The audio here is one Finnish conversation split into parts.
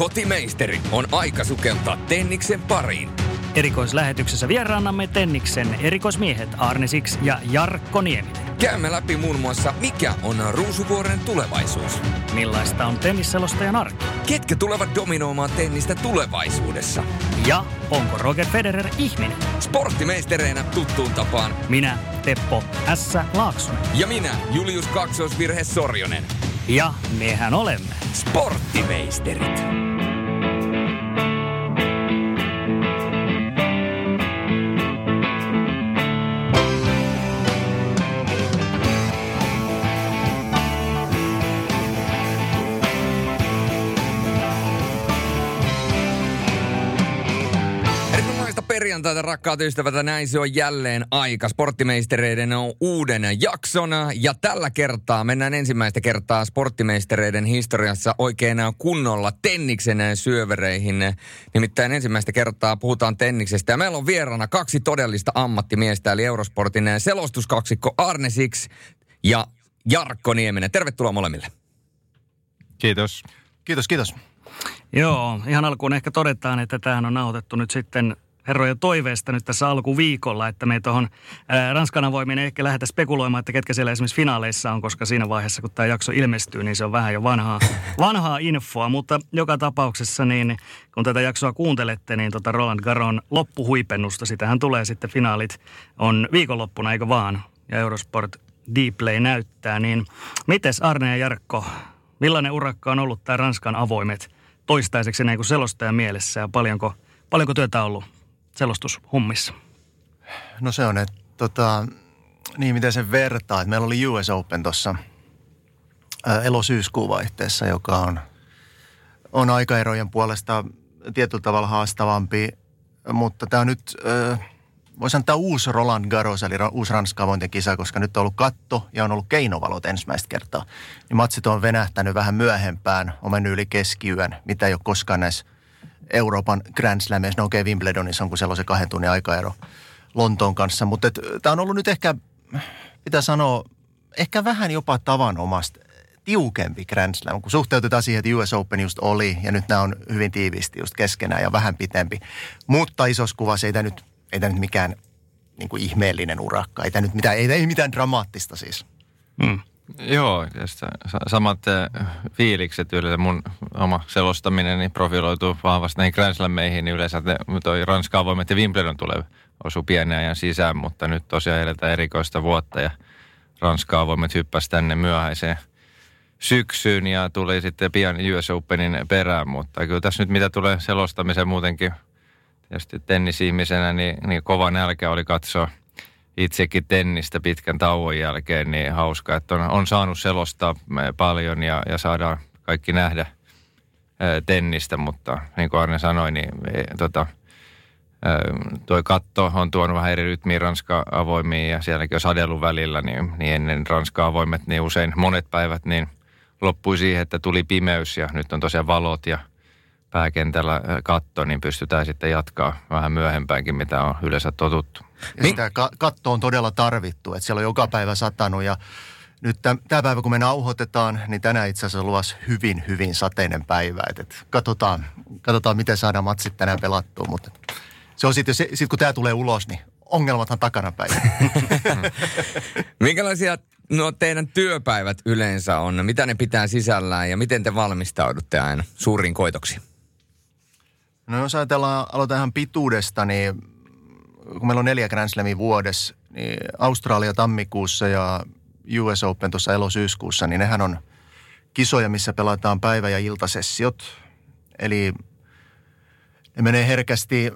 kotimeisteri, on aika sukeltaa Tenniksen pariin. Erikoislähetyksessä vieraannamme Tenniksen erikoismiehet Arne Six ja Jarkko Nieminen. Käymme läpi muun muassa, mikä on Ruusuvuoren tulevaisuus. Millaista on tennisselostajan arki? Ketkä tulevat dominoimaan tennistä tulevaisuudessa? Ja onko Roger Federer ihminen? Sporttimeistereinä tuttuun tapaan. Minä, Teppo S. Laaksonen. Ja minä, Julius Kaksoisvirhe Sorjonen. Ja mehän olemme Sporttimeisterit. Perjantaita, rakkaat ystävät, ja näin se on jälleen aika. Sporttimeistereiden on uuden jakson, ja tällä kertaa mennään ensimmäistä kertaa sporttimeistereiden historiassa oikein kunnolla tenniksen syövereihin. Nimittäin ensimmäistä kertaa puhutaan tenniksestä, ja meillä on vieraana kaksi todellista ammattimiestä, eli Eurosportin selostuskaksikko Arne Six ja Jarkko Nieminen. Tervetuloa molemmille. Kiitos. Kiitos, kiitos. Joo, ihan alkuun ehkä todetaan, että tämähän on nauhoitettu nyt sitten herrojen toiveesta nyt tässä alkuviikolla, että me tuohon Ranskan avoimien ehkä lähdetä spekuloimaan, että ketkä siellä esimerkiksi finaaleissa on, koska siinä vaiheessa, kun tämä jakso ilmestyy, niin se on vähän jo vanhaa, vanhaa infoa, mutta joka tapauksessa niin kun tätä jaksoa kuuntelette, niin tota Roland Garon loppuhuipennusta, sitähän tulee sitten finaalit, on viikonloppuna, eikö vaan? Ja Eurosport Dplay näyttää, niin mites Arne ja Jarkko, millainen urakka on ollut tämä Ranskan avoimet toistaiseksi näin kuin selostajan mielessä ja paljonko, paljonko työtä on ollut selostushummissa? No se on, että tota, niin miten sen vertaa, että meillä oli US Open tuossa elo-syyskuun vaihteessa, joka on, on aikaerojen puolesta tietyllä tavalla haastavampi, mutta tämä on nyt, voisi sanoa, uusi Roland Garros, eli uusi Ranskan avointen kisa, koska nyt on ollut katto ja on ollut keinovalot ensimmäistä kertaa. Niin matsit on venähtänyt vähän myöhempään, on mennyt yli keskiyön, mitä ei ole koskaan näissä Euroopan Grand Slameissa. No okei, okay, Wimbledonissa on, kun siellä on se kahden tunnin aikaero Lontoon kanssa. Mutta tämä on ollut nyt ehkä, pitää sanoa, ehkä vähän jopa tavanomasta tiukempi Grand Slam, kun suhteutetaan siihen, että US Open just oli, ja nyt nämä on hyvin tiivisti just keskenään ja vähän pitempi. Mutta isossa kuvassa ei tämä nyt, ei tämä nyt mikään niin kuin ihmeellinen urakka. Ei tämä nyt mitään, ei, ei mitään dramaattista siis. Mm. Joo, samat äh, fiilikset yleensä. Mun oma selostaminen niin profiloituu vahvasti näihin Grand Slammeihin, niin yleensä toi Ranskaa voimat ja Wimbledon tulee osu pienen ajan sisään, mutta nyt tosiaan eletään erikoista vuotta ja Ranskaa voimat hyppäsi tänne myöhäiseen syksyyn ja tuli sitten pian US Openin perään, mutta kyllä tässä nyt mitä tulee selostamiseen muutenkin, tietysti tennisihmisenä, niin, niin kova nälkä oli katsoa – itsekin tennistä pitkän tauon jälkeen, niin hauska, että on, on saanut selostaa paljon ja, ja saadaan kaikki nähdä ää, tennistä, mutta niin kuin Arne sanoi, niin e, tota, ää, toi katto on tuonut vähän eri rytmiä Ranska avoimiin ja sielläkin on sadellut välillä, niin, niin ennen Ranska avoimet, niin usein monet päivät niin loppui siihen, että tuli pimeys ja nyt on tosiaan valot ja pääkentällä katto, niin pystytään sitten jatkaa vähän myöhempäänkin, mitä on yleensä totuttu. Sitä katto on todella tarvittu, että siellä on joka päivä satanut ja nyt tämä päivä, kun me nauhoitetaan, niin tänään itse asiassa luvassa hyvin, hyvin sateinen päivä. Et, et katsotaan, katsotaan, miten saadaan matsit tänään pelattua, mutta se on sitten, sit kun tämä tulee ulos, niin ongelmathan takana päin. Minkälaisia no, teidän työpäivät yleensä on? Mitä ne pitää sisällään ja miten te valmistaudutte aina suuriin koitoksiin? No jos ajatellaan, aloitetaan ihan pituudesta, niin kun meillä on neljä Grand Slamia vuodessa, niin Australia tammikuussa ja US Open tuossa elosyyskuussa, niin nehän on kisoja, missä pelataan päivä- ja iltasessiot. Eli ne menee herkästi,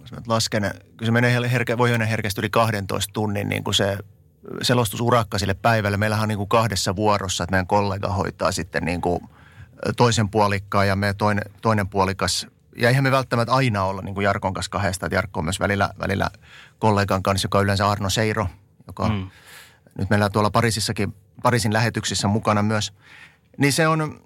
jos mä lasken, kun se menee herkä, voi mennä herkästi yli 12 tunnin niin kuin se selostusurakka sille päivälle. Meillähän on niin kuin kahdessa vuorossa, että meidän kollega hoitaa sitten niin kuin toisen puolikkaan ja me toinen, toinen puolikas – ja eihän me välttämättä aina olla niin kuin Jarkon kanssa kahdesta, että Jarkko on myös välillä, välillä kollegan kanssa, joka on yleensä Arno Seiro, joka mm. nyt meillä tuolla Pariisissakin, Pariisin lähetyksissä mukana myös. Niin se on,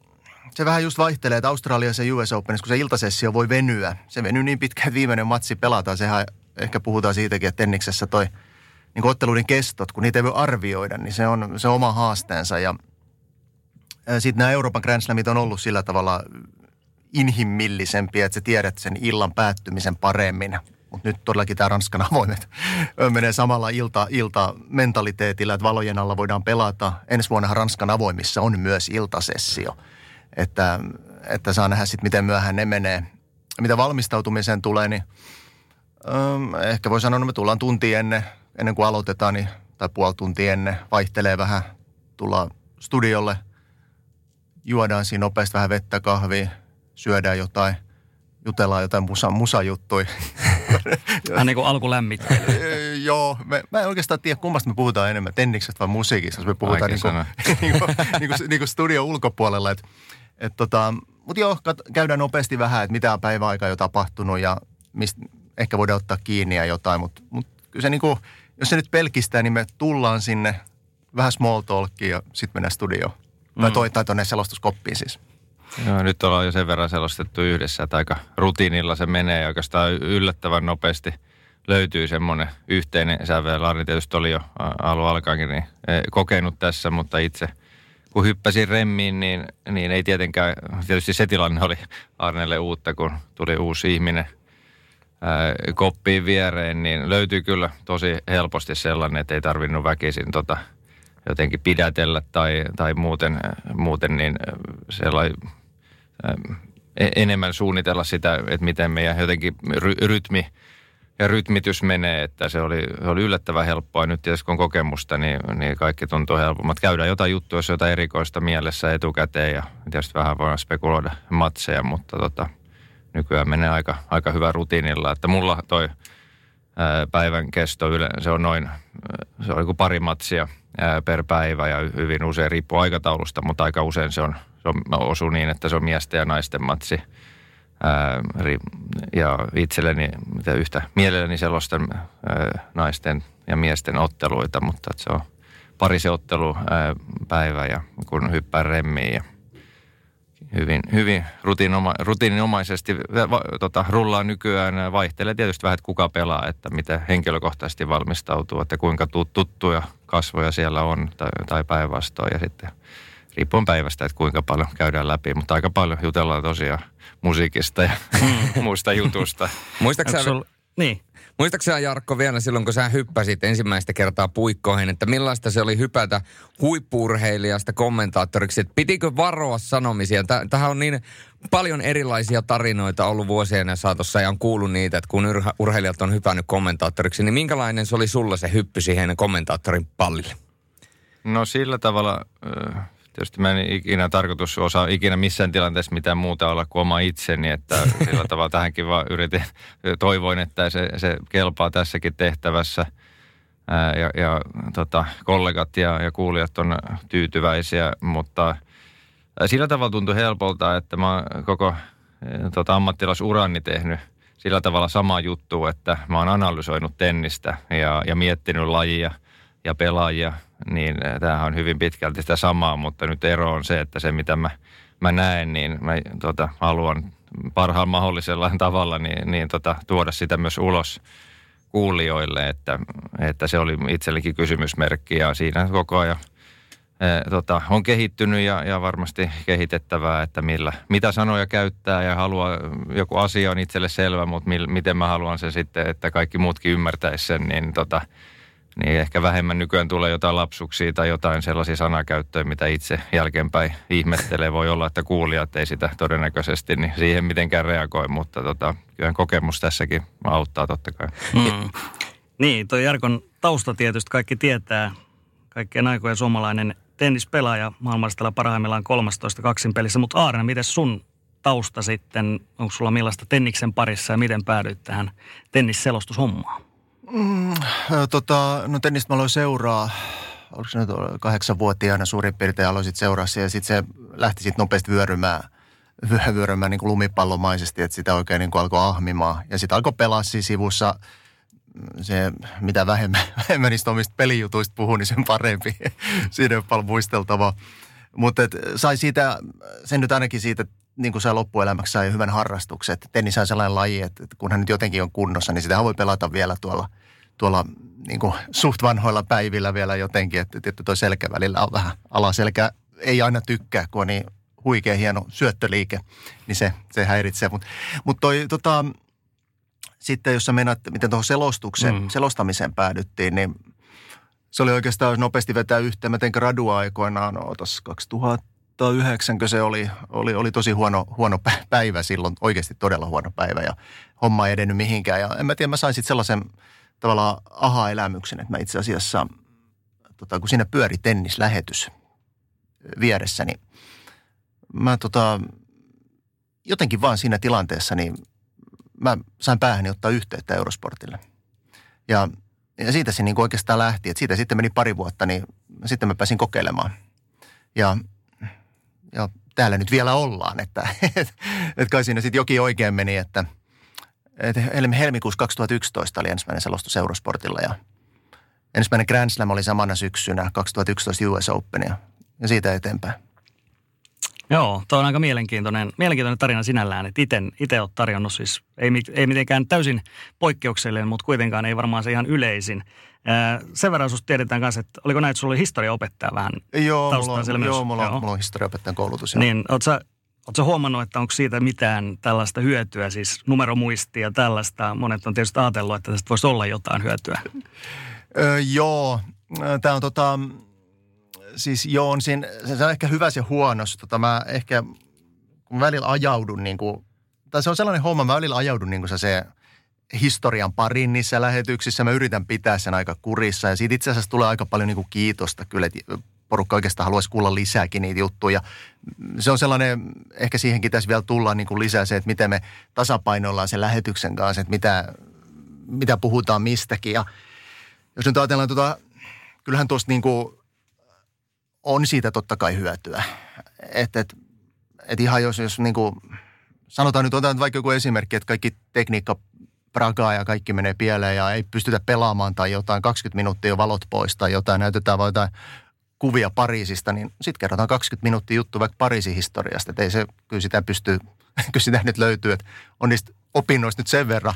se vähän just vaihtelee, että Australiassa ja US Openissa, kun se iltasessio voi venyä, se venyy niin pitkään, että viimeinen matsi pelataan. Sehän ehkä puhutaan siitäkin, että tenniksessä toi niin otteluiden kestot, kun niitä ei voi arvioida, niin se on se oma haasteensa. Ja sitten nämä Euroopan Grand Slamit on ollut sillä tavalla inhimillisempi, että sä tiedät sen illan päättymisen paremmin. Mutta nyt todellakin tämä Ranskan avoimet menee samalla ilta, ilta mentaliteetillä, että valojen alla voidaan pelata. Ensi vuonna Ranskan avoimissa on myös iltasessio, että, että saa nähdä sitten, miten myöhään ne menee. Mitä valmistautumiseen tulee, niin ähm, ehkä voi sanoa, että me tullaan tunti ennen, ennen kuin aloitetaan, niin, tai puoli tuntia ennen, vaihtelee vähän, tullaan studiolle, juodaan siinä nopeasti vähän vettä, kahvia, syödään jotain, jutellaan jotain musa, musajuttuja. Vähän niin kuin alkulämmittely. Joo, me, mä en oikeastaan tiedä, kummasta me puhutaan enemmän, tenniksestä vai musiikista, jos me puhutaan niin kuin, niin kuin, niin kuin, niin kuin studio ulkopuolella. Et, et tota, Mutta joo, kat, käydään nopeasti vähän, että mitä on päiväaika jo tapahtunut ja mistä ehkä voidaan ottaa kiinni ja jotain. Mutta mut kyllä se niin kuin, jos se nyt pelkistää, niin me tullaan sinne vähän small talkia ja sitten mennään studioon. Mm. Tai, toi, tai tuonne selostuskoppiin siis. Joo, nyt ollaan jo sen verran selostettu yhdessä, että aika rutiinilla se menee ja oikeastaan yllättävän nopeasti löytyy semmoinen yhteinen sävel. Arni tietysti oli jo alun alkaenkin niin e, kokenut tässä, mutta itse kun hyppäsin remmiin, niin, niin ei tietenkään, tietysti se tilanne oli Arnelle uutta, kun tuli uusi ihminen ää, koppiin viereen, niin löytyy kyllä tosi helposti sellainen, että ei tarvinnut väkisin tota, jotenkin pidätellä tai, tai muuten, muuten niin sellainen enemmän suunnitella sitä, että miten meidän jotenkin ry- rytmi ja rytmitys menee, että se oli, se oli yllättävän helppoa. Nyt tietysti kun on kokemusta, niin, niin kaikki tuntuu helpommat. Käydään jotain juttua, jos jotain erikoista mielessä etukäteen ja tietysti vähän voidaan spekuloida matseja, mutta tota, nykyään menee aika, aika hyvä rutiinilla. Että mulla toi ää, päivän kesto yle, se on noin, se on pari matsia ää, per päivä ja hyvin usein riippuu aikataulusta, mutta aika usein se on se on, osuu niin, että se on miesten ja naisten matsi. Ää, ja itselleni mitä yhtä mielelläni selostan ää, naisten ja miesten otteluita, mutta se on pari se ottelu ää, päivä ja kun hyppää remmiin ja hyvin, hyvin rutiinoma, rutiininomaisesti va, tota, rullaa nykyään. Vaihtelee tietysti vähän, että kuka pelaa, että miten henkilökohtaisesti valmistautuu, että kuinka tuttuja kasvoja siellä on tai, tai päinvastoin ja sitten – riippuen päivästä, että kuinka paljon käydään läpi, mutta aika paljon jutellaan tosiaan musiikista ja muista jutusta. Muistaaksä, sul... niin. Muistaaksä Jarkko vielä silloin, kun sä hyppäsit ensimmäistä kertaa puikkoihin, että millaista se oli hypätä huippurheilijasta kommentaattoriksi? Että pitikö varoa sanomisia? Tähän on niin paljon erilaisia tarinoita ollut vuosien saatossa ja on kuullut niitä, että kun urheilijat on hypännyt kommentaattoriksi, niin minkälainen se oli sulla se hyppy siihen kommentaattorin pallille? No sillä tavalla Tietysti mä en ikinä tarkoitus osaa ikinä missään tilanteessa mitään muuta olla kuin oma itseni, että sillä tavalla tähänkin vaan yritin, toivoin, että se, se kelpaa tässäkin tehtävässä. Ää, ja, ja tota, kollegat ja, ja kuulijat on tyytyväisiä, mutta sillä tavalla tuntui helpolta, että mä oon koko tota, ammattilaisurani tehnyt sillä tavalla sama juttu, että mä oon analysoinut tennistä ja, ja miettinyt lajia ja pelaajia – niin eh, tämähän on hyvin pitkälti sitä samaa, mutta nyt ero on se, että se mitä mä, mä näen, niin mä tota, haluan parhaan mahdollisella tavalla niin, niin tota, tuoda sitä myös ulos kuulijoille, että, että se oli itsellekin kysymysmerkki ja siinä koko ajan e, tota, on kehittynyt ja, ja varmasti kehitettävää, että millä, mitä sanoja käyttää ja haluaa, joku asia on itselle selvä, mutta mil, miten mä haluan sen sitten, että kaikki muutkin ymmärtäisi sen, niin tota, niin ehkä vähemmän nykyään tulee jotain lapsuksia tai jotain sellaisia sanakäyttöjä, mitä itse jälkeenpäin ihmettelee. Voi olla, että kuulijat ei sitä todennäköisesti niin siihen mitenkään reagoi, mutta tota, kyllä kokemus tässäkin auttaa totta kai. Mm. Niin, tuo Jarkon tausta tietysti kaikki tietää. Kaikkien aikojen suomalainen tennispelaaja maailmalla parhaimmillaan 13 kaksin pelissä. Mutta Aarne, miten sun tausta sitten, onko sulla millaista tenniksen parissa ja miten päädyit tähän tennisselostushommaan? Mm, tota, no tennistä mä aloin seuraa, oliko se nyt kahdeksanvuotiaana suurin piirtein aloisit seurassa ja sitten se lähti sitten nopeasti vyörymään, vyörymään niin kuin lumipallomaisesti, että sitä oikein niin kuin alkoi ahmimaan. Ja sitten alkoi pelaa siinä sivussa se, mitä vähemmän, vähemmän niistä omista pelijutuista puhuu, niin sen parempi. Siinä on paljon muisteltavaa. Mutta sai siitä, sen nyt ainakin siitä niin kuin se loppuelämäksi sai hyvän harrastuksen. Tennis on sellainen laji, että kun hän nyt jotenkin on kunnossa, niin sitä voi pelata vielä tuolla, tuolla niin kuin suht vanhoilla päivillä vielä jotenkin. Että, että toi selkä välillä on vähän alaselkä. Ei aina tykkää, kun on niin huikea hieno syöttöliike, niin se, se häiritsee. Mutta mut toi tota, sitten jos sä mennät, miten tuohon selostuksen, mm. selostamiseen päädyttiin, niin se oli oikeastaan nopeasti vetää yhteen. Mä tein gradua aikoinaan, no, 2009, se oli, oli, oli tosi huono, huono päivä silloin, oikeasti todella huono päivä ja homma ei edennyt mihinkään. Ja en mä tiedä, mä sain sitten sellaisen tavallaan aha-elämyksen, että mä itse asiassa, tota, kun siinä pyöri tennislähetys vieressä, niin mä tota, jotenkin vaan siinä tilanteessa, niin mä sain päähäni ottaa yhteyttä Eurosportille. Ja, ja siitä se niin kuin oikeastaan lähti, että siitä sitten meni pari vuotta, niin sitten mä pääsin kokeilemaan. Ja, ja täällä nyt vielä ollaan, että et, et kai siinä sitten jokin oikein meni, että et helmikuussa 2011 oli ensimmäinen selostus Eurosportilla ja ensimmäinen Grand Slam oli samana syksynä 2011 US Open ja, ja siitä eteenpäin. Joo, tuo on aika mielenkiintoinen, mielenkiintoinen tarina sinällään, että itse olet tarjonnut siis, ei, ei mitenkään täysin poikkeuksellinen, mutta kuitenkaan ei varmaan se ihan yleisin. Ää, sen verran sinusta tiedetään kanssa, että oliko näin, että sulla oli historiaopettaja vähän Joo, mulla on, joo, mulla, on, mulla on historiaopettajan koulutus. Joo. Niin, oletko sä, Oletko huomannut, että onko siitä mitään tällaista hyötyä, siis numeromuistia tällaista? Monet on tietysti ajatellut, että tästä voisi olla jotain hyötyä. Öö, joo, tämä on tota, siis joo, on siinä, se on ehkä hyvä ja huono. Tota, mä ehkä, kun välillä ajaudun niin kuin, tai se on sellainen homma, mä välillä ajaudun niin kuin se historian parin niissä lähetyksissä. Mä yritän pitää sen aika kurissa ja siitä itse asiassa tulee aika paljon niin kuin kiitosta kyllä, että porukka oikeastaan haluaisi kuulla lisääkin niitä juttuja. Se on sellainen, ehkä siihenkin tässä vielä tullaan niin kuin lisää se, että miten me tasapainoillaan sen lähetyksen kanssa, että mitä, mitä puhutaan mistäkin. Ja jos nyt ajatellaan tuota, kyllähän tuosta niin kuin on siitä totta kai hyötyä. Että et, et ihan jos, jos niin kuin, sanotaan nyt, otetaan vaikka joku esimerkki, että kaikki tekniikka prakaa ja kaikki menee pieleen ja ei pystytä pelaamaan tai jotain, 20 minuuttia valot pois tai jotain, näytetään vain jotain kuvia Pariisista, niin sitten kerrotaan 20 minuuttia juttu vaikka Pariisin historiasta, että ei se, kyllä sitä pystyy, kyllä sitä nyt löytyy, että on niistä opinnoista nyt sen verran,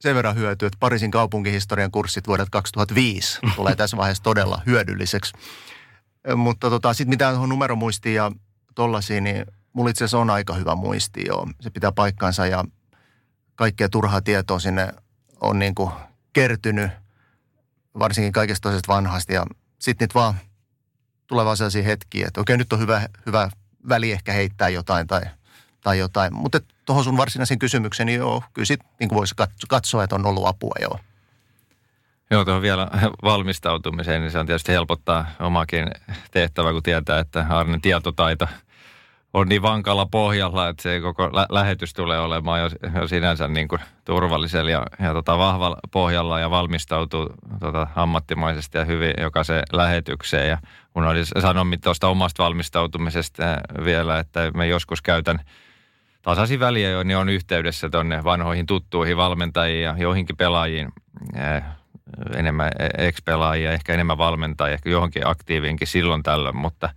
sen verran hyötyä, että Pariisin kaupunkihistorian kurssit vuodelta 2005 tulee tässä vaiheessa todella hyödylliseksi. Mutta tota, sitten mitä on numeromuistiin ja tollaisiin, niin mulla itse asiassa on aika hyvä muisti jo. Se pitää paikkansa ja kaikkea turhaa tietoa sinne on niin kuin kertynyt, varsinkin kaikesta toisesta vanhasta. Ja sitten vaan tulee vaan sellaisia hetkiä, että okei, nyt on hyvä, hyvä väli ehkä heittää jotain tai, tai jotain. Mutta tuohon sun varsinaisen kysymykseen, niin joo, kyllä sitten niin voisi katsoa, että on ollut apua joo. Joo, tuohon vielä valmistautumiseen, niin se on tietysti helpottaa omakin tehtävä, kun tietää, että Arnen tietotaito on niin vankalla pohjalla, että se koko lä- lähetys tulee olemaan jo, jo sinänsä niin kuin turvallisella ja, ja tota vahvalla pohjalla ja valmistautuu tota ammattimaisesti ja hyvin jokaiseen lähetykseen. Ja mun oli sanomit tuosta omasta valmistautumisesta vielä, että me joskus käytän tasaisin väliä jo, niin on yhteydessä tuonne vanhoihin tuttuihin valmentajiin ja joihinkin pelaajiin enemmän ex-pelaajia, ehkä enemmän valmentajia, ehkä johonkin aktiiviinkin silloin tällöin, mutta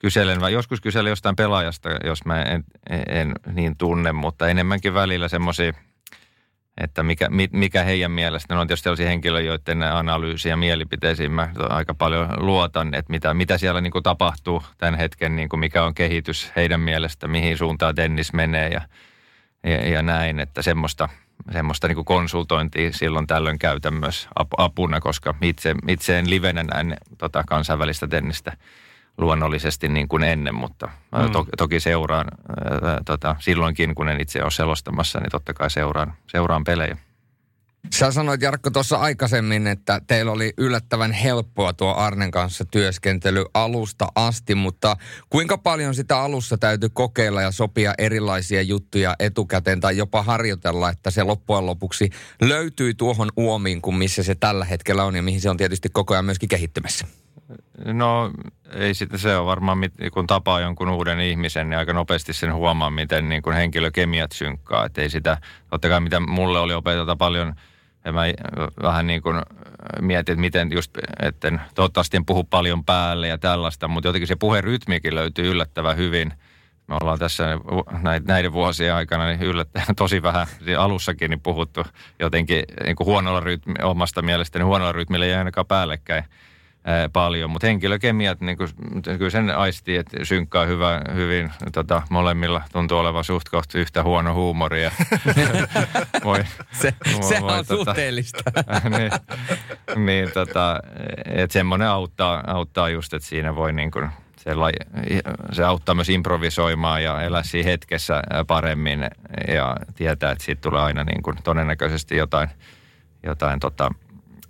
kyselen, joskus kyselen jostain pelaajasta, jos mä en, en niin tunne, mutta enemmänkin välillä semmoisia, että mikä, mikä heidän mielestä, ne on tietysti sellaisia henkilöitä, joiden analyysiä ja mielipiteisiin. Mä aika paljon luotan, että mitä, mitä siellä niin kuin tapahtuu tämän hetken, niin kuin mikä on kehitys heidän mielestä, mihin suuntaan tennis menee ja, ja, ja näin, että semmoista – semmoista niin konsultointia silloin tällöin käytän myös apuna, koska itse, itse en livenä näin tota kansainvälistä tennistä luonnollisesti niin kuin ennen, mutta mm. to, toki seuraan ää, tota, silloinkin, kun en itse ole selostamassa, niin totta kai seuraan, seuraan pelejä. Sä sanoit Jarkko tuossa aikaisemmin, että teillä oli yllättävän helppoa tuo Arnen kanssa työskentely alusta asti, mutta kuinka paljon sitä alussa täytyy kokeilla ja sopia erilaisia juttuja etukäteen tai jopa harjoitella, että se loppujen lopuksi löytyy tuohon uomiin kuin missä se tällä hetkellä on ja mihin se on tietysti koko ajan myöskin kehittymässä? No ei sitten se on varmaan, kun tapaa jonkun uuden ihmisen, niin aika nopeasti sen huomaa, miten niin kuin henkilökemiat synkkaa. Että ei sitä, totta kai mitä mulle oli opeteta paljon – ja mä vähän niin kuin mietin, että miten just, etten toivottavasti en puhu paljon päälle ja tällaista, mutta jotenkin se puherytmikin löytyy yllättävän hyvin. Me ollaan tässä näiden vuosien aikana niin yllättäen tosi vähän, alussakin niin puhuttu jotenkin niin kuin huonolla rytmi, omasta mielestäni huonolla rytmillä ei ainakaan päällekkäin paljon, mutta henkilökemiat, niin kuin, kyllä sen aistii, että synkkää hyvä, hyvin, tota, molemmilla tuntuu olevan suht kohta yhtä huono huumoria. voi, se se voi, on tota, suhteellista. niin, niin tota, että semmoinen auttaa, auttaa just, että siinä voi niin kuin, se, se auttaa myös improvisoimaan ja elää siinä hetkessä paremmin ja tietää, että siitä tulee aina niin kuin todennäköisesti jotain, jotain tota,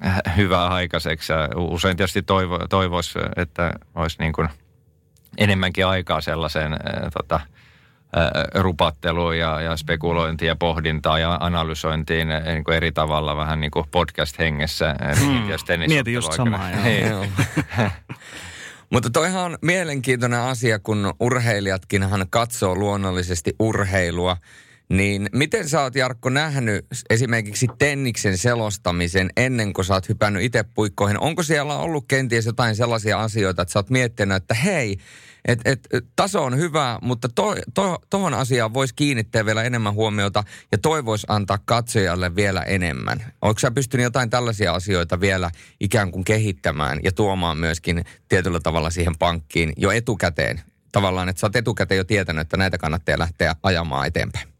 hyvää aikaiseksi. Ja usein tietysti toivo, toivoisi, että olisi niin kuin enemmänkin aikaa sellaiseen tota, rupatteluun ja, ja spekulointiin ja pohdintaan ja analysointiin niin kuin eri tavalla vähän niin kuin podcast-hengessä. Mm. Mietin just samaa. Mutta toihan on mielenkiintoinen asia, kun urheilijatkinhan katsoo luonnollisesti urheilua. Niin miten sä oot Jarkko nähnyt esimerkiksi tenniksen selostamisen ennen kuin sä oot hypännyt itse puikkoihin? Onko siellä ollut kenties jotain sellaisia asioita, että sä oot miettinyt, että hei, et, et, taso on hyvä, mutta tuohon to, to, asiaan voisi kiinnittää vielä enemmän huomiota ja toivoisi antaa katsojalle vielä enemmän. Onko sä pystynyt jotain tällaisia asioita vielä ikään kuin kehittämään ja tuomaan myöskin tietyllä tavalla siihen pankkiin jo etukäteen? Tavallaan, että sä oot etukäteen jo tietänyt, että näitä kannattaa lähteä ajamaan eteenpäin.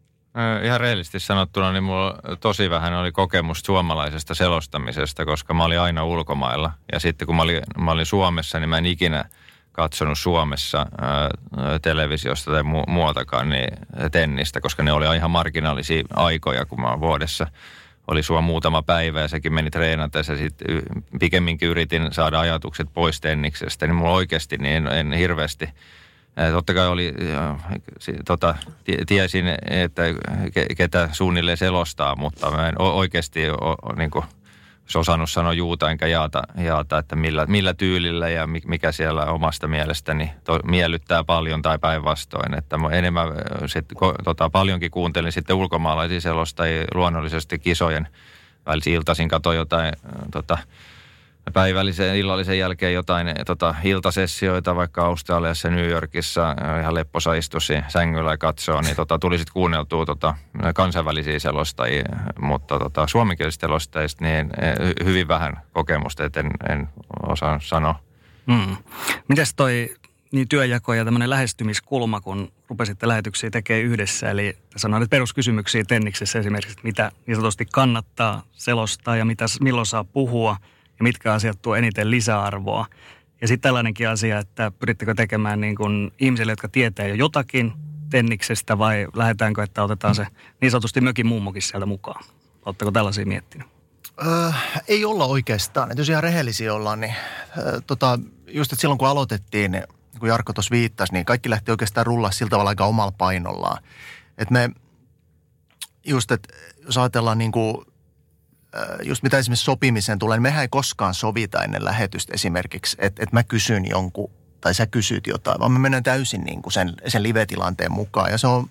Ihan reellisesti sanottuna, niin mulla tosi vähän oli kokemusta suomalaisesta selostamisesta, koska mä olin aina ulkomailla. Ja sitten kun mä olin, mä olin Suomessa, niin mä en ikinä – katsonut Suomessa ää, televisiosta tai mu- muualtakaan niin tennistä, koska ne oli ihan marginaalisia aikoja, kun mä vuodessa oli sua muutama päivä ja sekin meni treenata ja sitten pikemminkin yritin saada ajatukset pois tenniksestä, niin mulla oikeasti niin en, en hirveästi Totta kai oli, tota, tiesin, että ketä suunnilleen selostaa, mutta mä en oikeasti niin kuin, osannut sanoa juuta enkä jaata, jaata että millä, millä tyylillä ja mikä siellä omasta mielestäni to, miellyttää paljon tai päinvastoin. Että mä enemmän sit, ko, tota, paljonkin kuuntelin sitten ulkomaalaisia selostajia luonnollisesti kisojen välisiä iltaisin katsoin jotain tota, päivällisen illallisen jälkeen jotain tota, iltasessioita vaikka Australiassa New Yorkissa ihan lepposa istusi sängyllä ja katsoo, niin tota, tuli sitten kuunneltua tota, kansainvälisiä selostajia, mutta tota, suomenkielisistä selostajista niin e, hyvin vähän kokemusta, että en, en osaa sanoa. Mm. Mitäs toi niin työjako ja tämmöinen lähestymiskulma, kun rupesitte lähetyksiä tekemään yhdessä. Eli sanoit peruskysymyksiä Tenniksessä esimerkiksi, että mitä niin sanotusti kannattaa selostaa ja mitä, milloin saa puhua – ja mitkä asiat tuo eniten lisäarvoa. Ja sitten tällainenkin asia, että pyrittekö tekemään niin kuin ihmisille, jotka tietää jo jotakin tenniksestä vai lähdetäänkö, että otetaan se niin sanotusti mökin mummokin sieltä mukaan? Oletteko tällaisia miettinyt? Öö, ei olla oikeastaan. Että jos ihan rehellisiä ollaan, niin öö, tota, just että silloin kun aloitettiin, niin kun Jarkko tuossa viittasi, niin kaikki lähti oikeastaan rullaa sillä tavalla aika omalla painollaan. Että me just, että jos ajatellaan niin kuin just mitä esimerkiksi sopimiseen tulee, niin mehän ei koskaan sovita ennen lähetystä esimerkiksi, että, että mä kysyn jonkun tai sä kysyt jotain, vaan me mennään täysin niin kuin sen, sen live-tilanteen mukaan. Ja se on,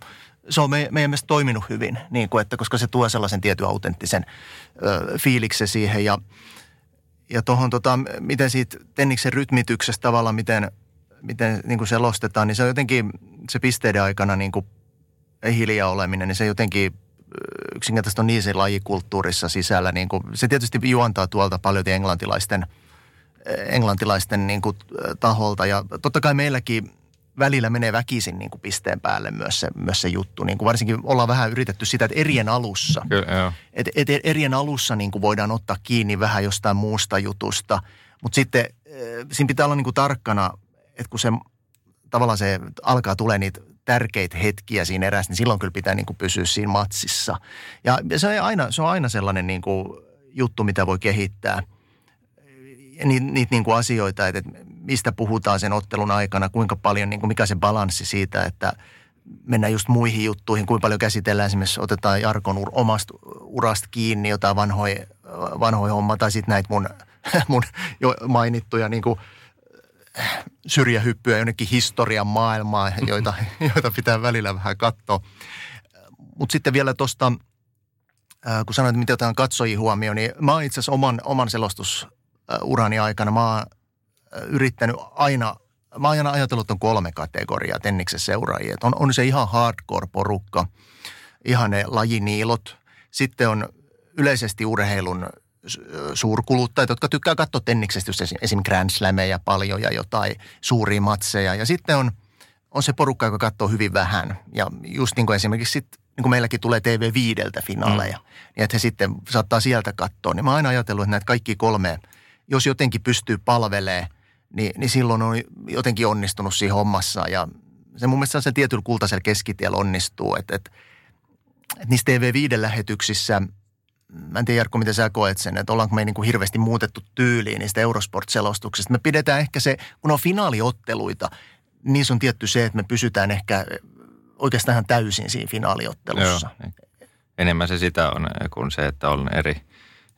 se on me, meidän mielestä toiminut hyvin, niin kuin, että koska se tuo sellaisen tietyn autenttisen ö, fiiliksen siihen. Ja, ja tuohon, tota, miten siitä Tenniksen rytmityksestä tavallaan, miten, miten niin kuin selostetaan, niin se on jotenkin se pisteiden aikana niin kuin hiljaa oleminen, niin se jotenkin yksinkertaisesti on niin se lajikulttuurissa sisällä. Niin kuin, se tietysti juontaa tuolta paljon englantilaisten, englantilaisten niin kuin, taholta. Ja totta kai meilläkin välillä menee väkisin niin kuin pisteen päälle myös se, myös se juttu. Niin kuin varsinkin ollaan vähän yritetty sitä, että erien alussa. Kyllä, et, et erien alussa niin kuin voidaan ottaa kiinni vähän jostain muusta jutusta. Mutta sitten siinä pitää olla niin kuin tarkkana, että kun se tavallaan se alkaa tulee niitä tärkeitä hetkiä siinä erässä, niin silloin kyllä pitää niin kuin pysyä siinä matsissa. Ja se on aina, se on aina sellainen niin kuin juttu, mitä voi kehittää. Niitä, niitä niin kuin asioita, että mistä puhutaan sen ottelun aikana, kuinka paljon, niin kuin mikä se balanssi siitä, että mennään just muihin juttuihin, kuinka paljon käsitellään esimerkiksi, otetaan Jarkon ur, omasta urasta kiinni jotain vanhoja vanhoi homma, tai sitten näitä mun, mun jo mainittuja niin kuin – syrjähyppyä jonnekin historian maailmaa, joita, joita pitää välillä vähän katsoa. Mutta sitten vielä tuosta, kun sanoit, miten otetaan katsojia huomioon, niin mä oon itse asiassa oman, oman selostusurani aikana, mä oon yrittänyt aina, mä oon aina ajatellut, että on kolme kategoriaa Tenniksen seuraajia. On, on se ihan hardcore-porukka, ihan ne lajiniilot. Sitten on yleisesti urheilun suurkuluttajat, jotka tykkää katsoa tenniksestä esim. esim. Grand Slameja paljon ja jotain suuria matseja. Ja sitten on, on se porukka, joka katsoo hyvin vähän. Ja just niin kuin esimerkiksi sit, niin kuin meilläkin tulee TV5 finaaleja, mm. niin että he sitten saattaa sieltä katsoa. Niin mä oon aina ajatellut, että näitä kaikki kolme, jos jotenkin pystyy palvelemaan, niin, niin silloin on jotenkin onnistunut siinä hommassa. Ja se mun mielestä se tietyllä kultaisella keskitiellä onnistuu, että, että, että niissä TV5-lähetyksissä – mä en tiedä Jarkko, miten sä koet sen, että ollaanko me niin kuin hirveästi muutettu tyyliin niistä Eurosport-selostuksista. Me pidetään ehkä se, kun on finaaliotteluita, niin on tietty se, että me pysytään ehkä oikeastaan täysin siinä finaaliottelussa. Joo. Enemmän se sitä on kuin se, että on eri,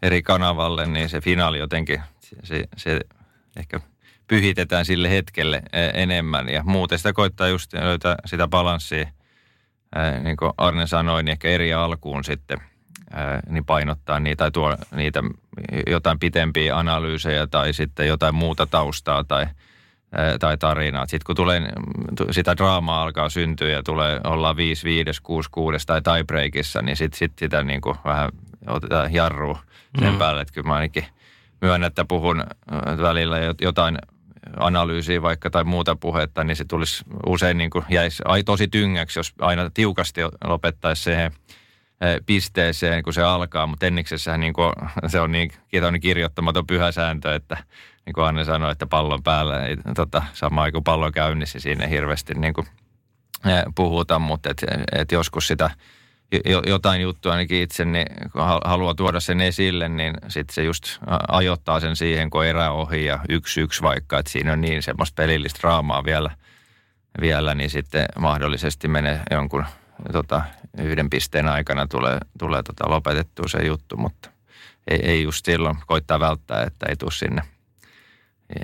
eri kanavalle, niin se finaali jotenkin, se, se ehkä pyhitetään sille hetkelle e, enemmän. Ja muuten sitä koittaa just löytää sitä balanssia, niin kuin Arne sanoi, niin ehkä eri alkuun sitten – niin painottaa niitä tai tuo niitä jotain pitempiä analyysejä tai sitten jotain muuta taustaa tai, tai tarinaa. Sitten kun tulee, sitä draamaa alkaa syntyä ja tulee olla 5, 5, 6, 6 tai tiebreakissa, niin sitten sit sitä niin kuin vähän otetaan jarru sen mm. päälle, että kyllä mä ainakin myönnän, että puhun välillä jotain analyysiä vaikka tai muuta puhetta, niin se tulisi usein niin kuin jäisi ai tosi tyngäksi, jos aina tiukasti lopettaisi siihen – pisteeseen, kun se alkaa, mutta Enniksessähän niin kuin, se on niin, on kirjoittamaton pyhä sääntö, että niin kuin Anne sanoi, että pallon päällä ei tota, sama kuin pallo käynnissä siinä hirveästi niin kuin, puhuta, mutta et, et joskus sitä jotain juttua ainakin itse, niin kun haluaa tuoda sen esille, niin sitten se just ajoittaa sen siihen, kun erä ohi ja yksi yksi vaikka, että siinä on niin semmoista pelillistä raamaa vielä, vielä niin sitten mahdollisesti menee jonkun tota, yhden pisteen aikana tulee, tulee tota lopetettua se juttu, mutta ei, ei just silloin koittaa välttää, että ei tule sinne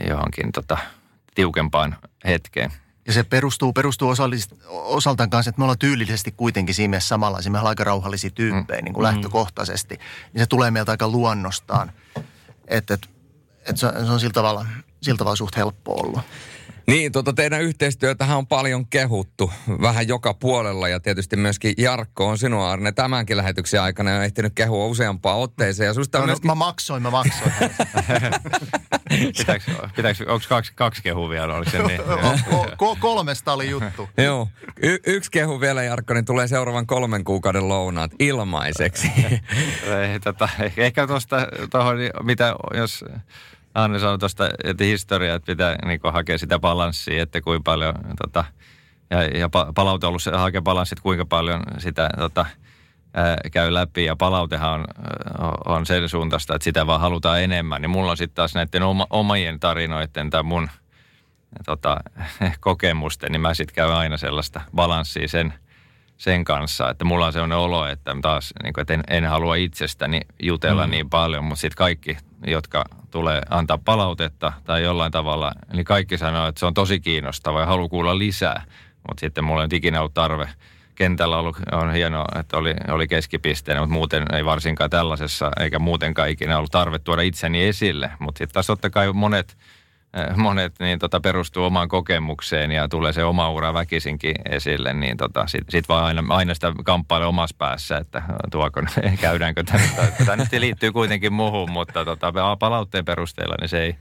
johonkin tota, tiukempaan hetkeen. Ja se perustuu, perustuu osaltaan kanssa, että me ollaan tyylillisesti kuitenkin siinä mielessä samanlaisia. Me ollaan aika rauhallisia tyyppejä mm. niin kuin mm. lähtökohtaisesti. Niin se tulee meiltä aika luonnostaan. Että et, et se, se on sillä tavalla, sillä tavalla suht helppo ollut. Niin, tuota teidän yhteistyötähän on paljon kehuttu vähän joka puolella ja tietysti myöskin Jarkko on sinua Arne tämänkin lähetyksen aikana jo ehtinyt kehua useampaan otteeseen. Ja susta no, myöskin... mä maksoin, mä maksoin. pitääkö, pitääkö, onko kaksi, kaksi kehua vielä? Oliko se niin? Ko- kolmesta oli juttu. Joo, y- yksi kehu vielä Jarkko, niin tulee seuraavan kolmen kuukauden lounaat ilmaiseksi. Ei, tota, ehkä tuosta tuohon, mitä jos Anne sanoi tuosta, että historia, että pitää niin hakea sitä balanssia, että kuinka paljon, tota, ja, ja palaute on ollut se hakea balanssia, että kuinka paljon sitä tota, ää, käy läpi. Ja palautehan on, on sen suuntaista, että sitä vaan halutaan enemmän. Niin mulla on sitten taas näiden oma, omien tarinoiden tai mun tota, kokemusten, niin mä sitten käyn aina sellaista balanssia sen, sen kanssa, että mulla on sellainen olo, että taas niin kuin, että en, en halua itsestäni jutella mm. niin paljon, mutta sitten kaikki jotka tulee antaa palautetta tai jollain tavalla, niin kaikki sanoo, että se on tosi kiinnostava ja haluaa kuulla lisää. Mutta sitten mulla on ikinä ollut tarve. Kentällä ollut, on hienoa, että oli, oli keskipisteenä, mutta muuten ei varsinkaan tällaisessa, eikä muutenkaan ikinä ollut tarve tuoda itseni esille. Mutta sitten taas totta kai monet monet niin tota, perustuu omaan kokemukseen ja tulee se oma ura väkisinkin esille, niin tota, sitten sit vaan aina, aina sitä kamppaile omassa päässä, että tuoko, käydäänkö tämä. Tämä nyt liittyy kuitenkin muuhun, mutta tota, palautteen perusteella niin se ei,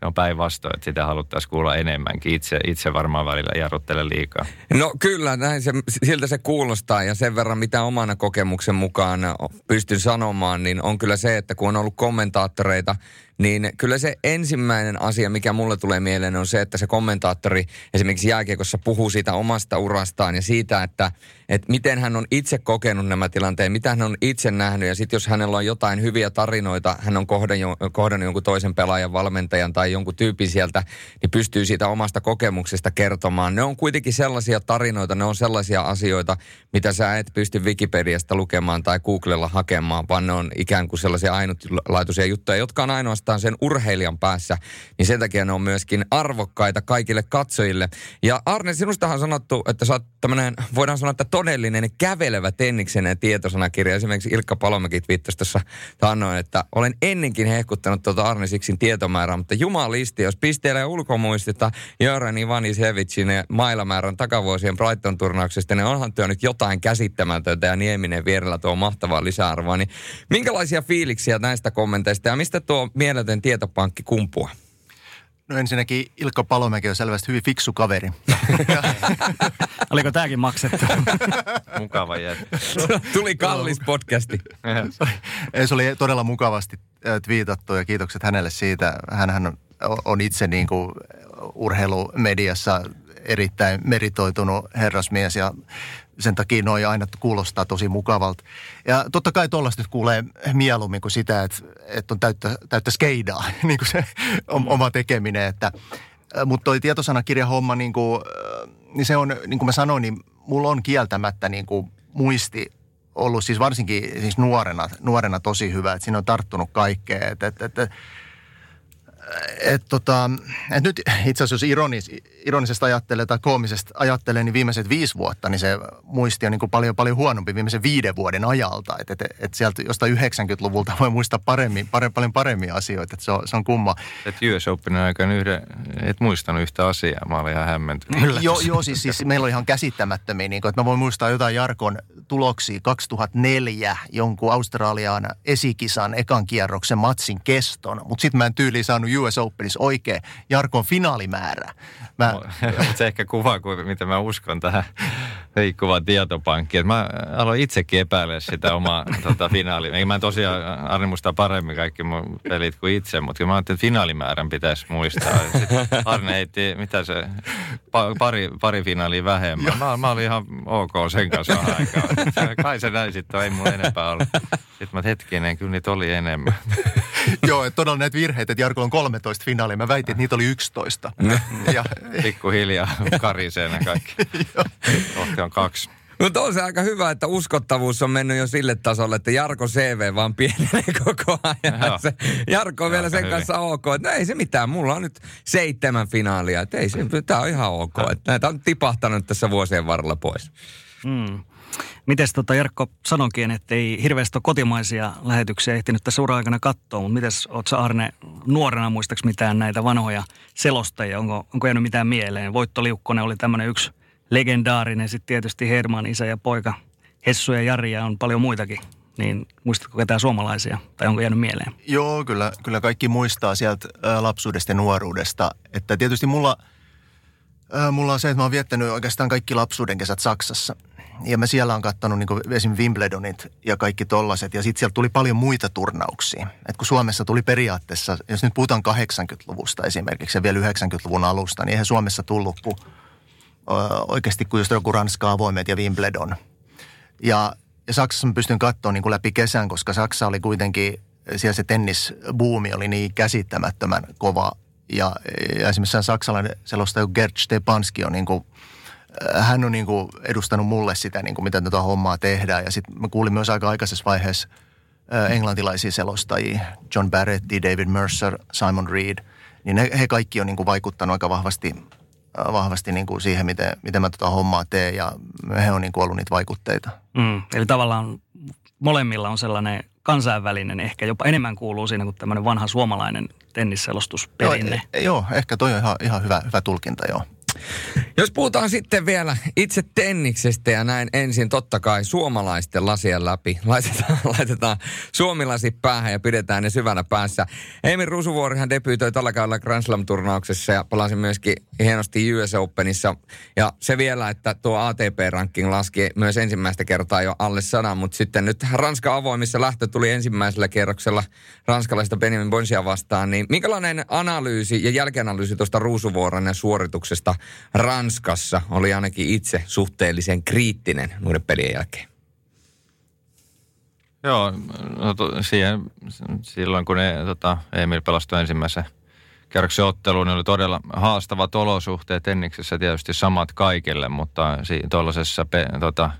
se on päinvastoin, että sitä haluttaisiin kuulla enemmänkin. Itse, itse varmaan välillä jarruttele liikaa. No kyllä, näin se, siltä se kuulostaa ja sen verran mitä omana kokemuksen mukaan pystyn sanomaan, niin on kyllä se, että kun on ollut kommentaattoreita, niin kyllä se ensimmäinen asia, mikä mulle tulee mieleen, on se, että se kommentaattori esimerkiksi jääkiekossa puhuu siitä omasta urastaan ja siitä, että, että miten hän on itse kokenut nämä tilanteet, mitä hän on itse nähnyt. Ja sitten jos hänellä on jotain hyviä tarinoita, hän on kohdannut, kohdannut jonkun toisen pelaajan, valmentajan tai jonkun tyypin sieltä, niin pystyy siitä omasta kokemuksesta kertomaan. Ne on kuitenkin sellaisia tarinoita, ne on sellaisia asioita, mitä sä et pysty Wikipediasta lukemaan tai Googlella hakemaan, vaan ne on ikään kuin sellaisia ainutlaatuisia juttuja, jotka on ainoastaan ainoastaan sen urheilijan päässä, niin sen takia ne on myöskin arvokkaita kaikille katsojille. Ja Arne, sinustahan on sanottu, että sä oot tämmönen, voidaan sanoa, että todellinen kävelevä tenniksen tietosanakirja. Esimerkiksi Ilkka Palomäki viittasi tuossa taannoin, että olen ennenkin hehkuttanut tuota Arne Siksin tietomäärää, mutta jumalisti, jos pisteilee ulkomuistista Jöran Ivanisevicin mailamäärän takavuosien Brighton-turnauksesta, niin onhan työ nyt jotain käsittämätöntä ja Nieminen vierellä tuo mahtavaa lisäarvoa. Niin minkälaisia fiiliksiä näistä kommenteista ja mistä tuo mieletön tietopankki kumpuaa? No ensinnäkin Ilkka Palomäki on selvästi hyvin fiksu kaveri. Oliko tämäkin maksettu? Mukava jättä. Tuli kallis podcasti. Se oli todella mukavasti twiitattu ja kiitokset hänelle siitä. Hänhän on itse niin kuin urheilumediassa erittäin meritoitunut herrasmies ja sen takia noi aina kuulostaa tosi mukavalta. Ja totta kai tuollaista nyt kuulee mieluummin kuin sitä, että, että on täyttä, täyttä skeidaa, niin kuin se oma tekeminen. Että, mutta toi tietosanakirjahomma, niin, kuin, niin se on, niin kuin mä sanoin, niin mulla on kieltämättä niin kuin muisti ollut siis varsinkin siis nuorena, nuorena tosi hyvä, että siinä on tarttunut kaikkea. Että, että, että, et tota, et nyt itse asiassa jos ironis, ironisesta ajattelee tai koomisesta ajattelee, niin viimeiset viisi vuotta, niin se muisti on niin kuin paljon, paljon huonompi viimeisen viiden vuoden ajalta. Että et, et sieltä jostain 90-luvulta voi muistaa paremmin, pare, paljon paremmin asioita, että se on, se on kumma. Et US Openin aikana yhden, et muistanut yhtä asiaa, mä olin ihan hämmentynyt. Joo, jo, siis, siis meillä on ihan käsittämättömiä, niin kuin, että mä voin muistaa jotain Jarkon tuloksia 2004, jonkun Australian esikisan ekan kierroksen matsin keston, mutta sitten mä en tyyliin saanut US Openissa oikein Jarkon finaalimäärä. Mä... Mutta se ehkä kuvaa, miten mä uskon tähän liikkuvaan tietopankkiin. Mä aloin itsekin epäillä sitä omaa tota, finaalia. Mä en tosiaan Arni muistaa paremmin kaikki mun pelit kuin itse, mutta mä ajattelin, että finaalimäärän pitäisi muistaa. Sitten Arne heitti, mitä se, pari, pari finaalia vähemmän. Mä, mä olin ihan ok sen kanssa aikaa. Kai se näin sitten, ei mulla enempää ollut. Sitten mä hetkinen, kyllä niitä oli enemmän. Joo, että todella näitä virheitä, että Jarkolla on 13 finaalia. Mä väitin, että niitä oli 11. ja... Pikkuhiljaa karisee ne kaikki. Kohti on kaksi. Mutta on se aika hyvä, että uskottavuus on mennyt jo sille tasolle, että Jarko CV vaan pienenee koko ajan. Se, Jarko on vielä sen hyvin. kanssa ok, että no ei se mitään, mulla on nyt seitsemän finaalia, että ei se, tämä on ihan ok. Että näitä on tipahtanut tässä vuosien varrella pois. Mm. Mites tota Jarkko sanonkin, että ei hirveästi kotimaisia lähetyksiä ehtinyt tässä ura-aikana katsoa, mutta mites oot sä Arne nuorena muistaks mitään näitä vanhoja selostajia? Onko, onko jäänyt mitään mieleen? Voitto Liukkonen oli tämmöinen yksi legendaarinen, sitten tietysti Herman, isä ja poika, Hessu ja Jari ja on paljon muitakin. Niin muistatko ketään suomalaisia tai onko jäänyt mieleen? Joo, kyllä, kyllä kaikki muistaa sieltä lapsuudesta ja nuoruudesta. Että tietysti mulla, mulla on se, että mä oon viettänyt oikeastaan kaikki lapsuuden kesät Saksassa – ja mä siellä on katsonut niin esim. Wimbledonit ja kaikki tollaset. Ja sitten sieltä tuli paljon muita turnauksia. Et kun Suomessa tuli periaatteessa, jos nyt puhutaan 80-luvusta esimerkiksi ja vielä 90-luvun alusta, niin eihän Suomessa tullut kuin oikeasti kuin just joku Ranska avoimet ja Wimbledon. Ja, ja Saksassa mä pystyn katsoa niin läpi kesän, koska Saksa oli kuitenkin, siellä se tennisbuumi oli niin käsittämättömän kova. Ja, ja esimerkiksi saksalainen selostaja Gerd Stepanski on niin kuin hän on niin kuin edustanut mulle sitä, niin kuin miten tätä hommaa tehdään. Ja sitten mä kuulin myös aika aikaisessa vaiheessa englantilaisia selostajia, John Barrett, David Mercer, Simon Reed. Niin he, he kaikki on niin kuin vaikuttanut aika vahvasti, vahvasti niin kuin siihen, miten, miten mä tätä hommaa teen. Ja he on niin kuin ollut niitä vaikutteita. Mm, eli tavallaan molemmilla on sellainen kansainvälinen, ehkä jopa enemmän kuuluu siinä kuin tämmöinen vanha suomalainen tennisselostusperinne. Joo, e, joo ehkä toi on ihan, ihan hyvä, hyvä tulkinta, joo. Jos puhutaan sitten vielä itse tenniksestä ja näin ensin totta kai suomalaisten lasien läpi. Laitetaan, laitetaan suomilasi päähän ja pidetään ne syvänä päässä. Emil Rusuvuorihan debyytoi tällä kaudella Grand Slam-turnauksessa ja palasi myöskin hienosti US Openissa. Ja se vielä, että tuo ATP-ranking laski myös ensimmäistä kertaa jo alle sadan, mutta sitten nyt Ranska avoimissa lähtö tuli ensimmäisellä kierroksella ranskalaista Benjamin Bonsia vastaan. Niin minkälainen analyysi ja jälkianalyysi tuosta Ruusuvuoren suorituksesta – Ranskassa oli ainakin itse suhteellisen kriittinen noiden pelien jälkeen. Joo, no to, siihen, silloin kun ne, tota, Emil pelastui ensimmäisen kierroksen otteluun, ne oli todella haastavat olosuhteet Tenniksessä tietysti samat kaikille, mutta tuollaisessa tota,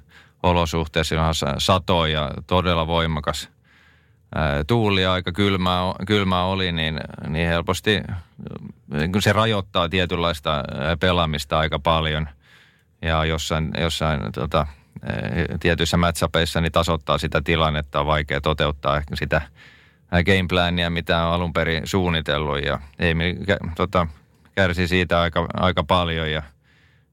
olosuhteessa on sato ja todella voimakas tuuli ja aika kylmää, kylmää oli, niin, niin helposti niin se rajoittaa tietynlaista pelaamista aika paljon. Ja jossain, jossain tota, tietyissä matchapeissa niin tasoittaa sitä tilannetta, on vaikea toteuttaa ehkä sitä gameplania, mitä on alun perin suunnitellut. Ja ei, tota, kärsi siitä aika, aika paljon ja,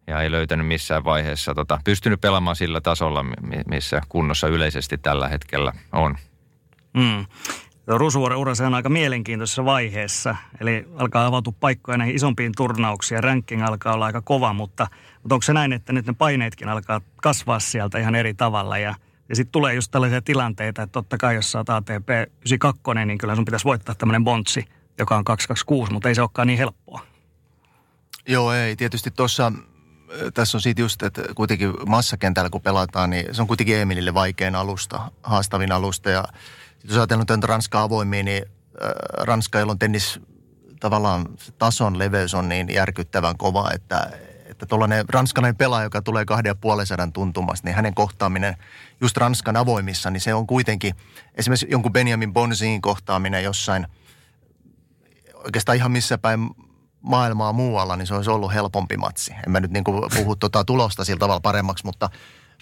ja ei löytänyt missään vaiheessa tota, pystynyt pelaamaan sillä tasolla, missä kunnossa yleisesti tällä hetkellä on. Mm. Rusuvuoren ura on aika mielenkiintoisessa vaiheessa, eli alkaa avautua paikkoja näihin isompiin turnauksiin ja ranking alkaa olla aika kova, mutta, mutta onko se näin, että nyt ne paineetkin alkaa kasvaa sieltä ihan eri tavalla ja, ja sitten tulee just tällaisia tilanteita, että totta kai jos oot ATP 92, niin kyllä sun pitäisi voittaa tämmöinen bontsi, joka on 226, mutta ei se olekaan niin helppoa. Joo, ei. Tietysti tuossa tässä on siitä just, että kuitenkin massakentällä kun pelataan, niin se on kuitenkin Emilille vaikein alusta, haastavin alusta. Ja jos ajatellaan nyt Ranska avoimia, niin Ranska, on tennis tavallaan tason leveys on niin järkyttävän kova, että, että tuollainen ranskalainen pelaaja, joka tulee kahden ja puolen sadan niin hänen kohtaaminen just Ranskan avoimissa, niin se on kuitenkin esimerkiksi jonkun Benjamin Bonziin kohtaaminen jossain oikeastaan ihan missä päin maailmaa muualla, niin se olisi ollut helpompi matsi. En mä nyt niin kuin puhu tuota tulosta sillä tavalla paremmaksi, mutta,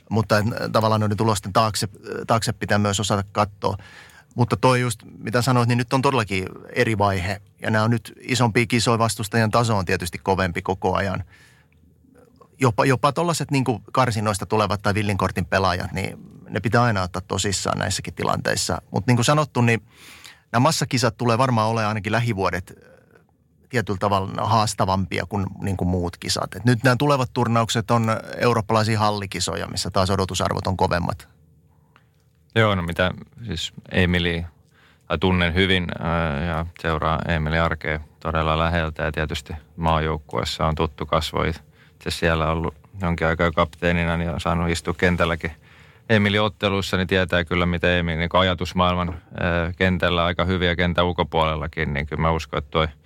mutta tavallaan noiden tulosten taakse, taakse pitää myös osata katsoa. Mutta toi just, mitä sanoit, niin nyt on todellakin eri vaihe. Ja nämä on nyt isompia kisoja, vastustajan taso on tietysti kovempi koko ajan. Jopa, jopa tuollaiset niin karsinoista tulevat tai villinkortin pelaajat, niin ne pitää aina ottaa tosissaan näissäkin tilanteissa. Mutta niin kuin sanottu, niin nämä massakisat tulee varmaan olemaan ainakin lähivuodet tietyllä tavalla haastavampia kuin, niin kuin muut kisat. Et nyt nämä tulevat turnaukset on eurooppalaisia hallikisoja, missä taas odotusarvot on kovemmat. Joo, no mitä siis Emili, tai tunnen hyvin ää, ja seuraa Emili arkea todella läheltä ja tietysti maajoukkuessa on tuttu kasvo. Itse siellä ollut jonkin aikaa kapteenina niin on saanut istua kentälläkin Emili otteluissa, niin tietää kyllä, miten Emili niin ajatusmaailman ää, kentällä aika hyviä kentän ulkopuolellakin, niin kyllä mä uskon, että toi –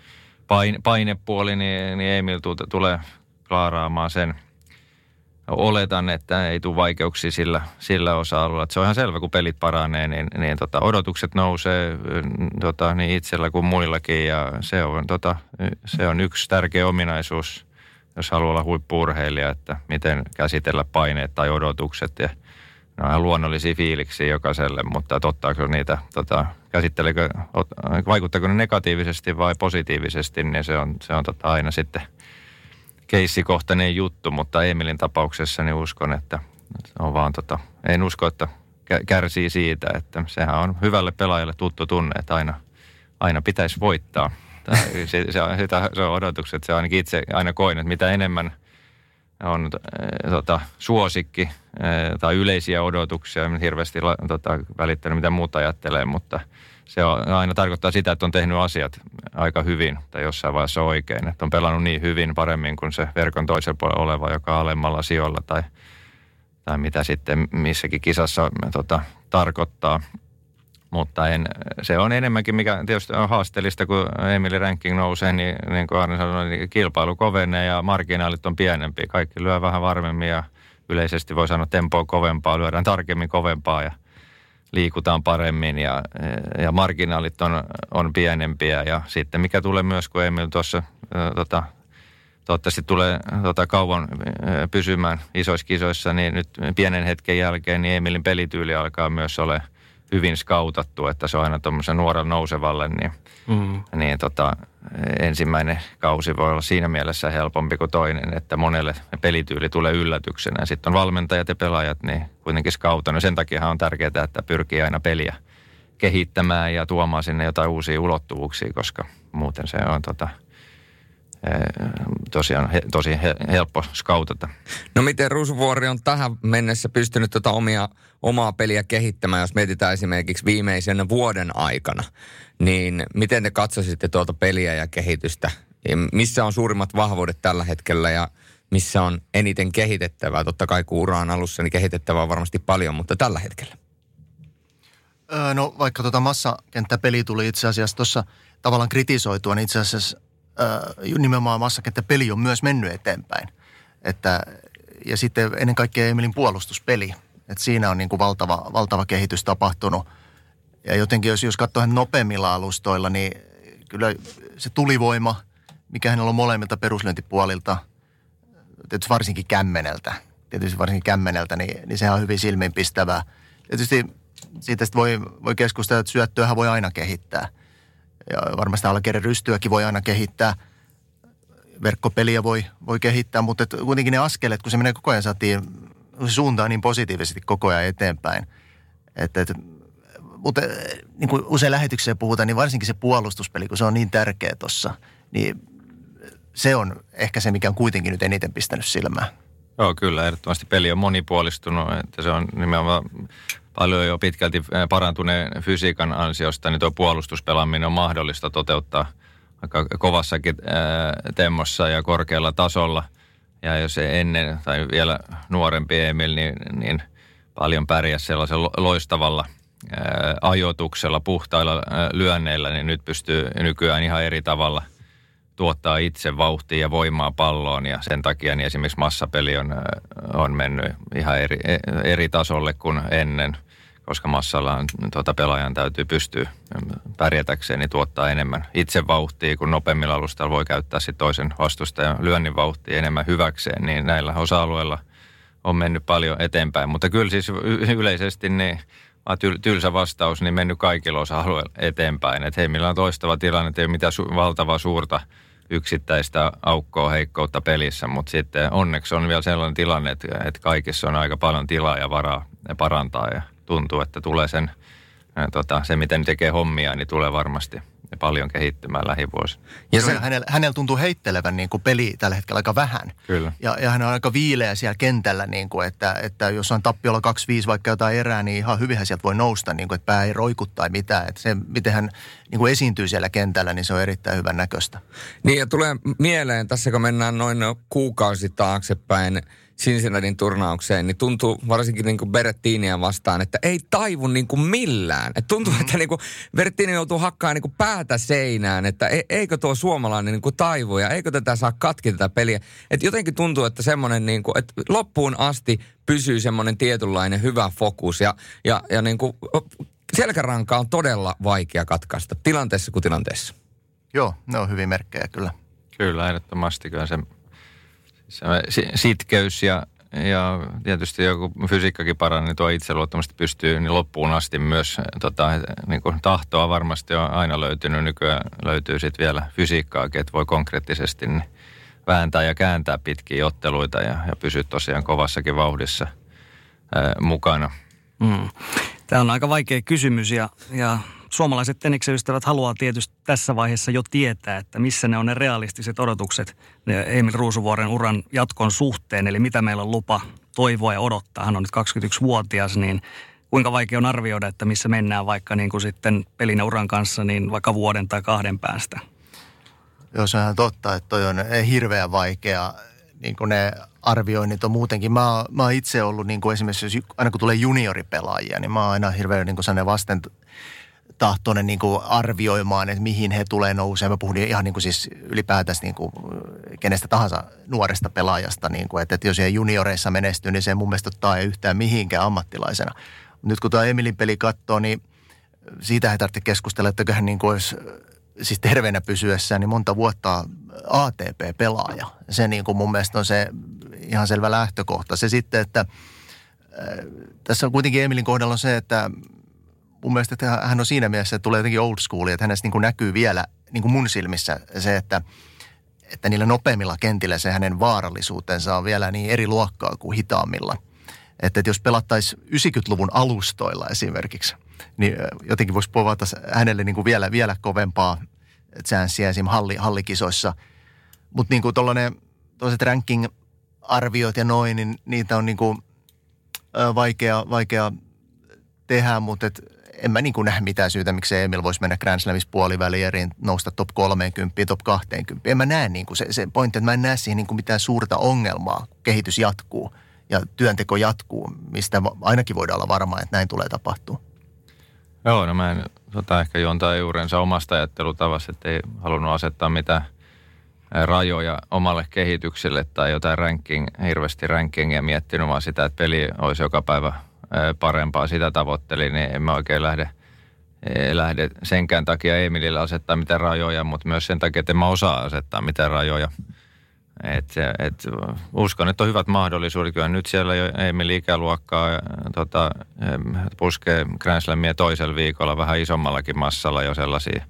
paine, painepuoli, niin, niin Emil tulee klaaraamaan sen. Oletan, että ei tule vaikeuksia sillä, sillä osa-alueella. Se on ihan selvä, kun pelit paranee, niin, niin tota, odotukset nousee tota, niin itsellä kuin muillakin. Ja se on, tota, se on yksi tärkeä ominaisuus, jos haluaa olla huippuurheilija, että miten käsitellä paineet tai odotukset. Ja ne on luonnollisia fiiliksiä jokaiselle, mutta ottaako niitä, tota, käsittelekö, vaikuttaako ne negatiivisesti vai positiivisesti, niin se on, se on tota aina sitten keissikohtainen juttu, mutta Emilin tapauksessa niin uskon, että on vaan tota, en usko, että kärsii siitä, että sehän on hyvälle pelaajalle tuttu tunne, että aina, aina pitäisi voittaa. Se, se, on, sitä, se on odotukset, se ainakin itse aina koin, että mitä enemmän – on äh, tota, suosikki äh, tai yleisiä odotuksia. En hirveästi tota, välittänyt, mitä muuta ajattelee, mutta se on, aina tarkoittaa sitä, että on tehnyt asiat aika hyvin tai jossain vaiheessa oikein. Että on pelannut niin hyvin paremmin kuin se verkon toisella puolella oleva, joka on alemmalla sijoilla tai, tai mitä sitten missäkin kisassa tota, tarkoittaa. Mutta en, se on enemmänkin, mikä tietysti on haasteellista, kun Emili ranking nousee, niin, niin kuin Arne sanoi, niin kilpailu kovenee ja marginaalit on pienempiä. Kaikki lyö vähän varmemmin ja yleisesti voi sanoa tempoa kovempaa, lyödään tarkemmin kovempaa ja liikutaan paremmin ja, ja marginaalit on, on pienempiä. Ja sitten mikä tulee myös, kun Emil tuossa tota, toivottavasti tulee tota, kauan pysymään isoissa kisoissa, niin nyt pienen hetken jälkeen niin Emilin pelityyli alkaa myös ole – hyvin skautattu, että se on aina tuommoisen nuorella nousevalle, niin, mm. niin tota, ensimmäinen kausi voi olla siinä mielessä helpompi kuin toinen, että monelle pelityyli tulee yllätyksenä. Sitten on valmentajat ja pelaajat niin kuitenkin skautannut. Sen takia on tärkeää, että pyrkii aina peliä kehittämään ja tuomaan sinne jotain uusia ulottuvuuksia, koska muuten se on tota, – tosiaan he, tosi he, helppo skautata. No miten Ruusuvuori on tähän mennessä pystynyt tuota omia, omaa peliä kehittämään, jos mietitään esimerkiksi viimeisen vuoden aikana, niin miten te katsoisitte tuolta peliä ja kehitystä? Missä on suurimmat vahvuudet tällä hetkellä ja missä on eniten kehitettävää? Totta kai kun ura on alussa, niin kehitettävää on varmasti paljon, mutta tällä hetkellä. no vaikka tuota massakenttäpeli tuli itse asiassa tuossa tavallaan kritisoitua, niin itse asiassa äh, nimenomaan peli on myös mennyt eteenpäin. Että, ja sitten ennen kaikkea Emilin puolustuspeli. Että siinä on niin kuin valtava, valtava kehitys tapahtunut. Ja jotenkin jos, jos katsoo nopeammilla alustoilla, niin kyllä se tulivoima, mikä hänellä on molemmilta peruslyöntipuolilta, tietysti varsinkin kämmeneltä, tietysti varsinkin kämmeneltä, niin, niin sehän on hyvin silmiinpistävää. Tietysti siitä voi, voi keskustella, että syöttöähän voi aina kehittää. Ja varmasti alakerran rystyäkin voi aina kehittää. Verkkopeliä voi, voi kehittää, mutta et kuitenkin ne askeleet, kun se menee koko ajan saatiin, suuntaa niin positiivisesti koko ajan eteenpäin. Et, et, mutta niin kuin usein lähetyksessä puhutaan, niin varsinkin se puolustuspeli, kun se on niin tärkeä tuossa, niin se on ehkä se, mikä on kuitenkin nyt eniten pistänyt silmään. Joo, kyllä. Ehdottomasti peli on monipuolistunut. Että se on nimenomaan paljon jo pitkälti parantuneen fysiikan ansiosta, niin tuo puolustuspelaaminen on mahdollista toteuttaa aika kovassakin temmossa ja korkealla tasolla. Ja jos se ennen tai vielä nuorempi Emil, niin, niin paljon pärjäsi sellaisella loistavalla ajoituksella, puhtailla lyönneillä, niin nyt pystyy nykyään ihan eri tavalla – tuottaa itse vauhtia ja voimaa palloon. Ja sen takia niin esimerkiksi massapeli on, on mennyt ihan eri, eri tasolle kuin ennen, koska massalla tuota, pelaajan täytyy pystyä pärjätäkseen niin tuottaa enemmän itse vauhtia, kun nopeammilla alustalla voi käyttää sit toisen vastustajan lyönnin vauhtia enemmän hyväkseen, niin näillä osa-alueilla on mennyt paljon eteenpäin. Mutta kyllä siis yleisesti niin tylsä vastaus, niin mennyt kaikilla osa-alueilla eteenpäin. Että hei, millä on toistava tilanne, ei ole mitään su- valtavaa suurta yksittäistä aukkoa, heikkoutta pelissä, mutta sitten onneksi on vielä sellainen tilanne, että, että kaikissa on aika paljon tilaa ja varaa parantaa ja tuntuu, että tulee sen, tota, se miten tekee hommia, niin tulee varmasti paljon kehittymään lähivuosina. Ja se, hänellä, hänellä tuntuu heittelevän niin kuin peli tällä hetkellä aika vähän. Kyllä. Ja, ja hän on aika viileä siellä kentällä, niin kuin, että, että jos on tappiolla 2-5 vaikka jotain erää, niin ihan hyvinhän sieltä voi nousta, niin kuin, että pää ei roiku tai mitään. Että se, miten hän niin kuin esiintyy siellä kentällä, niin se on erittäin hyvän näköistä. Niin ja tulee mieleen, tässä kun mennään noin kuukausi taaksepäin – Cincinnatin turnaukseen, niin tuntuu varsinkin niin kuin vastaan, että ei taivu niin kuin millään. Et tuntuu, mm-hmm. että niin kuin Berettini joutuu hakkaamaan niin kuin päätä seinään, että e, eikö tuo suomalainen niin kuin taivu ja eikö tätä saa katki tätä peliä. Et jotenkin tuntuu, että semmoinen, niin kuin, että loppuun asti pysyy semmoinen tietynlainen hyvä fokus ja, ja, ja niin kuin, selkäranka on todella vaikea katkaista tilanteessa kuin tilanteessa. Joo, ne on hyvin merkkejä kyllä. Kyllä, ehdottomasti kyllä se sitkeys ja, ja tietysti joku fysiikkakin paranee, niin tuo itseluottamusta pystyy niin loppuun asti myös tota, niin kuin tahtoa varmasti on aina löytynyt. Nykyään löytyy sitten vielä fysiikkaakin, että voi konkreettisesti niin vääntää ja kääntää pitkiä otteluita ja, ja pysyä tosiaan kovassakin vauhdissa ää, mukana. Mm. Tämä on aika vaikea kysymys ja, ja suomalaiset teniksen ystävät haluaa tietysti tässä vaiheessa jo tietää, että missä ne on ne realistiset odotukset Emil Ruusuvuoren uran jatkon suhteen, eli mitä meillä on lupa toivoa ja odottaa. Hän on nyt 21-vuotias, niin kuinka vaikea on arvioida, että missä mennään vaikka niin kuin sitten pelin uran kanssa, niin vaikka vuoden tai kahden päästä? Joo, se on ihan totta, että toi on hirveän vaikea. Niin kuin ne arvioinnit on muutenkin. Mä, mä oon itse ollut niin kuin esimerkiksi, jos, aina kun tulee junioripelaajia, niin mä oon aina hirveän niin kuin vasten tahtoinen niin kuin arvioimaan, että mihin he tulee nousemaan. Mä puhun ihan niin kuin siis ylipäätänsä niin kuin kenestä tahansa nuoresta pelaajasta, niin kuin, että, että jos ei junioreissa menestyy, niin se ei mun mielestä ottaa yhtään mihinkään ammattilaisena. Nyt kun tuo Emilin peli katsoo, niin siitä ei tarvitse keskustella, että hän niin olisi siis terveenä pysyessään, niin monta vuotta ATP-pelaaja. Se niin kuin mun mielestä on se ihan selvä lähtökohta. Se sitten, että äh, tässä on kuitenkin Emilin kohdalla on se, että mun mielestä että hän on siinä mielessä, että tulee jotenkin old school, että hänessä niin kuin näkyy vielä niin kuin mun silmissä se, että, että niillä nopeimmilla kentillä se hänen vaarallisuutensa on vielä niin eri luokkaa kuin hitaammilla. Että, että jos pelattaisiin 90-luvun alustoilla esimerkiksi, niin jotenkin voisi povata hänelle niin kuin vielä, vielä kovempaa chanssiä esimerkiksi halli, hallikisoissa. Mutta niin kuin tuollainen, ranking-arviot ja noin, niin niitä on niin kuin, vaikea, vaikea tehdä, mutta et en mä niin kuin näe mitään syytä, miksi Emil voisi mennä Grand Slamissa puolivälieriin, nousta top 30, top 20. En mä näe niin kuin se, se pointti, että mä en näe siihen niin kuin mitään suurta ongelmaa, kun kehitys jatkuu ja työnteko jatkuu, mistä ainakin voidaan olla varma, että näin tulee tapahtua. Joo, no mä en tota, ehkä juontaa juurensa omasta ajattelutavasta, että ei halunnut asettaa mitään rajoja omalle kehitykselle tai jotain ranking, hirveästi rankingia miettinyt, vaan sitä, että peli olisi joka päivä parempaa sitä tavoittelin, niin en mä oikein lähde lähde senkään takia Emilille asettaa mitään rajoja, mutta myös sen takia, että en mä osaa asettaa mitään rajoja. Et, et, uskon, että on hyvät mahdollisuudet. Kyllä nyt siellä jo Emil ikäluokkaa tota, puskee Grand Slamia toisella viikolla vähän isommallakin massalla jo sellaisia,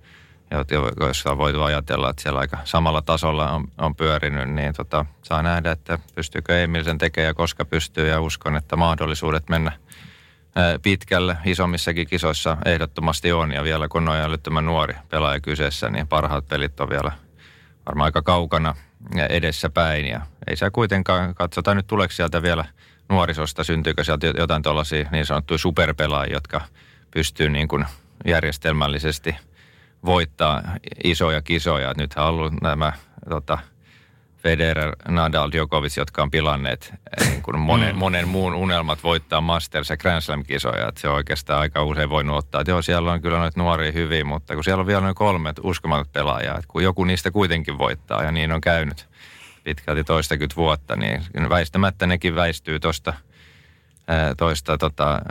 joissa on voitu ajatella, että siellä aika samalla tasolla on, on pyörinyt, niin tota, saa nähdä, että pystyykö Emil sen tekemään ja koska pystyy ja uskon, että mahdollisuudet mennä pitkälle isommissakin kisoissa ehdottomasti on ja vielä kun on älyttömän nuori pelaaja kyseessä, niin parhaat pelit on vielä varmaan aika kaukana edessä päin ja ei se kuitenkaan, katsotaan nyt tuleeko sieltä vielä nuorisosta, syntyykö sieltä jotain tuollaisia niin sanottuja superpelaajia, jotka pystyy niin kuin järjestelmällisesti voittaa isoja kisoja. Nythän on ollut nämä tota, Federer, Nadal, Djokovic, jotka on pilanneet eh, niin kuin monen, mm. monen muun unelmat voittaa Masters- ja Grand Slam-kisoja. Että se on oikeastaan aika usein voinut ottaa. Että joo, siellä on kyllä noita nuoria hyvin, mutta kun siellä on vielä noin kolme uskomatut pelaajaa, että kun joku niistä kuitenkin voittaa ja niin on käynyt pitkälti toistakymmentä vuotta, niin väistämättä nekin väistyy tuosta toista tota,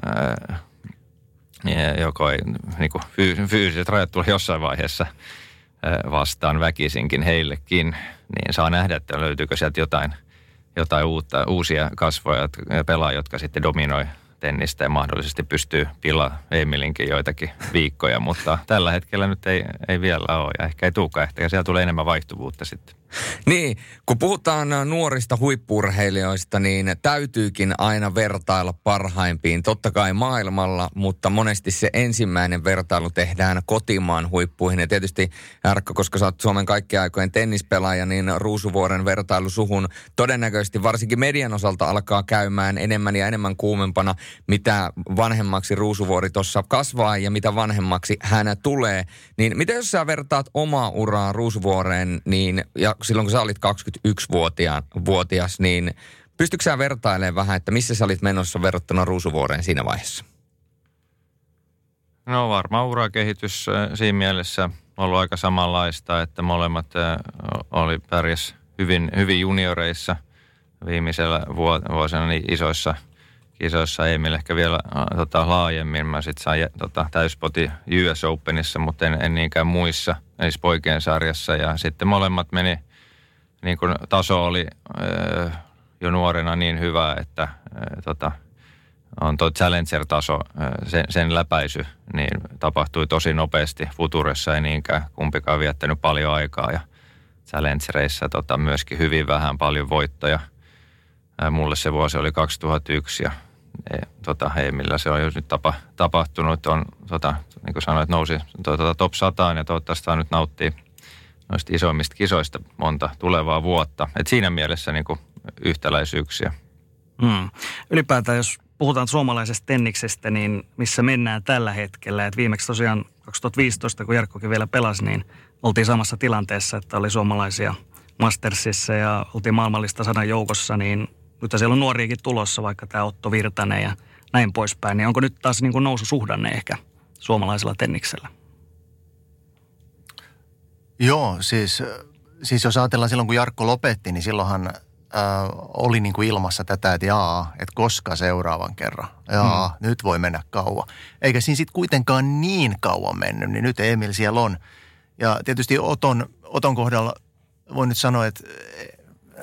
joko ei, niin kuin fyysiset rajat tulee jossain vaiheessa – vastaan väkisinkin heillekin, niin saa nähdä, että löytyykö sieltä jotain, jotain uutta, uusia kasvoja ja pelaajia, jotka sitten dominoi tennistä ja mahdollisesti pystyy pilaa Emilinkin joitakin viikkoja, mutta tällä hetkellä nyt ei, ei vielä ole ja ehkä ei tulekaan, ehkä siellä tulee enemmän vaihtuvuutta sitten. Niin, kun puhutaan nuorista huippurheilijoista, niin täytyykin aina vertailla parhaimpiin. Totta kai maailmalla, mutta monesti se ensimmäinen vertailu tehdään kotimaan huippuihin. Ja tietysti, Jarkko, koska sä oot Suomen kaikkien aikojen tennispelaaja, niin Ruusuvuoren vertailu suhun todennäköisesti varsinkin median osalta alkaa käymään enemmän ja enemmän kuumempana, mitä vanhemmaksi Ruusuvuori tuossa kasvaa ja mitä vanhemmaksi hän tulee. Niin mitä jos sä vertaat omaa uraa Ruusuvuoreen, niin ja silloin kun sä olit 21-vuotias, niin pystytkö sä vertailemaan vähän, että missä sä olit menossa verrattuna Ruusuvuoreen siinä vaiheessa? No varmaan urakehitys äh, siinä mielessä ollut aika samanlaista, että molemmat äh, oli pärjäs hyvin, hyvin junioreissa viimeisellä vuosina niin isoissa kisoissa. Emil ehkä vielä tota, laajemmin. Mä sitten sain tota, täyspoti US Openissa, mutta en, en niinkään muissa, eli poikien sarjassa. Ja sitten molemmat meni – niin kuin taso oli äh, jo nuorena niin hyvä, että äh, tota, on tuo Challenger-taso, sen, sen läpäisy, niin tapahtui tosi nopeasti. Futuressa ei niinkään kumpikaan viettänyt paljon aikaa ja Challengereissa tota, myöskin hyvin vähän paljon voittoja. Äh, mulle se vuosi oli 2001 ja e, tota, ei millä se on jo nyt tapa, tapahtunut. On, tota, niin kuin sanoit, nousi tota, top 100 ja toivottavasti saa nyt nauttia noista isoimmista kisoista monta tulevaa vuotta. Et siinä mielessä niin kuin yhtäläisyyksiä. Hmm. Ylipäätään, jos puhutaan suomalaisesta tenniksestä, niin missä mennään tällä hetkellä? Et viimeksi tosiaan 2015, kun Jarkkokin vielä pelasi, niin oltiin samassa tilanteessa, että oli suomalaisia Mastersissa ja oltiin maailmallista sadan joukossa, niin nyt siellä on nuoriakin tulossa, vaikka tämä Otto Virtanen ja näin poispäin. Niin onko nyt taas niin kuin noususuhdanne ehkä suomalaisella tenniksellä? Joo, siis, siis jos ajatellaan silloin, kun Jarkko lopetti, niin silloinhan äh, oli niin kuin ilmassa tätä, että jaa, että koska seuraavan kerran. Jaa, hmm. nyt voi mennä kauan. Eikä siinä sitten kuitenkaan niin kauan mennyt, niin nyt Emil siellä on. Ja tietysti Oton, Oton kohdalla voin nyt sanoa, että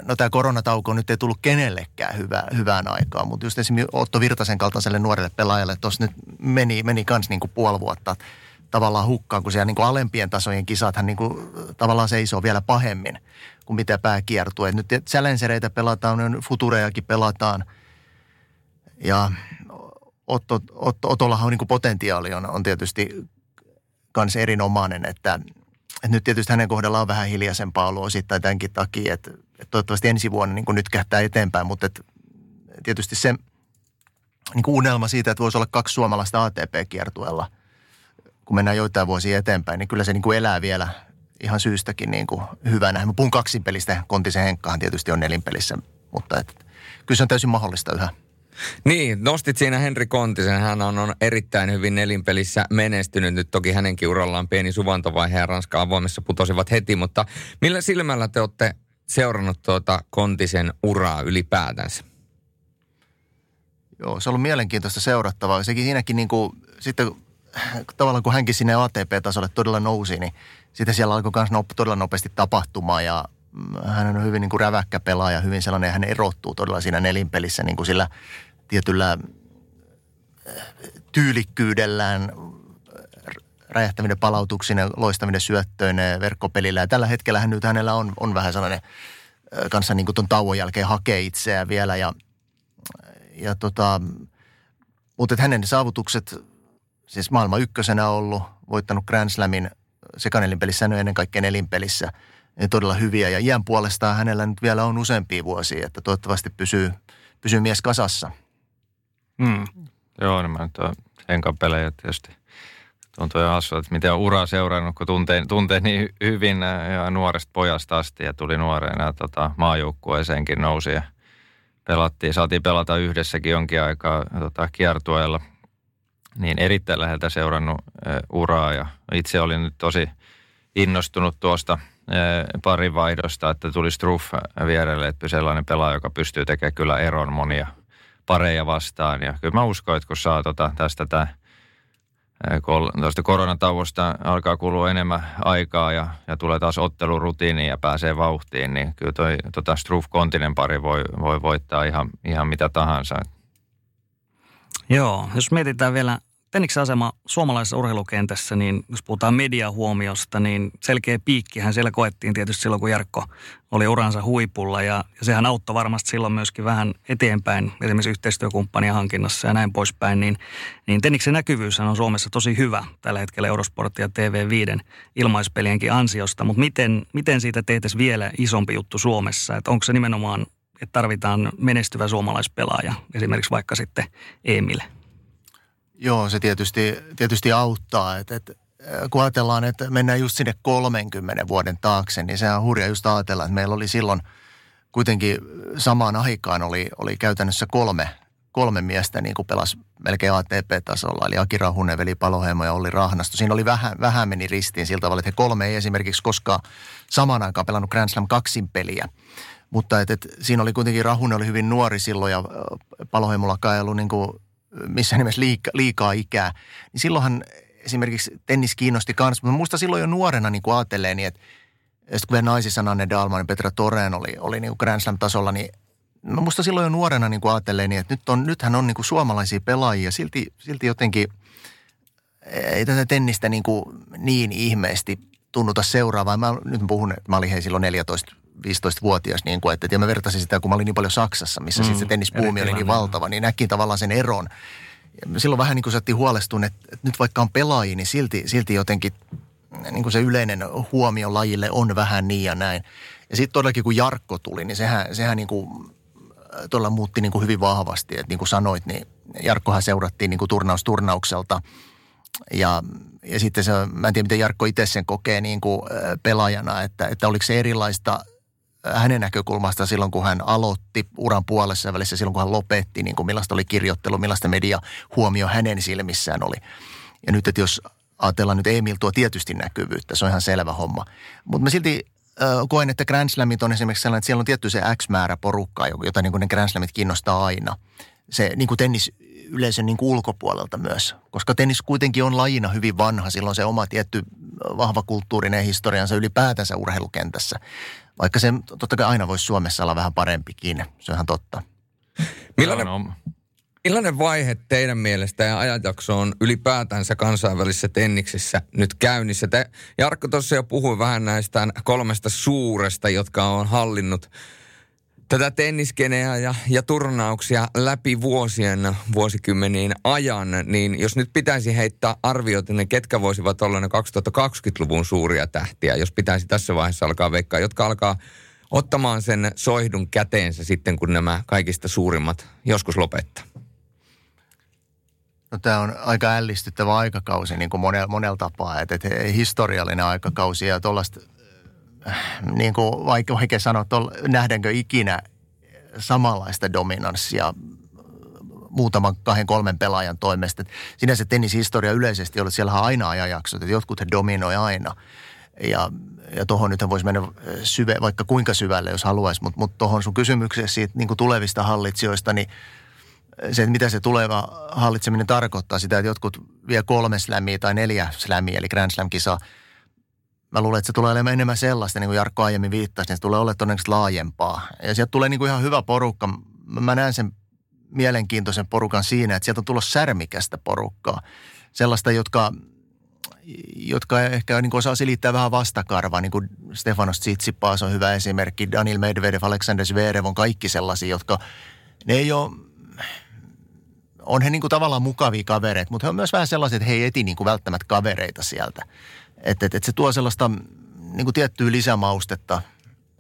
no tämä koronatauko nyt ei tullut kenellekään hyvää, hyvään aikaan, mutta just esimerkiksi Otto Virtasen kaltaiselle nuorelle pelaajalle tuossa nyt meni, meni kans niin kuin puoli vuotta – tavallaan hukkaan, kun siellä niin kuin alempien tasojen kisathan niin kuin tavallaan seisoo vielä pahemmin kuin mitä pää kiertuu. Et nyt challengereita pelataan, futurejakin pelataan ja Otto, Otto, Otollahan on niin kuin potentiaali on, on tietysti kans erinomainen, että, että nyt tietysti hänen kohdallaan on vähän hiljaisempaa ollut osittain tämänkin takia, että, että toivottavasti ensi vuonna niin kuin nyt kähtää eteenpäin, mutta että tietysti se niin kuin unelma siitä, että voisi olla kaksi suomalaista ATP-kiertueella – kun mennään joitain vuosia eteenpäin, niin kyllä se niin kuin elää vielä ihan syystäkin niin kuin hyvänä. Mä puhun kaksinpelistä, Kontisen Henkkahan tietysti on nelinpelissä, mutta et, kyllä se on täysin mahdollista yhä. Niin, nostit siinä Henri Kontisen. Hän on, on erittäin hyvin nelinpelissä menestynyt. Nyt toki hänenkin urallaan pieni suvantovaihe ja Ranska avoimessa putosivat heti, mutta millä silmällä te olette seurannut tuota Kontisen uraa ylipäätänsä? Joo, se on ollut mielenkiintoista seurattavaa. Sekin siinäkin niin kuin, sitten tavallaan kun hänkin sinne ATP-tasolle todella nousi, niin sitten siellä alkoi myös todella nopeasti tapahtumaan ja mm, hän on hyvin niin kuin räväkkä pelaaja, hyvin sellainen, ja hän erottuu todella siinä nelinpelissä niin kuin sillä tietyllä äh, tyylikkyydellään, räjähtävinen palautuksinen, loistavinen syöttöinen verkkopelillä. Ja tällä hetkellä nyt hänellä on, on vähän sellainen kanssa niin kuin ton tauon jälkeen hakee itseään vielä. Ja, ja tota, mutta hänen saavutukset, siis maailman ykkösenä ollut, voittanut Grand Slamin sekanelinpelissä ja ennen kaikkea nelinpelissä, niin todella hyviä. Ja iän puolestaan hänellä nyt vielä on useampia vuosia, että toivottavasti pysyy, pysyy mies kasassa. Mm. Joo, niin mä nyt Henkan pelejä tietysti tuntuu jo hassu, että miten on uraa seurannut, kun tuntee, tuntee niin hyvin ja nuoresta pojasta asti ja tuli nuoreena tota, maajoukkueeseenkin nousi ja pelattiin, saatiin pelata yhdessäkin jonkin aikaa tota, kiertueella. Niin erittäin läheltä seurannut e, uraa ja itse olin nyt tosi innostunut tuosta e, parin vaihdosta, että tuli Struff vierelle, että sellainen pelaaja, joka pystyy tekemään kyllä eron monia pareja vastaan. Ja kyllä mä uskon, että kun saa tota, tästä tämä tuosta koronatauosta alkaa kulua enemmän aikaa ja, ja tulee taas ottelurutiini ja pääsee vauhtiin, niin kyllä toi tota Struff Kontinen pari voi, voi voittaa ihan, ihan mitä tahansa. Joo, jos mietitään vielä Tenniksen asema suomalaisessa urheilukentässä, niin jos puhutaan mediahuomiosta, niin selkeä piikkihän siellä koettiin tietysti silloin, kun Jarkko oli uransa huipulla. Ja, ja sehän auttoi varmasti silloin myöskin vähän eteenpäin, esimerkiksi yhteistyökumppania hankinnassa ja näin poispäin. Niin, niin Tenniksen näkyvyys on Suomessa tosi hyvä tällä hetkellä Eurosport ja TV5 ilmaispelienkin ansiosta. Mutta miten, miten siitä tehtäisiin vielä isompi juttu Suomessa? Että onko se nimenomaan, että tarvitaan menestyvä suomalaispelaaja, esimerkiksi vaikka sitten Emille? Joo, se tietysti, tietysti auttaa. että et, kun ajatellaan, että mennään just sinne 30 vuoden taakse, niin sehän on hurja just ajatella, että meillä oli silloin kuitenkin samaan aikaan oli, oli käytännössä kolme, kolme miestä niin kuin pelasi melkein ATP-tasolla, eli Aki Rahunen, Veli Paloheimo ja Olli Rahnasto. Siinä oli vähän, vähän meni ristiin sillä tavalla, että he kolme ei esimerkiksi koskaan samaan aikaan pelannut Grand Slam kaksin peliä. Mutta et, et, siinä oli kuitenkin Rahunen oli hyvin nuori silloin ja Paloheimollakaan ei ollut niin kuin missään nimessä liika, liikaa ikää, niin silloinhan esimerkiksi tennis kiinnosti kanssa. Mutta muista silloin jo nuorena niin kuin ajattelee, niin että sitten kun naisissa Anne Dalman ja Petra Toreen oli, oli niin kuin Grand Slam-tasolla, niin mä muista silloin jo nuorena niin kuin niin että nyt on, nythän on niin kuin suomalaisia pelaajia. Silti, silti jotenkin ei tätä tennistä niin, kuin niin ihmeesti tunnuta seuraavaa. Mä nyt puhun, että mä olin hei silloin 14 15-vuotias, niin kuin, että ja mä vertasin sitä, kun mä olin niin paljon Saksassa, missä mm, sitten se tennispuumi oli niin valtava, niin näkin tavallaan sen eron. Ja silloin vähän niin kuin sattiin huolestun, että, nyt vaikka on pelaajia, niin silti, silti jotenkin niin kuin se yleinen huomio lajille on vähän niin ja näin. Ja sitten todellakin kun Jarkko tuli, niin sehän, sehän niin kuin tuolla muutti niin kuin hyvin vahvasti. Että niin kuin sanoit, niin Jarkkohan seurattiin niin kuin turnaus turnaukselta. Ja, ja sitten se, mä en tiedä miten Jarkko itse sen kokee niin kuin pelaajana, että, että oliko se erilaista hänen näkökulmasta silloin, kun hän aloitti uran puolessa välissä, silloin kun hän lopetti, niin kuin millaista oli kirjoittelu, millaista media huomio hänen silmissään oli. Ja nyt, että jos ajatellaan nyt Emil tuo tietysti näkyvyyttä, se on ihan selvä homma. Mutta mä silti äh, koen, että Grand Slamit on esimerkiksi sellainen, että siellä on tietty se X määrä porukkaa, jota niin kuin ne Grand Slamit kiinnostaa aina. Se niin kuin tennis yleisön niin ulkopuolelta myös, koska tennis kuitenkin on lajina hyvin vanha. Silloin se oma tietty vahva kulttuurinen historiansa ylipäätänsä urheilukentässä. Vaikka se totta kai aina voisi Suomessa olla vähän parempikin, se on ihan totta. Millainen, millainen vaihe teidän mielestä ja ajanjakso on ylipäätänsä kansainvälisessä tenniksessä nyt käynnissä? Te, Jarkko tuossa jo puhui vähän näistä kolmesta suuresta, jotka on hallinnut tätä tenniskeneä ja, ja turnauksia läpi vuosien, vuosikymmenien ajan, niin jos nyt pitäisi heittää arvioita, niin ketkä voisivat olla ne 2020-luvun suuria tähtiä, jos pitäisi tässä vaiheessa alkaa veikkaa, jotka alkaa ottamaan sen soihdun käteensä sitten, kun nämä kaikista suurimmat joskus lopettaa? No, tämä on aika ällistyttävä aikakausi niin kuin monella, monella tapaa, että, että historiallinen aikakausi ja tuollaista niin kuin vaikka vaikea sanoa, että nähdäänkö ikinä samanlaista dominanssia muutaman kahden kolmen pelaajan toimesta. Sinänsä tennishistoria yleisesti on, että siellä on aina ajanjaksot, että jotkut he dominoi aina. Ja, ja tuohon nyt voisi mennä syve, vaikka kuinka syvälle, jos haluaisi, mutta mut tuohon sun kysymykseen siitä niin kuin tulevista hallitsijoista, niin se, että mitä se tuleva hallitseminen tarkoittaa, sitä, että jotkut vie kolme slämiä tai neljä slämiä, eli Grand Slam-kisaa. Mä luulen, että se tulee olemaan enemmän sellaista, niin kuin Jarkko aiemmin viittasi, niin se tulee olemaan todennäköisesti laajempaa. Ja sieltä tulee niin kuin ihan hyvä porukka. Mä näen sen mielenkiintoisen porukan siinä, että sieltä on tullut särmikästä porukkaa. Sellaista, jotka, jotka ehkä niin osaa silittää vähän vastakarvaa, niin kuin Stefanos Tsitsipas on hyvä esimerkki, Daniel Medvedev, Alexander Zverev on kaikki sellaisia, jotka ne ei ole on he niin kuin tavallaan mukavia kavereita, mutta he on myös vähän sellaiset, että he ei eti niin kuin välttämättä kavereita sieltä. Että et, et se tuo sellaista niin kuin tiettyä lisämaustetta,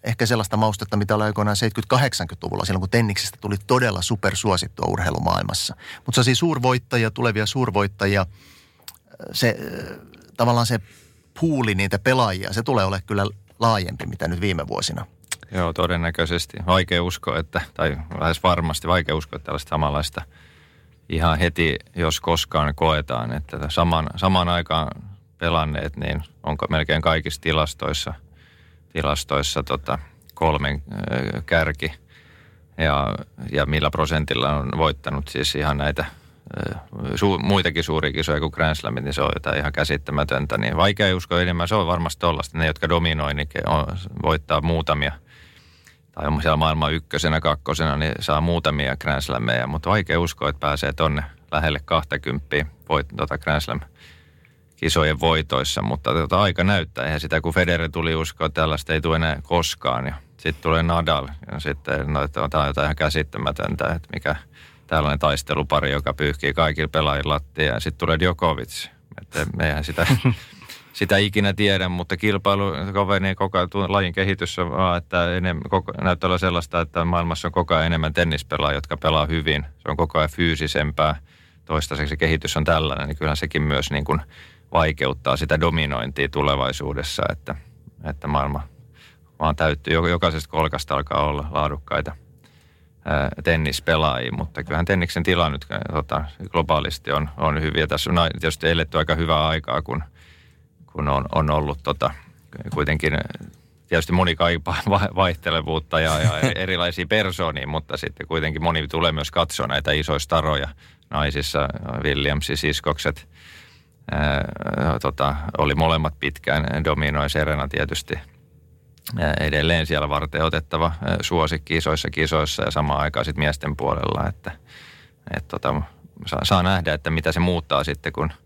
ehkä sellaista maustetta, mitä oli aikoinaan 70-80-luvulla, silloin kun tenniksestä tuli todella supersuosittua urheilumaailmassa. Mutta se on siis suurvoittajia, tulevia suurvoittajia, se tavallaan se puuli niitä pelaajia, se tulee olemaan kyllä laajempi, mitä nyt viime vuosina. Joo, todennäköisesti. Vaikea uskoa, että, tai lähes varmasti vaikea uskoa, että tällaista samanlaista – ihan heti, jos koskaan koetaan, että saman, samaan aikaan pelanneet, niin onko melkein kaikissa tilastoissa, tilastoissa tota, kolmen kärki ja, ja millä prosentilla on voittanut siis ihan näitä su, muitakin suuria kisoja kuin Grand Slamit, niin se on jotain ihan käsittämätöntä. Niin vaikea uskoa enemmän, se on varmasti tollaista. Ne, jotka dominoi, niin on, voittaa muutamia – tai on siellä maailman ykkösenä, kakkosena, niin saa muutamia Grand Slameja, mutta vaikea uskoa, että pääsee tonne lähelle 20 voit, tota Grand Slam kisojen voitoissa, mutta tota, aika näyttää. Eihän sitä, kun Federer tuli uskoa, että tällaista ei tule enää koskaan. Ja sitten tulee Nadal, ja sitten no, että tämä on jotain ihan käsittämätöntä, että mikä tällainen taistelupari, joka pyyhkii kaikilla pelaajilla lattia, ja sitten tulee Djokovic. Että meihän sitä sitä ikinä tiedä, mutta kilpailu kovenee koko ajan, lajin kehitys on vaan, että enemmän, koko, näyttää olla sellaista, että maailmassa on koko ajan enemmän tennispelaajia, jotka pelaa hyvin. Se on koko ajan fyysisempää. Toistaiseksi kehitys on tällainen, niin kyllähän sekin myös niin kuin vaikeuttaa sitä dominointia tulevaisuudessa, että, että maailma vaan täyttyy. Jokaisesta kolkasta alkaa olla laadukkaita tennispelaajia, mutta kyllähän tenniksen tila nyt tota, globaalisti on, on hyviä. Tässä on tietysti eletty aika hyvää aikaa, kun – kun on, on ollut tota, kuitenkin tietysti moni kaipaa vaihtelevuutta ja, ja erilaisia persoonia, mutta sitten kuitenkin moni tulee myös katsoa näitä isoja staroja naisissa, Williamsi, siskokset, ää, tota, oli molemmat pitkään, dominoi Serena tietysti ää, edelleen siellä varten otettava suosikki isoissa kisoissa ja samaan aikaan sitten miesten puolella, että et, tota, saa, saa nähdä, että mitä se muuttaa sitten, kun –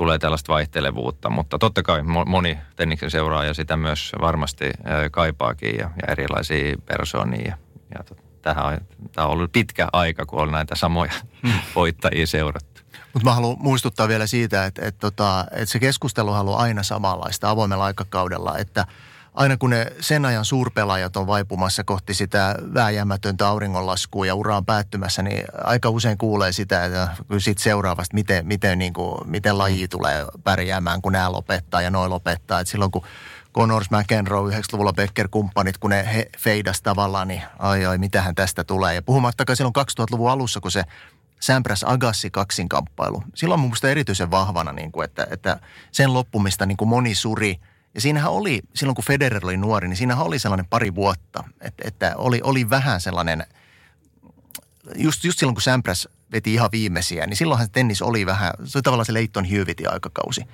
tulee tällaista vaihtelevuutta, mutta totta kai moni tenniksen seuraaja sitä myös varmasti kaipaakin ja, ja erilaisia persoonia. Ja, ja tähän on, tämä on ollut pitkä aika, kun on näitä samoja hmm. voittajia seurattu. Mutta mä haluan muistuttaa vielä siitä, että, että, että, että se keskustelu on aina samanlaista avoimella aikakaudella, että – aina kun ne sen ajan suurpelaajat on vaipumassa kohti sitä vääjäämätöntä auringonlaskua ja uraan päättymässä, niin aika usein kuulee sitä, että sitten seuraavasta, miten, miten, niin kuin, miten laji tulee pärjäämään, kun nämä lopettaa ja noin lopettaa. Et silloin kun Connors, McEnroe, 90-luvulla Becker-kumppanit, kun ne he, feidas tavallaan, niin ai ai, mitähän tästä tulee. Ja puhumattakaan silloin 2000-luvun alussa, kun se Sampras Agassi kaksinkamppailu. Silloin mun erityisen vahvana, niin kuin, että, että sen loppumista niin kuin moni suri – ja siinähän oli, silloin kun Federer oli nuori, niin siinähän oli sellainen pari vuotta, että, että oli, oli vähän sellainen, just, just silloin kun Sampras veti ihan viimeisiä, niin silloinhan tennis oli vähän, se oli tavallaan se Leighton Hewittin aikakausi.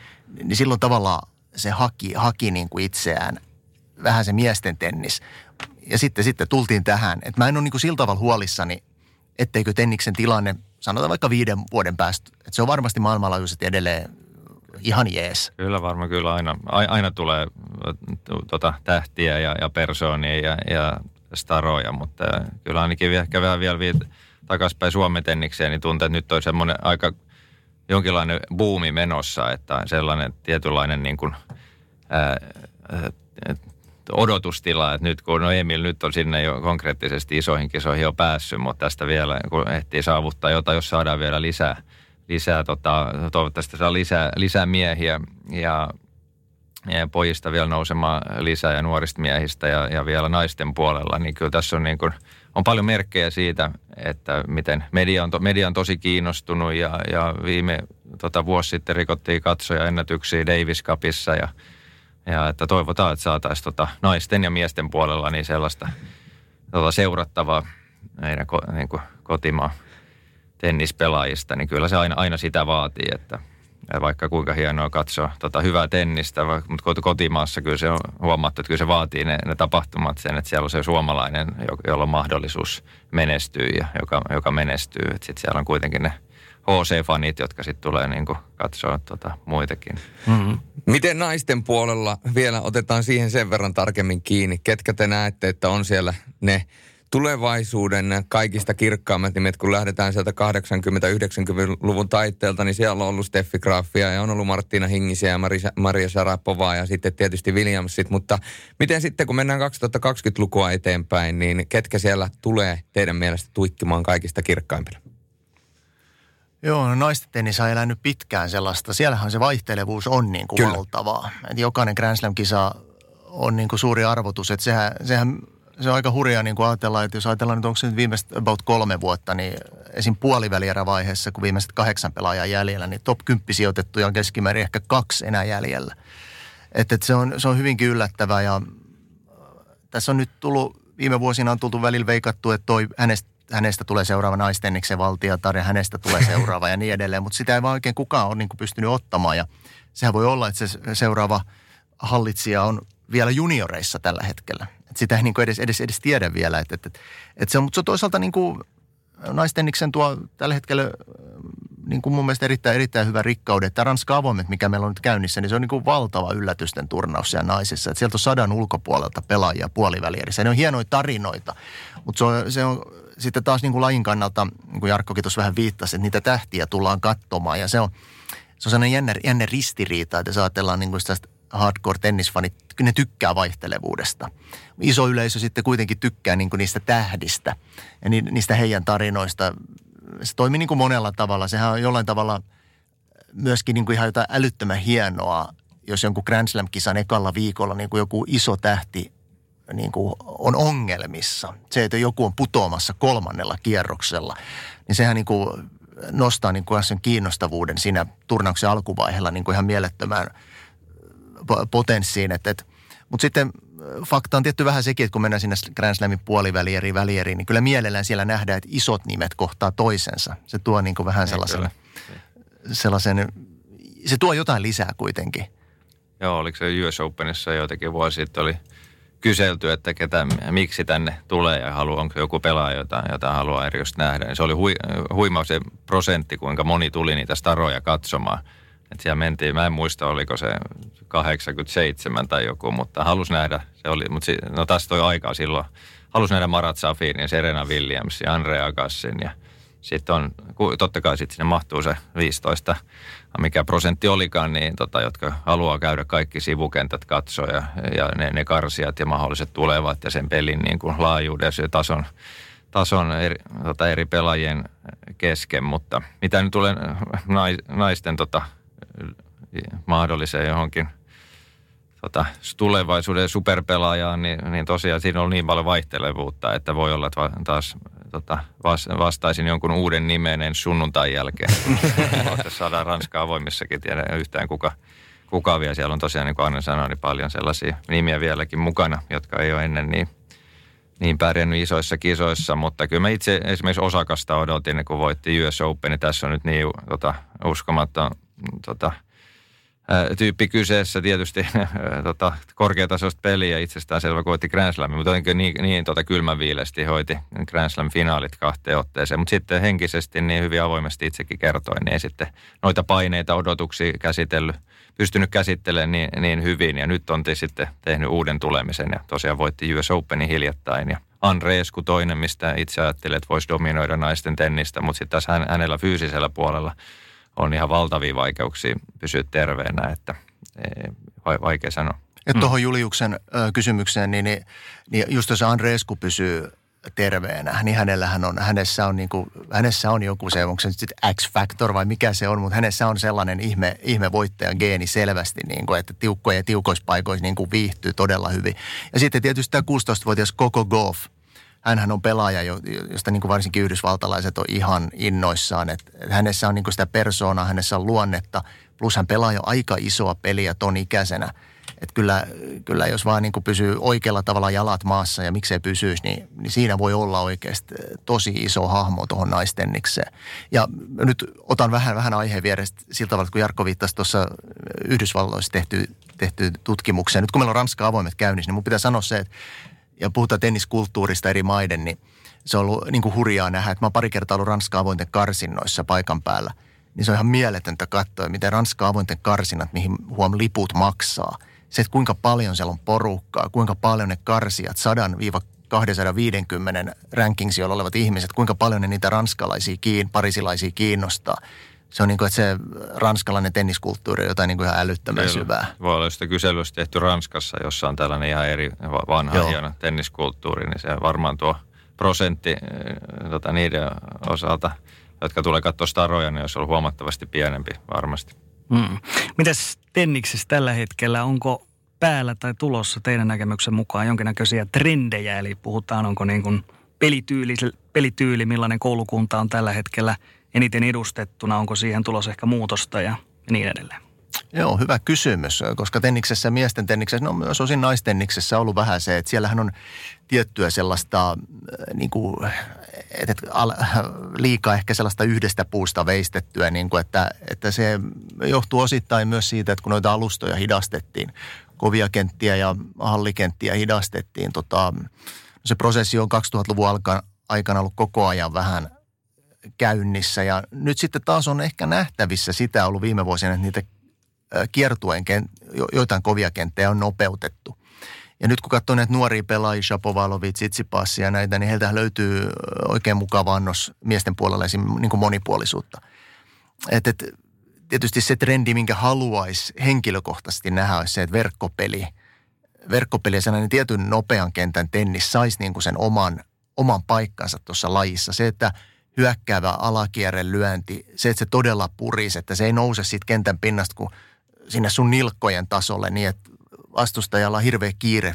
Niin silloin tavallaan se haki, haki niin kuin itseään vähän se miesten tennis. Ja sitten, sitten tultiin tähän, että mä en ole niin kuin sillä tavalla huolissani, etteikö tenniksen tilanne, sanotaan vaikka viiden vuoden päästä, että se on varmasti maailmanlaajuisesti edelleen ihan jees. Kyllä varmaan kyllä aina, aina tulee tota, tähtiä ja, ja persoonia ja, ja staroja, mutta kyllä ainakin ehkä vähän vielä viit, takaspäin Suomen tennikseen, niin tuntuu, että nyt on semmoinen aika jonkinlainen buumi menossa, että sellainen tietynlainen niin kuin, ää, odotustila, että nyt kun no Emil nyt on sinne jo konkreettisesti isoihin kisoihin jo päässyt, mutta tästä vielä kun ehtii saavuttaa jotain, jos saadaan vielä lisää – lisää, tota, toivottavasti saa lisää, lisää miehiä ja, ja pojista vielä nousemaan lisää ja nuorista miehistä ja, ja vielä naisten puolella, niin kyllä tässä on, niin kuin, on paljon merkkejä siitä, että miten media on, to, media on tosi kiinnostunut ja, ja viime tota, vuosi sitten rikottiin katsoja ennätyksiä Davis Cupissa ja, ja että toivotaan, että saataisiin tota, naisten ja miesten puolella niin sellaista tota, seurattavaa meidän ko, niin kuin kotimaan tennispelaajista, niin kyllä se aina, aina sitä vaatii, että vaikka kuinka hienoa katsoa tota hyvää tennistä, mutta kotimaassa kyllä se on huomattu, että kyllä se vaatii ne, ne tapahtumat sen, että siellä on se suomalainen, jolla on mahdollisuus menestyä ja joka, joka menestyy. Sitten siellä on kuitenkin ne HC-fanit, jotka sitten tulee niin katsoa tota muitakin. Mm-hmm. Miten naisten puolella vielä otetaan siihen sen verran tarkemmin kiinni? Ketkä te näette, että on siellä ne tulevaisuuden kaikista kirkkaammat nimet, kun lähdetään sieltä 80-90-luvun taitteelta, niin siellä on ollut Steffi Graffia ja on ollut Martina Hingisiä ja Maria, Maria Sarapovaa ja sitten tietysti Williamsit. Mutta miten sitten, kun mennään 2020-lukua eteenpäin, niin ketkä siellä tulee teidän mielestä tuikkimaan kaikista kirkkaimpina? Joo, no naisten tennis on elänyt pitkään sellaista. Siellähän se vaihtelevuus on niin kuin valtavaa. Et jokainen Grand Slam-kisa on niin kuin suuri arvotus. Että sehän, sehän se on aika hurjaa niin kuin ajatellaan, että jos ajatellaan nyt onko se nyt viimeiset about kolme vuotta, niin esim. puolivälierävaiheessa, kun viimeiset kahdeksan pelaajaa jäljellä, niin top 10 sijoitettuja on keskimäärin ehkä kaksi enää jäljellä. Että et se, on, se on hyvinkin yllättävää ja äh, tässä on nyt tullut, viime vuosina on tultu välillä veikattu, että toi hänestä, hänestä tulee seuraava naistenniksen valtiotar ja hänestä tulee seuraava ja niin edelleen, mutta sitä ei vaan oikein kukaan ole niin kuin pystynyt ottamaan ja sehän voi olla, että se seuraava hallitsija on vielä junioreissa tällä hetkellä. Et sitä ei niin kuin edes, edes, edes tiedä vielä. Et, et, et, et se on, mutta se on toisaalta niin kuin naistenniksen tuo tällä hetkellä niin kuin mun mielestä erittäin, erittäin hyvä rikkaudet. Tämä Ranska avoimet, mikä meillä on nyt käynnissä, niin se on niin kuin valtava yllätysten turnaus siellä naisissa. Et sieltä on sadan ulkopuolelta pelaajia puolivälierissä. Ne on hienoja tarinoita, mutta se on, se on sitten taas niin kuin lajin kannalta, niin kuin Jarkkokin tuossa vähän viittasi, että niitä tähtiä tullaan katsomaan. Ja se on, se on sellainen jännä, jännä ristiriita, että jos ajatellaan niin kuin sitä hardcore-tennisfanit, ne tykkää vaihtelevuudesta. Iso yleisö sitten kuitenkin tykkää niin kuin niistä tähdistä ja niistä heidän tarinoista. Se toimii niin kuin monella tavalla. Sehän on jollain tavalla myöskin niin kuin ihan jotain älyttömän hienoa, jos jonkun Grand Slam-kisan ekalla viikolla niin kuin joku iso tähti niin kuin on ongelmissa. Se, että joku on putoamassa kolmannella kierroksella, niin sehän niin kuin nostaa niin kuin sen kiinnostavuuden siinä turnauksen alkuvaiheella niin kuin ihan mielettömään – potenssiin. Että, että, mutta sitten äh, fakta on tietty vähän sekin, että kun mennään sinne Grand Slamin puolivälieriin, välieriin, niin kyllä mielellään siellä nähdään, että isot nimet kohtaa toisensa. Se tuo niin kuin vähän niin, sellaisen, sellaisen, se tuo jotain lisää kuitenkin. Joo, oliko se US Openissa joitakin vuosi sitten oli kyselty, että ketä, miksi tänne tulee ja haluaa, onko joku pelaaja, jota, jota haluaa eri nähdä. Niin se oli hui, huima se prosentti, kuinka moni tuli niitä staroja katsomaan. Et siellä mentiin, mä en muista oliko se 87 tai joku, mutta halus nähdä, se oli, mutta si, no tästä toi aikaa silloin, halus nähdä Marat Safirin ja Serena Williams ja Andre Agassin ja sitten on, totta kai sitten sinne mahtuu se 15, mikä prosentti olikaan, niin tota, jotka haluaa käydä kaikki sivukentät katsoa ja, ja ne, ne karsijat ja mahdolliset tulevat ja sen pelin niin kuin laajuudessa ja tason, tason eri, tota, eri pelaajien kesken, mutta mitä nyt tulee naisten tota, mahdolliseen johonkin tota, tulevaisuuden superpelaajaan, niin, niin tosiaan siinä on niin paljon vaihtelevuutta, että voi olla, että taas tota, vastaisin jonkun uuden nimenen sunnuntain jälkeen. saadaan Ranskaa avoimissakin, tiedä yhtään kuka, kuka vielä. Siellä on tosiaan, niin kuin Anne sanoi, niin paljon sellaisia nimiä vieläkin mukana, jotka ei ole ennen niin, niin pärjännyt isoissa kisoissa. Mutta kyllä mä itse esimerkiksi osakasta odotin, kun voitti US Open, niin tässä on nyt niin tota, uskomatta tota, tyyppi kyseessä tietysti tota, korkeatasoista peliä itsestään selvä, kun voitti Grand Slamin, mutta jotenkin niin, niin tota, kylmäviilesti hoiti Grand Slam finaalit kahteen otteeseen. Mutta sitten henkisesti niin hyvin avoimesti itsekin kertoin, niin ei sitten noita paineita, odotuksia käsitellyt, pystynyt käsittelemään niin, niin hyvin. Ja nyt on te sitten tehnyt uuden tulemisen ja tosiaan voitti US Openin hiljattain. Ja Andreesku toinen, mistä itse ajattelin, että voisi dominoida naisten tennistä, mutta sitten tässä hänellä fyysisellä puolella – on ihan valtavia vaikeuksia pysyä terveenä, että vaikea sanoa. Ja mm. tuohon Juliuksen ö, kysymykseen, niin, niin, niin just jos Andreesku pysyy terveenä, niin hänellähän on, hänessä on, niin kuin, hänessä on joku se, onko se nyt X-factor vai mikä se on, mutta hänessä on sellainen ihme, ihme voittajan geeni selvästi, niin kuin, että tiukkoja ja tiukoissa paikoissa niin kuin viihtyy todella hyvin. Ja sitten tietysti tämä 16-vuotias Koko Golf, hänhän on pelaaja, josta niin kuin varsinkin yhdysvaltalaiset on ihan innoissaan. Että hänessä on niin kuin sitä persoonaa, hänessä on luonnetta, plus hän pelaa jo aika isoa peliä ton ikäisenä. Että kyllä, kyllä jos vaan niin kuin pysyy oikealla tavalla jalat maassa ja miksei pysyisi, niin, niin siinä voi olla oikeasti tosi iso hahmo tuohon naistennikseen. Ja nyt otan vähän, vähän aiheen vierestä sillä tavalla, kun Jarkko viittasi tuossa Yhdysvalloissa tehty, tehty tutkimukseen. Nyt kun meillä on Ranska avoimet käynnissä, niin mun pitää sanoa se, että ja puhutaan tenniskulttuurista eri maiden, niin se on ollut niin kuin hurjaa nähdä, että mä oon pari kertaa ollut Ranska avointen karsinnoissa paikan päällä. Niin se on ihan mieletöntä katsoa, miten Ranska avointen karsinnat, mihin huom liput maksaa. Se, että kuinka paljon siellä on porukkaa, kuinka paljon ne karsijat, 100-250 rankingsijoilla olevat ihmiset, kuinka paljon ne niitä ranskalaisia, kiin, parisilaisia kiinnostaa se on niin kuin, että se ranskalainen tenniskulttuuri on jotain niin kuin ihan älyttömän Kyllä. syvää. Voi olla sitä kyselystä tehty Ranskassa, jossa on tällainen ihan eri vanha Joo. hieno tenniskulttuuri, niin se varmaan tuo prosentti eh, tota, niiden osalta, jotka tulee katsoa staroja, niin olisi ollut huomattavasti pienempi varmasti. Mm. Mitäs tenniksessä tällä hetkellä, onko päällä tai tulossa teidän näkemyksen mukaan jonkinnäköisiä trendejä, eli puhutaan onko niin kuin pelityyli, pelityyli, millainen koulukunta on tällä hetkellä eniten edustettuna, onko siihen tulossa ehkä muutosta ja niin edelleen? Joo, hyvä kysymys, koska tenniksessä, miesten tenniksessä, no myös osin naistenniksessä ollut vähän se, että siellähän on tiettyä sellaista äh, niin kuin, että liikaa ehkä sellaista yhdestä puusta veistettyä, niin kuin, että, että se johtuu osittain myös siitä, että kun noita alustoja hidastettiin, kovia kenttiä ja hallikenttiä hidastettiin, tota, se prosessi on 2000-luvun aikana ollut koko ajan vähän käynnissä ja nyt sitten taas on ehkä nähtävissä sitä ollut viime vuosina, että niitä kiertueen, joitain kovia kenttejä on nopeutettu. Ja nyt kun katsoo näitä nuoria pelaajia, Shapovalov, Tsitsipas ja näitä, niin heiltä löytyy oikein mukava annos miesten puolella niin kuin monipuolisuutta. Et, et, tietysti se trendi, minkä haluaisi henkilökohtaisesti nähdä, olisi se, että verkkopeli, verkkopeli ja sellainen tietyn nopean kentän tennis saisi niin kuin sen oman, oman paikkansa tuossa lajissa. Se, että hyökkäävä alakierren lyönti, se, että se todella purisi, että se ei nouse siitä kentän pinnasta kuin sinne sun nilkkojen tasolle niin, että vastustajalla on hirveä kiire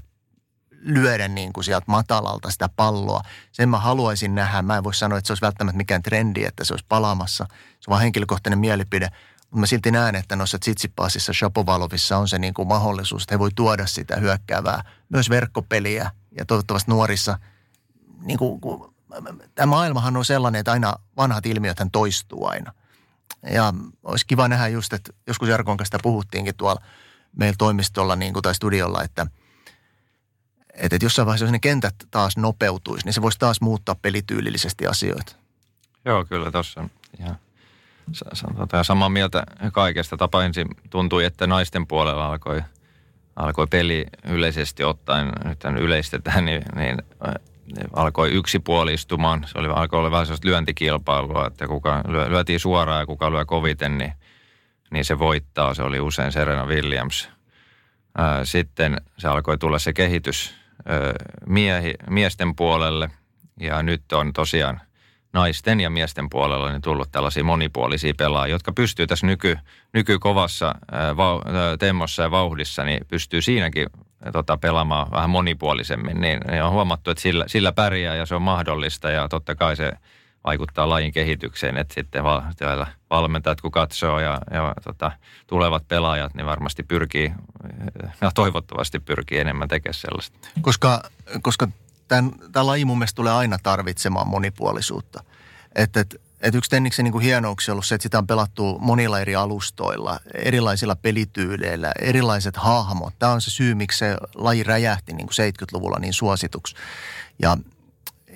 lyödä niin kuin sieltä matalalta sitä palloa. Sen mä haluaisin nähdä. Mä en voi sanoa, että se olisi välttämättä mikään trendi, että se olisi palaamassa. Se on vaan henkilökohtainen mielipide. Mutta mä silti näen, että noissa Tsitsipaasissa, Shapovalovissa on se niin kuin mahdollisuus, että he voi tuoda sitä hyökkäävää, myös verkkopeliä ja toivottavasti nuorissa, niin kuin, tämä maailmahan on sellainen, että aina vanhat ilmiöt toistuu aina. Ja olisi kiva nähdä just, että joskus Jarkon kanssa puhuttiinkin tuolla meillä toimistolla niin kuin, tai studiolla, että, että, että jossain vaiheessa, jos ne kentät taas nopeutuisi, niin se voisi taas muuttaa pelityylillisesti asioita. Joo, kyllä tuossa ihan tota, samaa mieltä kaikesta. Tapa ensin tuntui, että naisten puolella alkoi, alkoi peli yleisesti ottaen, nyt yleistetään, niin, niin alkoi yksipuolistumaan. Se oli, alkoi olla vähän sellaista lyöntikilpailua, että kuka lyö, lyötiin suoraan ja kuka lyö koviten, niin, niin se voittaa. Se oli usein Serena Williams. Sitten se alkoi tulla se kehitys miehi, miesten puolelle ja nyt on tosiaan naisten ja miesten puolella niin tullut tällaisia monipuolisia pelaajia, jotka pystyy tässä nyky, nykykovassa va, temmossa ja vauhdissa, niin pystyy siinäkin tota, pelaamaan vähän monipuolisemmin, niin, niin on huomattu, että sillä, sillä pärjää ja se on mahdollista ja totta kai se vaikuttaa lajin kehitykseen, että sitten val, valmentajat kun katsoo ja, ja tota, tulevat pelaajat, niin varmasti pyrkii ja toivottavasti pyrkii enemmän tekemään sellaista. Koska, koska tämän, tämä laji mun mielestä tulee aina tarvitsemaan monipuolisuutta. Että, että et yksi Tenniksen niin hienouksia on ollut se, että sitä on pelattu monilla eri alustoilla, erilaisilla pelityyleillä, erilaiset hahmot. Tämä on se syy, miksi se laji räjähti niin kuin 70-luvulla niin suosituksi. Ja,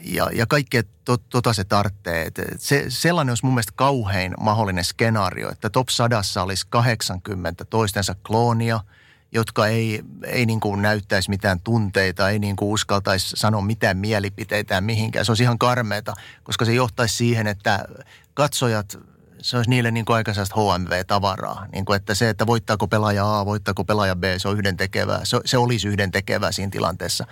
ja, ja kaikkea to, tota se tarvitsee. Se, sellainen olisi mun mielestä kauhein mahdollinen skenaario, että top sadassa olisi 80 toistensa kloonia – jotka ei, ei niin kuin näyttäisi mitään tunteita, ei niin kuin uskaltaisi sanoa mitään mielipiteitä mihinkään. Se olisi ihan karmeeta, koska se johtaisi siihen, että katsojat, se olisi niille niin kuin aika HMV-tavaraa. Niin kuin, että se, että voittaako pelaaja A, voittaako pelaaja B, se on yhdentekevää. Se, se olisi yhdentekevää siinä tilanteessa.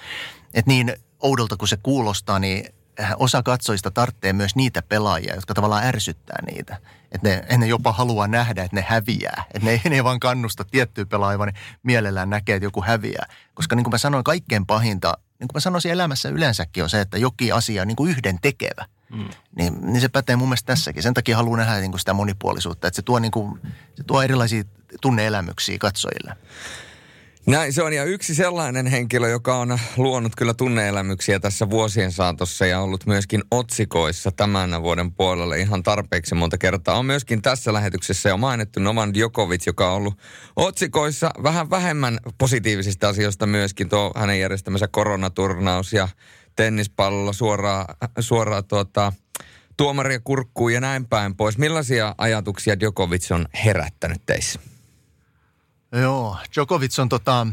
Että niin oudolta kuin se kuulostaa, niin osa katsojista tarvitsee myös niitä pelaajia, jotka tavallaan ärsyttää niitä. Että ne, ne jopa haluaa nähdä, että ne häviää. Että ne, ne ei vaan kannusta tiettyä pelaajaa, vaan mielellään näkee, että joku häviää. Koska niin kuin mä sanoin, kaikkein pahinta, niin kuin mä sanoisin elämässä yleensäkin on se, että jokin asia on niin kuin yhden tekevä. Mm. Niin, niin se pätee mun mielestä tässäkin. Sen takia haluan nähdä niin kuin sitä monipuolisuutta, että se tuo, niin kuin, se tuo erilaisia tunneelämyksiä katsojille. Näin se on ja yksi sellainen henkilö, joka on luonut kyllä tunneelämyksiä tässä vuosien saatossa ja ollut myöskin otsikoissa tämän vuoden puolella ihan tarpeeksi monta kertaa. On myöskin tässä lähetyksessä jo mainittu Novan Djokovic, joka on ollut otsikoissa vähän vähemmän positiivisista asioista myöskin tuo hänen järjestämänsä koronaturnaus ja tennispallolla suoraan, suoraan tuota, tuomaria kurkkuun ja näin päin pois. Millaisia ajatuksia Djokovic on herättänyt teissä? Joo, Djokovic on tota,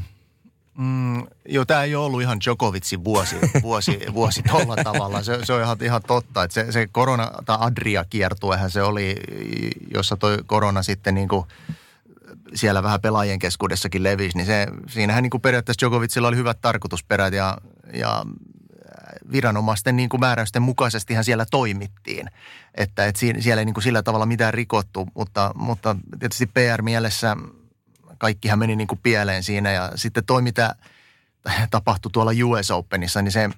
mm, joo, tämä ei ole ollut ihan Djokovicin vuosi, vuosi, vuosi tuolla tavalla. Se, se on ihan, ihan totta, että se, se korona, tai Adria-kiertuehän se oli, jossa toi korona sitten niin kuin siellä vähän pelaajien keskuudessakin levisi, niin se, siinähän niin kuin periaatteessa Djokovicilla oli hyvät tarkoitusperät ja, ja viranomaisten niin kuin määräysten mukaisestihan siellä toimittiin. Että, että siellä ei niin kuin sillä tavalla mitään rikottu, mutta, mutta tietysti PR-mielessä – kaikkihan meni niin kuin pieleen siinä ja sitten toi, mitä tapahtui tuolla US Openissa, niin se,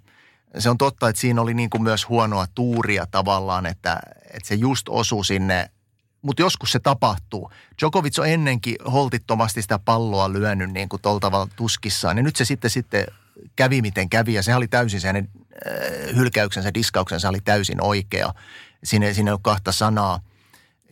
se on totta, että siinä oli niin kuin myös huonoa tuuria tavallaan, että, että se just osui sinne, mutta joskus se tapahtuu. Djokovic on ennenkin holtittomasti sitä palloa lyönyt niin kuin tuolla tavalla tuskissaan, ja nyt se sitten, sitten kävi miten kävi, ja se oli täysin se hänen äh, hylkäyksensä, diskauksensa oli täysin oikea. Siinä, siinä ei ole kahta sanaa.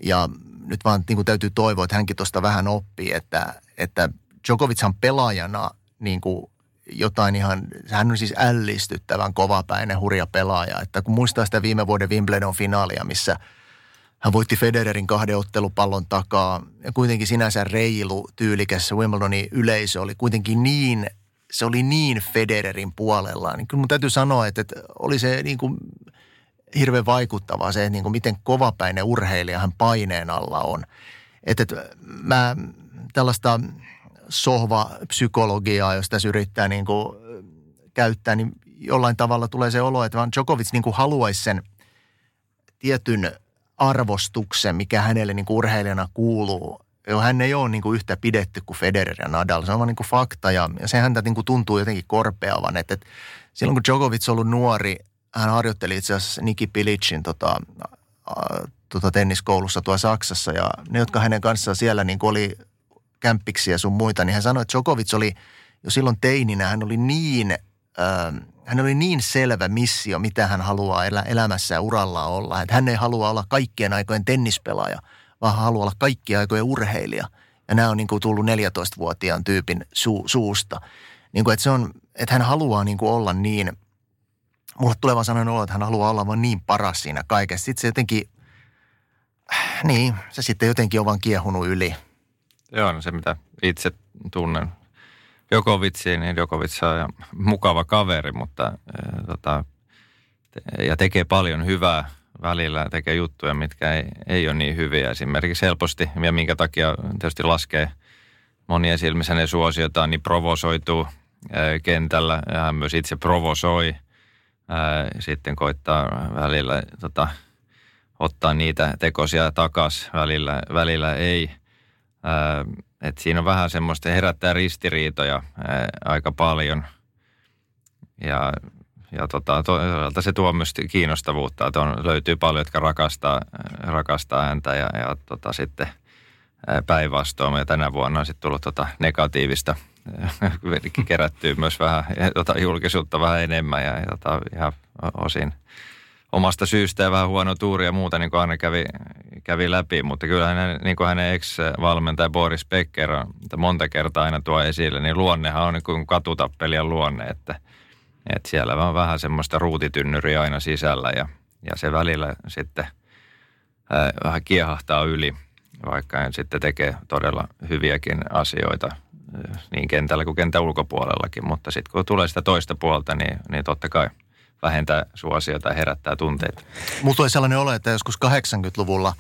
Ja nyt vaan niin kuin täytyy toivoa, että hänkin tuosta vähän oppii, että, että Djokovichan pelaajana niin kuin jotain ihan, hän on siis ällistyttävän kovapäinen, hurja pelaaja. Että kun muistaa sitä viime vuoden Wimbledon finaalia, missä hän voitti Federerin kahden ottelupallon takaa ja kuitenkin sinänsä reilu, tyylikäs Wimbledonin yleisö oli kuitenkin niin, se oli niin Federerin puolella. Niin kyllä mun täytyy sanoa, että, että oli se niin kuin hirveän vaikuttavaa se, niin kuin miten kovapäinen urheilija hän paineen alla on. Että, että mä tällaista sohva-psykologiaa, jos tässä yrittää niin kuin käyttää, niin jollain tavalla tulee se olo, että vaan Djokovic niin kuin haluaisi sen tietyn arvostuksen, mikä hänelle niin kuin urheilijana kuuluu. Hän ei ole niin kuin yhtä pidetty kuin Federer ja Nadal. Se on vaan niin kuin fakta ja, ja se häntä niin kuin tuntuu jotenkin korpeavan. Että, että silloin kun Djokovic on ollut nuori, hän harjoitteli itse asiassa Niki Pilicin tota, tota tenniskoulussa tuossa Saksassa ja ne, jotka hänen kanssaan siellä niin oli kämppiksiä sun muita, niin hän sanoi, että Djokovic oli jo silloin teininä, hän oli niin, äh, hän oli niin selvä missio, mitä hän haluaa elä, elämässä ja uralla olla. Että hän ei halua olla kaikkien aikojen tennispelaaja, vaan hän haluaa olla kaikkien aikojen urheilija. Ja nämä on niin kuin tullut 14-vuotiaan tyypin su, suusta. Niin kuin, että, se on, että hän haluaa niin kuin olla niin – mulle tulee vaan sanoen olo, että hän haluaa olla vaan niin paras siinä kaikessa. Sitten se jotenkin, niin, se sitten jotenkin on vaan kiehunut yli. Joo, no se mitä itse tunnen Jokovitsiin, niin Jokovic on mukava kaveri, mutta äh, tota, ja tekee paljon hyvää välillä, tekee juttuja, mitkä ei, ei ole niin hyviä esimerkiksi helposti, ja minkä takia tietysti laskee monien silmissä ne suosiotaan, niin provosoituu äh, kentällä, ja hän myös itse provosoi – ää, sitten koittaa välillä tota, ottaa niitä tekosia takas, välillä, välillä ei. Ää, et siinä on vähän semmoista, herättää ristiriitoja ää, aika paljon. Ja, ja tota, toisaalta se tuo myös kiinnostavuutta, että on, löytyy paljon, jotka rakastaa, rakastaa häntä ja, ja tota, sitten päinvastoin. Ja tänä vuonna on sitten tullut tota negatiivista – kerättyy myös vähän tota, julkisuutta vähän enemmän ja tota, ihan osin omasta syystä ja vähän huono tuuri ja muuta, niin kuin Anne kävi, kävi läpi. Mutta kyllä hänen, niin kuin hänen ex-valmentaja Boris Becker on monta kertaa aina tuo esille, niin luonnehan on niin kuin katutappelijan luonne, että, että siellä on vähän semmoista ruutitynnyriä aina sisällä ja, ja se välillä sitten vähän kiehahtaa yli, vaikka hän sitten tekee todella hyviäkin asioita niin kentällä kuin kentän ulkopuolellakin, mutta sitten kun tulee sitä toista puolta, niin, niin totta kai vähentää suosiota ja herättää tunteita. Mulla tulee sellainen olo, että joskus 80-luvulla,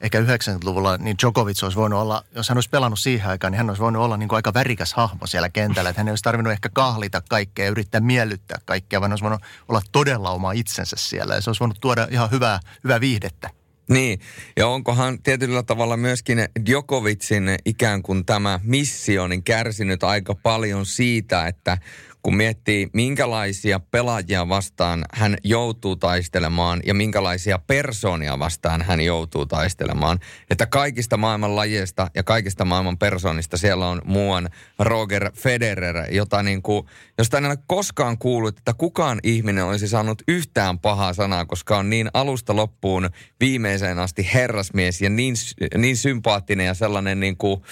ehkä 90-luvulla, niin Djokovic olisi voinut olla, jos hän olisi pelannut siihen aikaan, niin hän olisi voinut olla niin kuin aika värikäs hahmo siellä kentällä. Että hän ei olisi tarvinnut ehkä kahlita kaikkea ja yrittää miellyttää kaikkea, vaan olisi voinut olla todella oma itsensä siellä. Ja se olisi voinut tuoda ihan hyvää, hyvää viihdettä. Niin, ja onkohan tietyllä tavalla myöskin Djokovicin ikään kuin tämä missio niin kärsinyt aika paljon siitä, että kun miettii minkälaisia pelaajia vastaan hän joutuu taistelemaan ja minkälaisia persoonia vastaan hän joutuu taistelemaan. Että kaikista maailman lajeista ja kaikista maailman persoonista siellä on muuan Roger Federer, jota niin kuin, josta en ole koskaan kuullut, että kukaan ihminen olisi saanut yhtään pahaa sanaa, koska on niin alusta loppuun viimeiseen asti herrasmies ja niin, niin sympaattinen ja sellainen niin kuin,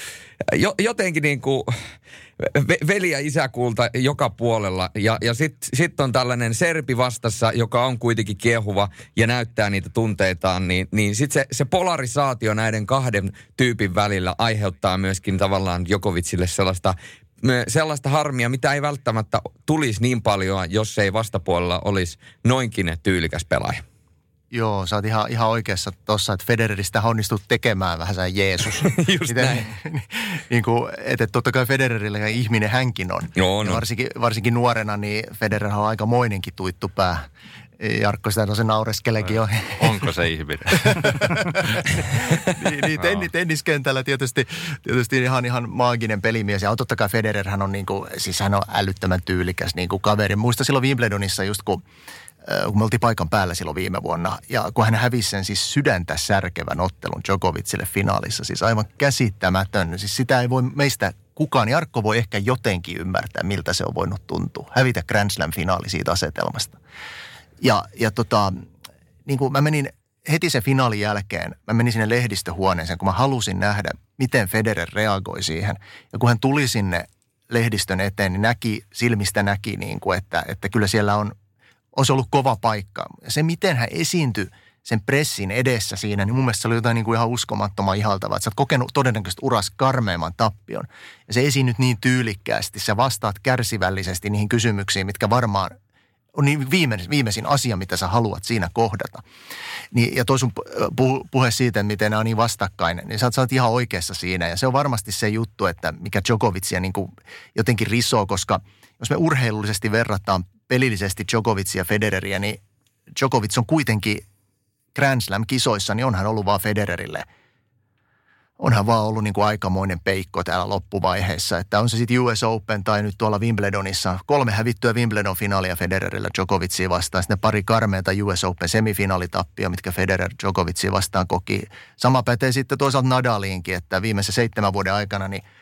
jotenkin niin kuin veli- ja isäkulta joka puolella. Ja, ja sitten sit on tällainen serpi vastassa, joka on kuitenkin kiehuva ja näyttää niitä tunteitaan. Niin, niin sitten se, se polarisaatio näiden kahden tyypin välillä aiheuttaa myöskin tavallaan Jokovitsille sellaista sellaista harmia, mitä ei välttämättä tulisi niin paljon, jos ei vastapuolella olisi noinkin tyylikäs pelaaja. Joo, sä oot ihan, ihan oikeassa tuossa, että Federeristä onnistut tekemään vähän sä Jeesus. Just Miten, näin. niin kuin, että totta kai Federerillä ihminen hänkin on. Joo, no. varsinkin, varsinkin nuorena, niin Federer on aika moinenkin tuittupää. Jarkko sitä se naureskeleekin jo. Onko se ihminen? niin, niin tenni, tenniskentällä tietysti, tietysti ihan, ihan maaginen pelimies. Ja totta kai Federer hän on, niin kuin, siis hän on älyttömän tyylikäs niin kuin kaveri. Muista silloin Wimbledonissa just kun kun me oltiin paikan päällä silloin viime vuonna. Ja kun hän hävisi sen siis sydäntä särkevän ottelun Djokovicille finaalissa, siis aivan käsittämätön. Siis sitä ei voi meistä kukaan, Jarkko voi ehkä jotenkin ymmärtää, miltä se on voinut tuntua. Hävitä Grand Slam-finaali siitä asetelmasta. Ja, ja tota, niin kuin mä menin heti sen finaalin jälkeen, mä menin sinne lehdistöhuoneeseen, kun mä halusin nähdä, miten Federer reagoi siihen. Ja kun hän tuli sinne lehdistön eteen, niin näki, silmistä näki, niin kuin, että, että kyllä siellä on olisi ollut kova paikka. Se, miten hän esiintyi sen pressin edessä siinä, niin mun mielestä se oli jotain niin kuin ihan uskomattoman ihaltavaa. Että sä oot kokenut todennäköisesti uras karmeimman tappion. Ja se esiinnyt niin tyylikkäästi, sä vastaat kärsivällisesti niihin kysymyksiin, mitkä varmaan on niin viimeisin, viimeisin asia, mitä sä haluat siinä kohdata. Niin, ja toi sun puhe siitä, miten nämä on niin vastakkain, niin sä sä oot ihan oikeassa siinä. Ja se on varmasti se juttu, että mikä Djokovicia niin kuin jotenkin risoo, koska jos me urheilullisesti verrataan pelillisesti Djokovic ja Federeriä, niin Djokovic on kuitenkin Grand Slam-kisoissa, niin onhan ollut vaan Federerille. Onhan vaan ollut niin kuin aikamoinen peikko täällä loppuvaiheessa. Että on se sitten US Open tai nyt tuolla Wimbledonissa. Kolme hävittyä Wimbledon-finaalia Federerillä Djokovicia vastaan. Sitten pari karmeita US Open semifinaalitappia, mitkä Federer Djokovicia vastaan koki. Sama pätee sitten toisaalta Nadaliinkin, että viimeisen seitsemän vuoden aikana niin –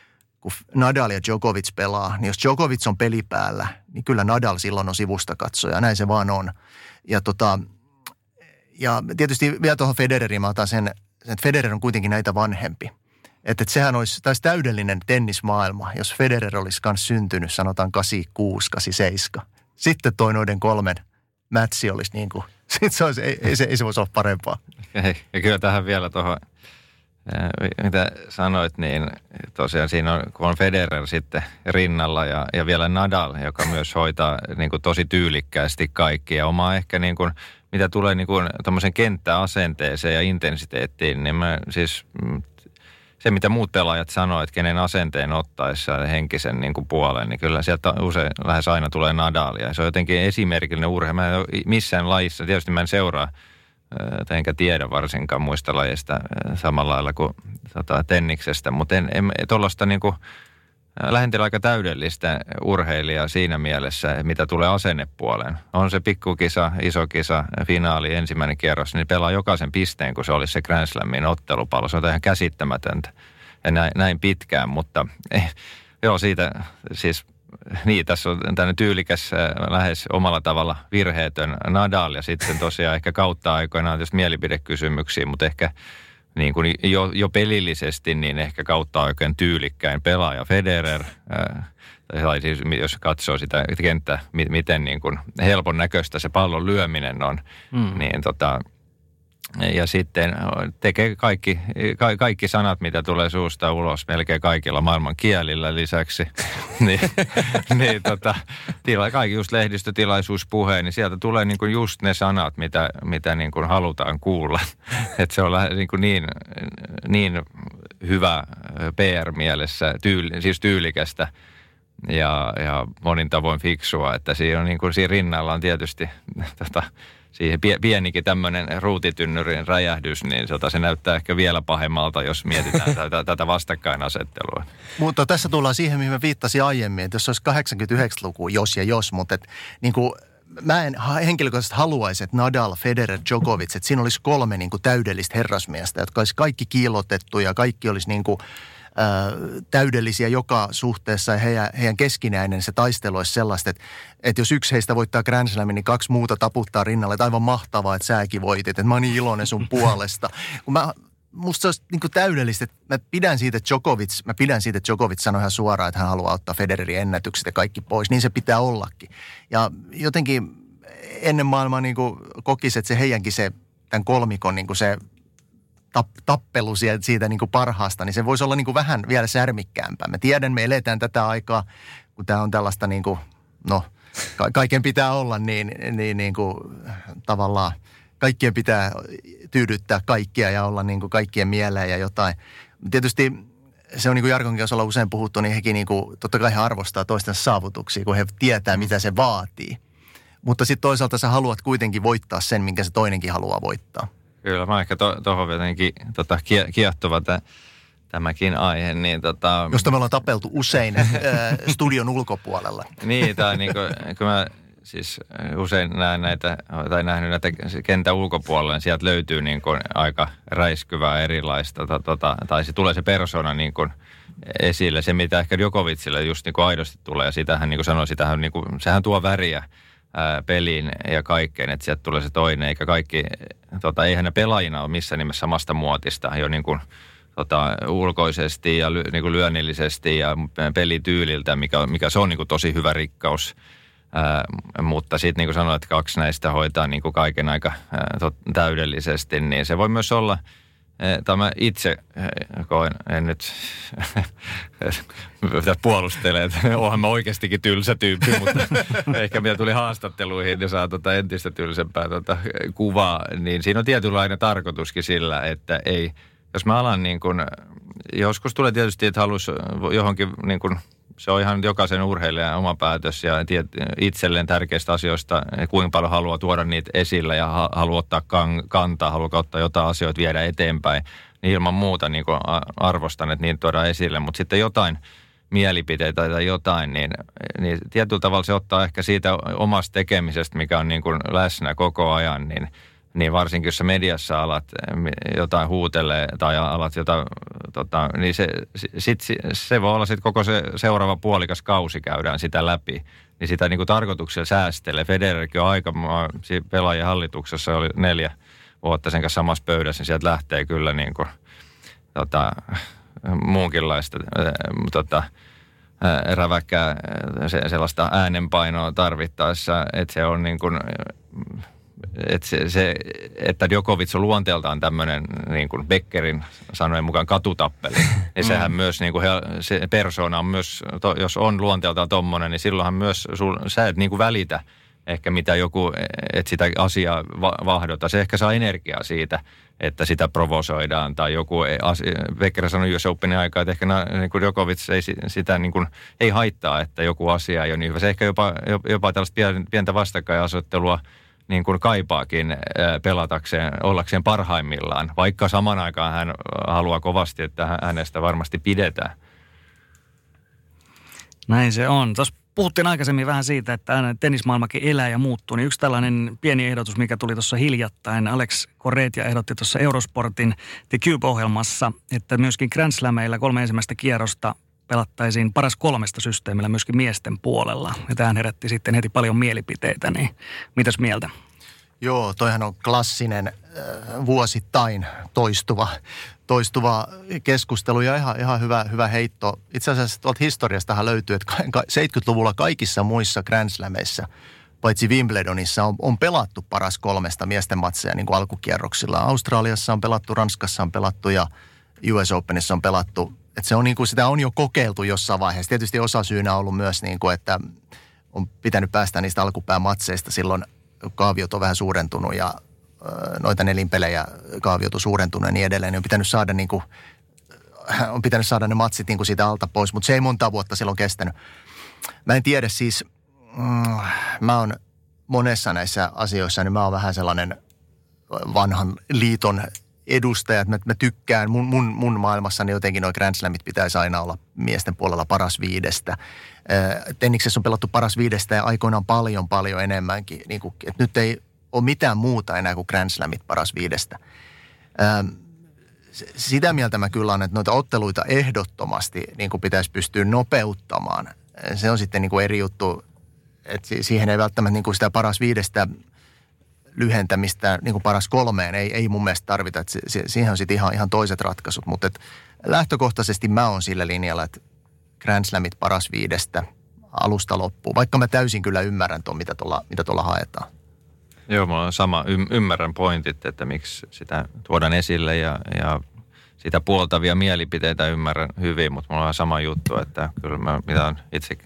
kun Nadal ja Djokovic pelaa, niin jos Djokovic on pelipäällä, niin kyllä Nadal silloin on sivusta katsoja. Näin se vaan on. Ja, tota, ja tietysti vielä tuohon Federeriin mä otan sen, että Federer on kuitenkin näitä vanhempi. Että, että sehän olisi, taisi täydellinen tennismaailma, jos Federer olisi myös syntynyt, sanotaan 86, 87. Sitten toi noiden kolmen mätsi olisi niin kuin, sit se olisi, ei, ei, se, ei se voisi olla parempaa. Ei, ja kyllä tähän vielä tuohon mitä sanoit, niin tosiaan siinä on, kun on Federer sitten rinnalla ja, ja vielä Nadal, joka myös hoitaa niin kuin tosi tyylikkäästi kaikki. Ja oma ehkä niin kuin, mitä tulee niin kuin kenttäasenteeseen ja intensiteettiin, niin mä siis mm, se, mitä muut pelaajat sanoo, että kenen asenteen ottaessa henkisen niin kuin puolen, niin kyllä sieltä usein lähes aina tulee Nadalia. Se on jotenkin esimerkillinen urheilu. Mä en missään lajissa, tietysti mä en seuraa enkä tiedä varsinkaan muista lajeista samalla lailla kuin tota, tenniksestä, mutta en, en tuollaista niin kuin, lähentely aika täydellistä urheilijaa siinä mielessä, mitä tulee asennepuoleen. On se pikkukisa, iso kisa, finaali, ensimmäinen kierros, niin pelaa jokaisen pisteen, kun se olisi se Grand Slamin ottelupallo. Se on ihan käsittämätöntä ja näin, näin pitkään, mutta eh, joo, siitä siis niin, tässä on tämmöinen tyylikäs, äh, lähes omalla tavalla virheetön Nadal ja sitten tosiaan ehkä kautta aikoinaan tietysti mielipidekysymyksiä, mutta ehkä niin kuin jo, jo pelillisesti, niin ehkä kautta oikein tyylikkäin pelaaja Federer. Äh, tai siis, jos katsoo sitä kenttää, miten niin kuin helpon näköistä se pallon lyöminen on, mm. niin tota, ja sitten tekee kaikki, ka, kaikki sanat, mitä tulee suusta ulos, melkein kaikilla maailman kielillä lisäksi. niin, niin tota, tila, kaikki just lehdistötilaisuuspuhe, niin sieltä tulee niin just ne sanat, mitä, mitä niin halutaan kuulla. että se on niin, niin, niin hyvä PR-mielessä, tyyli, siis tyylikästä ja, ja monin tavoin fiksua, että siinä, on niin siinä rinnalla on tietysti tota, siihen pienikin tämmöinen ruutitynnyrin räjähdys, niin se näyttää ehkä vielä pahemmalta, jos mietitään tätä, tätä vastakkainasettelua. Mutta tässä tullaan siihen, mihin mä viittasin aiemmin, että jos olisi 89-luku, jos ja jos, mutta et, niin kuin mä en henkilökohtaisesti haluaisi, että Nadal, Federer, Djokovic, että siinä olisi kolme niin kuin täydellistä herrasmiestä, jotka olisi kaikki kiilotettu ja kaikki olisi niin kuin, täydellisiä joka suhteessa ja heidän, heidän keskinäinen se taistelu olisi sellaista, että, että jos yksi heistä voittaa Grand Slamin, niin kaksi muuta taputtaa rinnalle. Että aivan mahtavaa, että säkin voitit, että mä oon niin iloinen sun puolesta. Kun mä, musta se olisi niin täydellistä, että mä pidän siitä, että Djokovic, mä pidän siitä, että Djokovic sanoi ihan suoraan, että hän haluaa ottaa Federerin ennätykset ja kaikki pois. Niin se pitää ollakin. Ja jotenkin ennen maailmaa niin kokisi, että se heidänkin se, tämän kolmikon niin se tap, tappelu siitä, siitä niin kuin parhaasta, niin se voisi olla niin kuin vähän vielä särmikkäämpää. Mä tiedän, me eletään tätä aikaa, kun tämä on tällaista niin kuin, no, ka- kaiken pitää olla niin, niin, niin kuin, tavallaan, kaikkien pitää tyydyttää kaikkia ja olla niin kuin kaikkien mieleen ja jotain. Tietysti se on niin kuin Jarkonkin osalla usein puhuttu, niin hekin niin kuin, totta kai he arvostaa toisten saavutuksia, kun he tietää, mitä se vaatii. Mutta sitten toisaalta sä haluat kuitenkin voittaa sen, minkä se toinenkin haluaa voittaa. Kyllä, mä ehkä tuohon to, jotenkin tota, kiehtova tämä tämäkin aihe. Niin tota... Josta me ollaan tapeltu usein äh, studion ulkopuolella. niin, tai niin kuin, kun mä siis usein näen näitä, tai nähnyt näitä kentän ulkopuolella, niin sieltä löytyy niin kuin aika räiskyvää erilaista, to, tota, tai se tulee se persona niin kuin esille. Se, mitä ehkä Djokovicille just niin kuin aidosti tulee, ja sitähän niin kuin sanoin, sitähän niin kuin, sehän tuo väriä ää, peliin ja kaikkeen, että sieltä tulee se toinen, eikä kaikki, tota, eihän ne pelaajina ole missään nimessä samasta muotista jo niin kuin, tota, ulkoisesti ja ly, niin kuin lyönnillisesti ja pelityyliltä, mikä, mikä se on niin kuin tosi hyvä rikkaus. Ää, mutta sitten niin kuin sanoin, että kaksi näistä hoitaa niin kuin kaiken aika ää, tot, täydellisesti, niin se voi myös olla – Tämä itse koen, en nyt mitä puolustele, että onhan mä oikeastikin tylsä tyyppi, mutta ehkä mitä tuli haastatteluihin, niin saa tota entistä tylsempää tota kuvaa, niin siinä on tietynlainen tarkoituskin sillä, että ei, jos mä alan niin kuin, joskus tulee tietysti, että haluaisi johonkin niin kuin se on ihan jokaisen urheilijan oma päätös ja tiet, itselleen tärkeistä asioista, kuinka paljon haluaa tuoda niitä esille ja haluaa ottaa kan, kantaa, haluaa ottaa jotain asioita viedä eteenpäin. Niin ilman muuta niin arvostan, että niitä tuodaan esille, mutta sitten jotain mielipiteitä tai jotain, niin, niin tietyllä tavalla se ottaa ehkä siitä omasta tekemisestä, mikä on niin kuin läsnä koko ajan, niin – niin varsinkin jos sä mediassa alat eh, jotain huutelee tai alat jotain, tota, niin se, sit, se voi olla sitten koko se seuraava puolikas kausi käydään sitä läpi. Niin sitä niin kuin tarkoituksella säästelee. Federerkin on aika, pelaajien hallituksessa oli neljä vuotta sen kanssa samassa pöydässä, niin sieltä lähtee kyllä niin kuin, tota, muunkinlaista äh, tota, räväkkää se, sellaista äänenpainoa tarvittaessa, että se on niin kuin, että, se, se, että Djokovic on luonteeltaan tämmöinen, niin kuin Beckerin sanojen mukaan katutappeli. Ja sehän mm. myös, niin kuin he, se persona on myös, to, jos on luonteeltaan tommonen, niin silloinhan myös sul, sä et niin kuin välitä ehkä mitä joku, että sitä asiaa va, vahdota. Se ehkä saa energiaa siitä, että sitä provosoidaan. Tai joku, Becker sanoi US Openin aikaa, että ehkä niin kuin Djokovic ei sitä niin kuin, ei haittaa, että joku asia ei ole niin hyvä. Se ehkä jopa, jopa tällaista pientä vastakkainasettelua – niin kuin kaipaakin pelatakseen, ollakseen parhaimmillaan, vaikka saman aikaan hän haluaa kovasti, että hänestä varmasti pidetään. Näin se on. Tuossa puhuttiin aikaisemmin vähän siitä, että tennismaailmakin elää ja muuttuu, niin yksi tällainen pieni ehdotus, mikä tuli tuossa hiljattain, Alex Koretia ehdotti tuossa Eurosportin The Cube-ohjelmassa, että myöskin Grand Slameilla kolme ensimmäistä kierrosta pelattaisiin paras kolmesta systeemillä myöskin miesten puolella. Ja tähän herätti sitten heti paljon mielipiteitä, niin mitäs mieltä? Joo, toihan on klassinen äh, vuosittain toistuva, toistuva keskustelu ja ihan, ihan hyvä, hyvä heitto. Itse asiassa tuolta historiastahan löytyy, että 70-luvulla kaikissa muissa Grand paitsi Wimbledonissa, on, on pelattu paras kolmesta miesten matseja niin kuin alkukierroksilla. Australiassa on pelattu, Ranskassa on pelattu ja US Openissa on pelattu että se on niin kuin, sitä on jo kokeiltu jossain vaiheessa. Tietysti osa syynä on ollut myös niin kuin, että on pitänyt päästä niistä alkupään matseista silloin, kaaviot on vähän suurentunut ja noita nelinpelejä kaaviot on suurentunut ja niin edelleen. Niin on pitänyt saada niin kuin, on pitänyt saada ne matsit niin kuin siitä alta pois, mutta se ei monta vuotta silloin kestänyt. Mä en tiedä siis, mm, mä oon monessa näissä asioissa, niin mä oon vähän sellainen vanhan liiton edustaja, että mä, mä tykkään, mun, mun, mun maailmassani jotenkin noin Grand Slamit pitäisi aina olla miesten puolella paras viidestä. Tenniksessä on pelattu paras viidestä ja aikoinaan paljon, paljon enemmänkin. Niin kuin, että nyt ei ole mitään muuta enää kuin Grand Slamit paras viidestä. Sitä mieltä mä kyllä on, että noita otteluita ehdottomasti niin kuin pitäisi pystyä nopeuttamaan. Se on sitten niin kuin eri juttu, että siihen ei välttämättä niin kuin sitä paras viidestä lyhentämistä niin kuin paras kolmeen ei, ei mun mielestä tarvita. Että se, siihen on sitten ihan, ihan toiset ratkaisut, mutta et lähtökohtaisesti mä oon sillä linjalla, että Grand Slamit paras viidestä alusta loppuun, vaikka mä täysin kyllä ymmärrän tuon, mitä tuolla mitä tuolla haetaan. Joo, mulla on sama, y- ymmärrän pointit, että miksi sitä tuodaan esille ja, ja sitä puoltavia mielipiteitä ymmärrän hyvin, mutta mulla on sama juttu, että kyllä mä, mitä on itse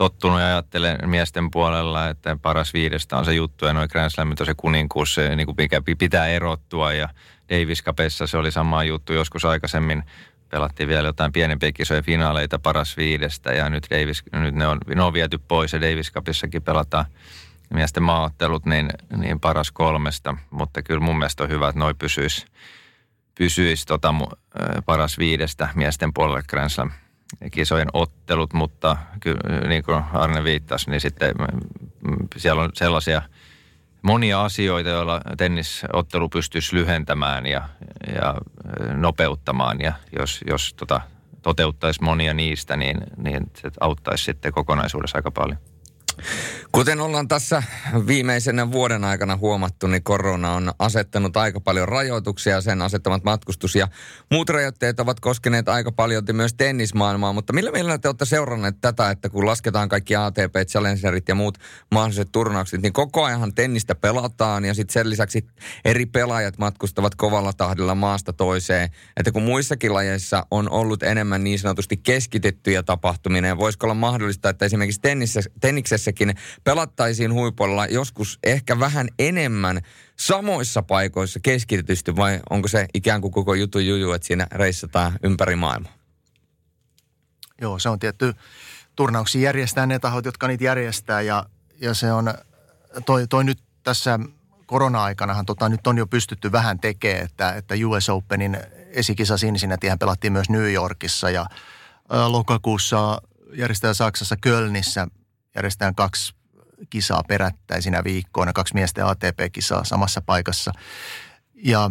tottunut ja ajattelen miesten puolella, että paras viidestä on se juttu ja noin Grand Slamit on se kuninkuus, se, niin kuin mikä pitää erottua ja Davis Cupissa se oli sama juttu. Joskus aikaisemmin pelattiin vielä jotain pienempiä kisoja finaaleita paras viidestä ja nyt, Davis, nyt ne, on, ne on viety pois ja Davis Cupissakin pelataan miesten maaottelut niin, niin paras kolmesta, mutta kyllä mun mielestä on hyvä, että noi pysyisi pysyisi tota, paras viidestä miesten puolelle Grand Slam kisojen ottelut, mutta kyllä, niin kuin Arne viittasi, niin sitten siellä on sellaisia monia asioita, joilla tennisottelu pystyisi lyhentämään ja, ja nopeuttamaan. Ja jos, jos tota, toteuttaisi monia niistä, niin, niin se auttaisi sitten kokonaisuudessa aika paljon. Kuten ollaan tässä viimeisenä vuoden aikana huomattu, niin korona on asettanut aika paljon rajoituksia. Sen asettamat matkustus- ja muut rajoitteet ovat koskeneet aika paljon myös tennismaailmaa. Mutta millä mielellä te olette seuranneet tätä, että kun lasketaan kaikki ATP, Challengerit ja muut mahdolliset turnaukset, niin koko ajan tennistä pelataan ja sitten sen lisäksi eri pelaajat matkustavat kovalla tahdilla maasta toiseen. Että kun muissakin lajeissa on ollut enemmän niin sanotusti keskitettyjä tapahtumia, niin voisiko olla mahdollista, että esimerkiksi tenniksessä Tenniksessäkin pelattaisiin huipulla joskus ehkä vähän enemmän samoissa paikoissa keskitetysti vai onko se ikään kuin koko jutu juju, että siinä reissataan ympäri maailmaa? Joo, se on tietty turnauksia järjestää ne tahot, jotka niitä järjestää ja, ja se on, toi, toi nyt tässä korona-aikanahan tota, nyt on jo pystytty vähän tekemään, että, että US Openin esikisa Cincinnatihän pelattiin myös New Yorkissa ja ää, lokakuussa järjestetään Saksassa Kölnissä järjestetään kaksi kisaa perättäisinä viikkoina, kaksi miesten ATP-kisaa samassa paikassa. Ja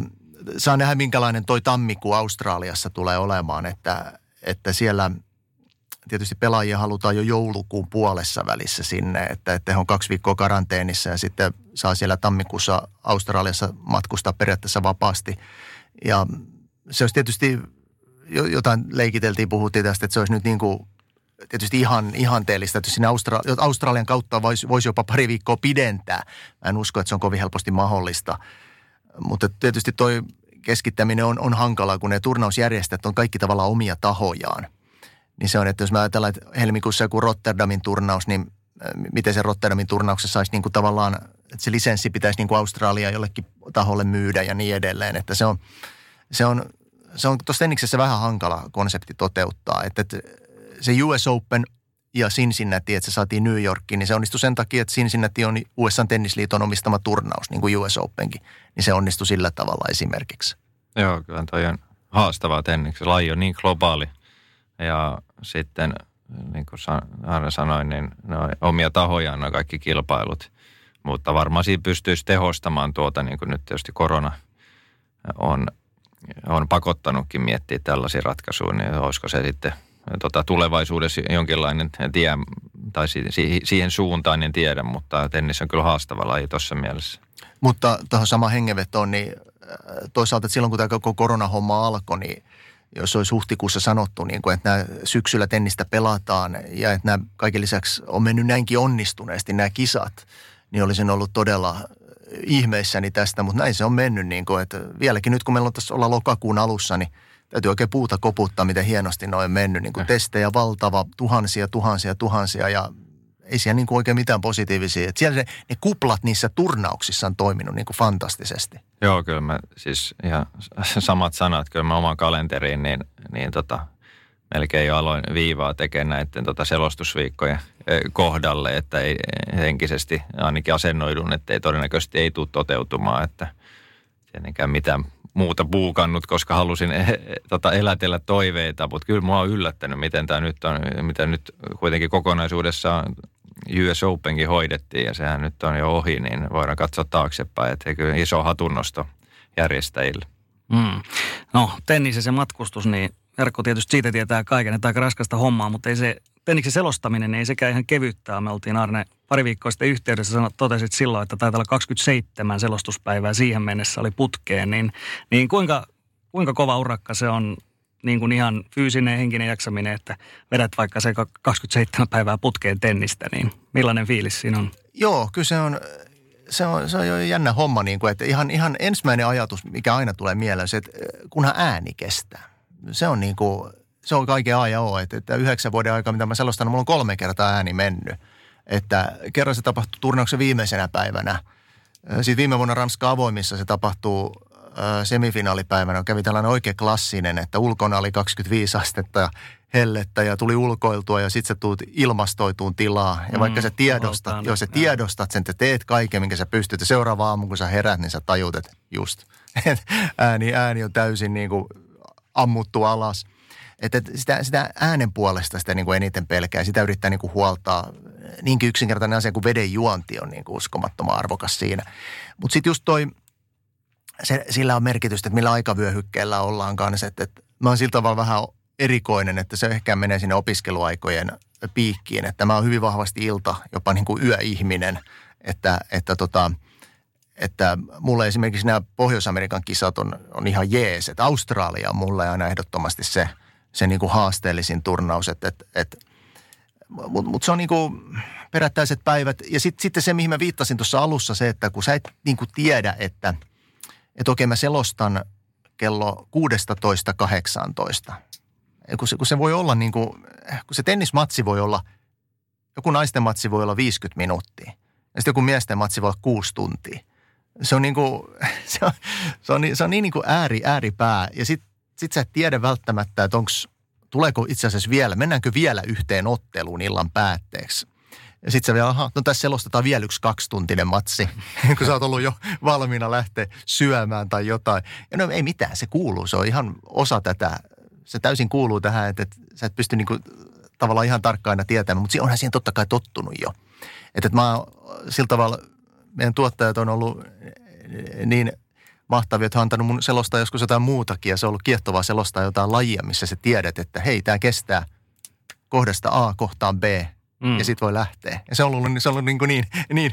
saa nähdä, minkälainen toi tammikuu Australiassa tulee olemaan, että, että siellä tietysti pelaajia halutaan jo joulukuun puolessa välissä sinne, että, että he on kaksi viikkoa karanteenissa ja sitten saa siellä tammikuussa Australiassa matkustaa periaatteessa vapaasti. Ja se olisi tietysti, jotain leikiteltiin, puhuttiin tästä, että se olisi nyt niin kuin tietysti ihan ihanteellista, että sinne Austra- Australian kautta voisi, voisi jopa pari viikkoa pidentää. Mä en usko, että se on kovin helposti mahdollista. Mutta tietysti toi keskittäminen on, on hankalaa, kun ne turnausjärjestäjät on kaikki tavallaan omia tahojaan. Niin se on, että jos mä ajatellaan, että helmikuussa joku Rotterdamin turnaus, niin äh, miten se Rotterdamin turnauksessa saisi niin kuin tavallaan, että se lisenssi pitäisi niin kuin Australia jollekin taholle myydä ja niin edelleen. Että se on, se on, se on tuossa vähän hankala konsepti toteuttaa. Että, että se US Open ja Cincinnati, että se saatiin New Yorkiin, niin se onnistui sen takia, että Cincinnati on USA tennisliiton omistama turnaus, niin kuin US Openkin. Niin se onnistui sillä tavalla esimerkiksi. Joo, kyllä toi on haastavaa tenniksi. Laji on niin globaali ja sitten niin kuin Arne sanoi, niin ne on omia tahojaan on kaikki kilpailut. Mutta varmaan siinä pystyisi tehostamaan tuota, niin kuin nyt tietysti korona on, on pakottanutkin miettiä tällaisia ratkaisuja, niin olisiko se sitten – tota, tulevaisuudessa jonkinlainen tie, tai si- siihen suuntaan en tiedä, mutta tennis on kyllä haastava laji tuossa mielessä. Mutta tuohon sama hengenvetoon, niin äh, toisaalta että silloin kun tämä koko koronahomma alkoi, niin jos olisi huhtikuussa sanottu, niin kuin, että nämä syksyllä tennistä pelataan ja että nämä kaiken lisäksi on mennyt näinkin onnistuneesti nämä kisat, niin olisin ollut todella ihmeissäni tästä, mutta näin se on mennyt. Niin kuin, että vieläkin nyt kun meillä on tässä olla lokakuun alussa, niin täytyy oikein puuta koputtaa, miten hienosti noin mennyt. Niin kuin testejä valtava, tuhansia, tuhansia, tuhansia ja ei siellä niin kuin oikein mitään positiivisia. Että siellä se, ne kuplat niissä turnauksissa on toiminut niin kuin fantastisesti. Joo, kyllä mä siis ihan samat sanat, kyllä mä oman kalenteriin, niin, niin tota, melkein jo aloin viivaa tekemään näiden tota selostusviikkojen kohdalle, että ei henkisesti ainakin asennoidun, että ei todennäköisesti ei tule toteutumaan, että tietenkään mitään muuta buukannut, koska halusin e, tota, elätellä toiveita, mutta kyllä mua on yllättänyt, miten tämä nyt on, mitä nyt kuitenkin kokonaisuudessaan US Openkin hoidettiin ja sehän nyt on jo ohi, niin voidaan katsoa taaksepäin, että kyllä iso hatunnosto järjestäjille. Mm. No tennis ja se matkustus, niin Jarkko tietysti siitä tietää kaiken, että aika raskasta hommaa, mutta ei se tenniksen selostaminen ei sekään ihan kevyttää. Me oltiin Arne pari viikkoa sitten yhteydessä, sanot, totesit silloin, että taitaa olla 27 selostuspäivää siihen mennessä oli putkeen, niin, niin kuinka, kuinka kova urakka se on niin kuin ihan fyysinen henkinen jaksaminen, että vedät vaikka se 27 päivää putkeen tennistä, niin millainen fiilis siinä on? Joo, kyllä se on, se on, se on jo jännä homma, niin kuin, että ihan, ihan ensimmäinen ajatus, mikä aina tulee mieleen, se, että kunhan ääni kestää. Se on niin kuin, se on kaiken A ja O, että, että yhdeksän vuoden aikaa, mitä mä selostan, mulla on kolme kertaa ääni mennyt. Että kerran se tapahtui turnauksen viimeisenä päivänä. Sitten viime vuonna Ranska avoimissa se tapahtuu semifinaalipäivänä. Kävi tällainen oikein klassinen, että ulkona oli 25 astetta ja hellettä ja tuli ulkoiltua ja sitten sä tuut ilmastoituun tilaa. Ja mm, vaikka sä tiedostat, jos sä tiedostat sen, että teet kaiken, minkä sä pystyt. Ja seuraava aamu, kun sä herät, niin sä tajut, että just. ääni, ääni on täysin niin kuin ammuttu alas. Että sitä, sitä äänen puolesta sitä niin kuin eniten pelkää. Sitä yrittää niin kuin huoltaa. Niinkin yksinkertainen asia kuin veden juonti on niin kuin uskomattoman arvokas siinä. Mutta sitten just toi, se, sillä on merkitystä, että millä aikavyöhykkeellä ollaan kanssa. Että, että mä oon sillä tavalla vähän erikoinen, että se ehkä menee sinne opiskeluaikojen piikkiin. Että mä oon hyvin vahvasti ilta, jopa niin kuin yöihminen. Että, että tota, että mulle esimerkiksi nämä Pohjois-Amerikan kisat on, on ihan jees. Että Australia on mulle aina ehdottomasti se, se niin kuin haasteellisin turnaus. Että, että, että, Mutta mut se on niin kuin perättäiset päivät. Ja sitten sit se, mihin mä viittasin tuossa alussa, se, että kun sä et niin kuin tiedä, että, että okei mä selostan kello 16.18. Kun se, kun se voi olla niin kuin, kun se tennismatsi voi olla, joku naisten matsi voi olla 50 minuuttia. Ja sitten joku miesten matsi voi olla 6 tuntia se on niin kuin, se on, se on, se on niin, niin kuin ääri, ääripää. Ja sit, sit sä et tiedä välttämättä, että onko, tuleeko itse asiassa vielä, mennäänkö vielä yhteen otteluun illan päätteeksi. Ja sitten sä vielä, aha, no tässä selostetaan vielä yksi kaksituntinen matsi, kun sä oot ollut jo valmiina lähteä syömään tai jotain. Ja no ei mitään, se kuuluu, se on ihan osa tätä, se täysin kuuluu tähän, että, sä et pysty niinku tavallaan ihan tarkkaan aina tietämään, mutta onhan siihen totta kai tottunut jo. Että, että mä sillä tavalla meidän tuottajat on ollut niin mahtavia, että on antanut mun selostaa joskus jotain muutakin ja se on ollut kiehtovaa selostaa jotain lajia, missä sä tiedät, että hei, tämä kestää kohdasta A kohtaan B mm. ja sitten voi lähteä. Ja se on ollut, se on ollut niin, niin, niin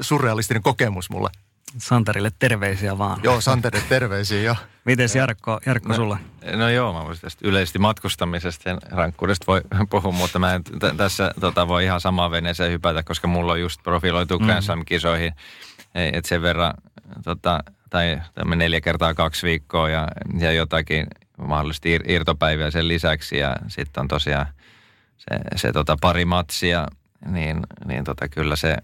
surrealistinen kokemus mulle. Santerille terveisiä vaan. Joo, Santerille terveisiä jo. Mites Jarkko, Jarkko no, sulla? No joo, mä voisin tästä yleisesti matkustamisesta ja rankkuudesta voi puhua, mutta mä en t- tässä tota, voi ihan samaan veneeseen hypätä, koska mulla on just profiloitu mm. Grand Slam-kisoihin. Et sen verran, tota, tai neljä kertaa kaksi viikkoa ja, ja jotakin mahdollisesti ir- irtopäiviä sen lisäksi. Ja sitten on tosiaan se, se tota pari matsia, niin, niin tota, kyllä se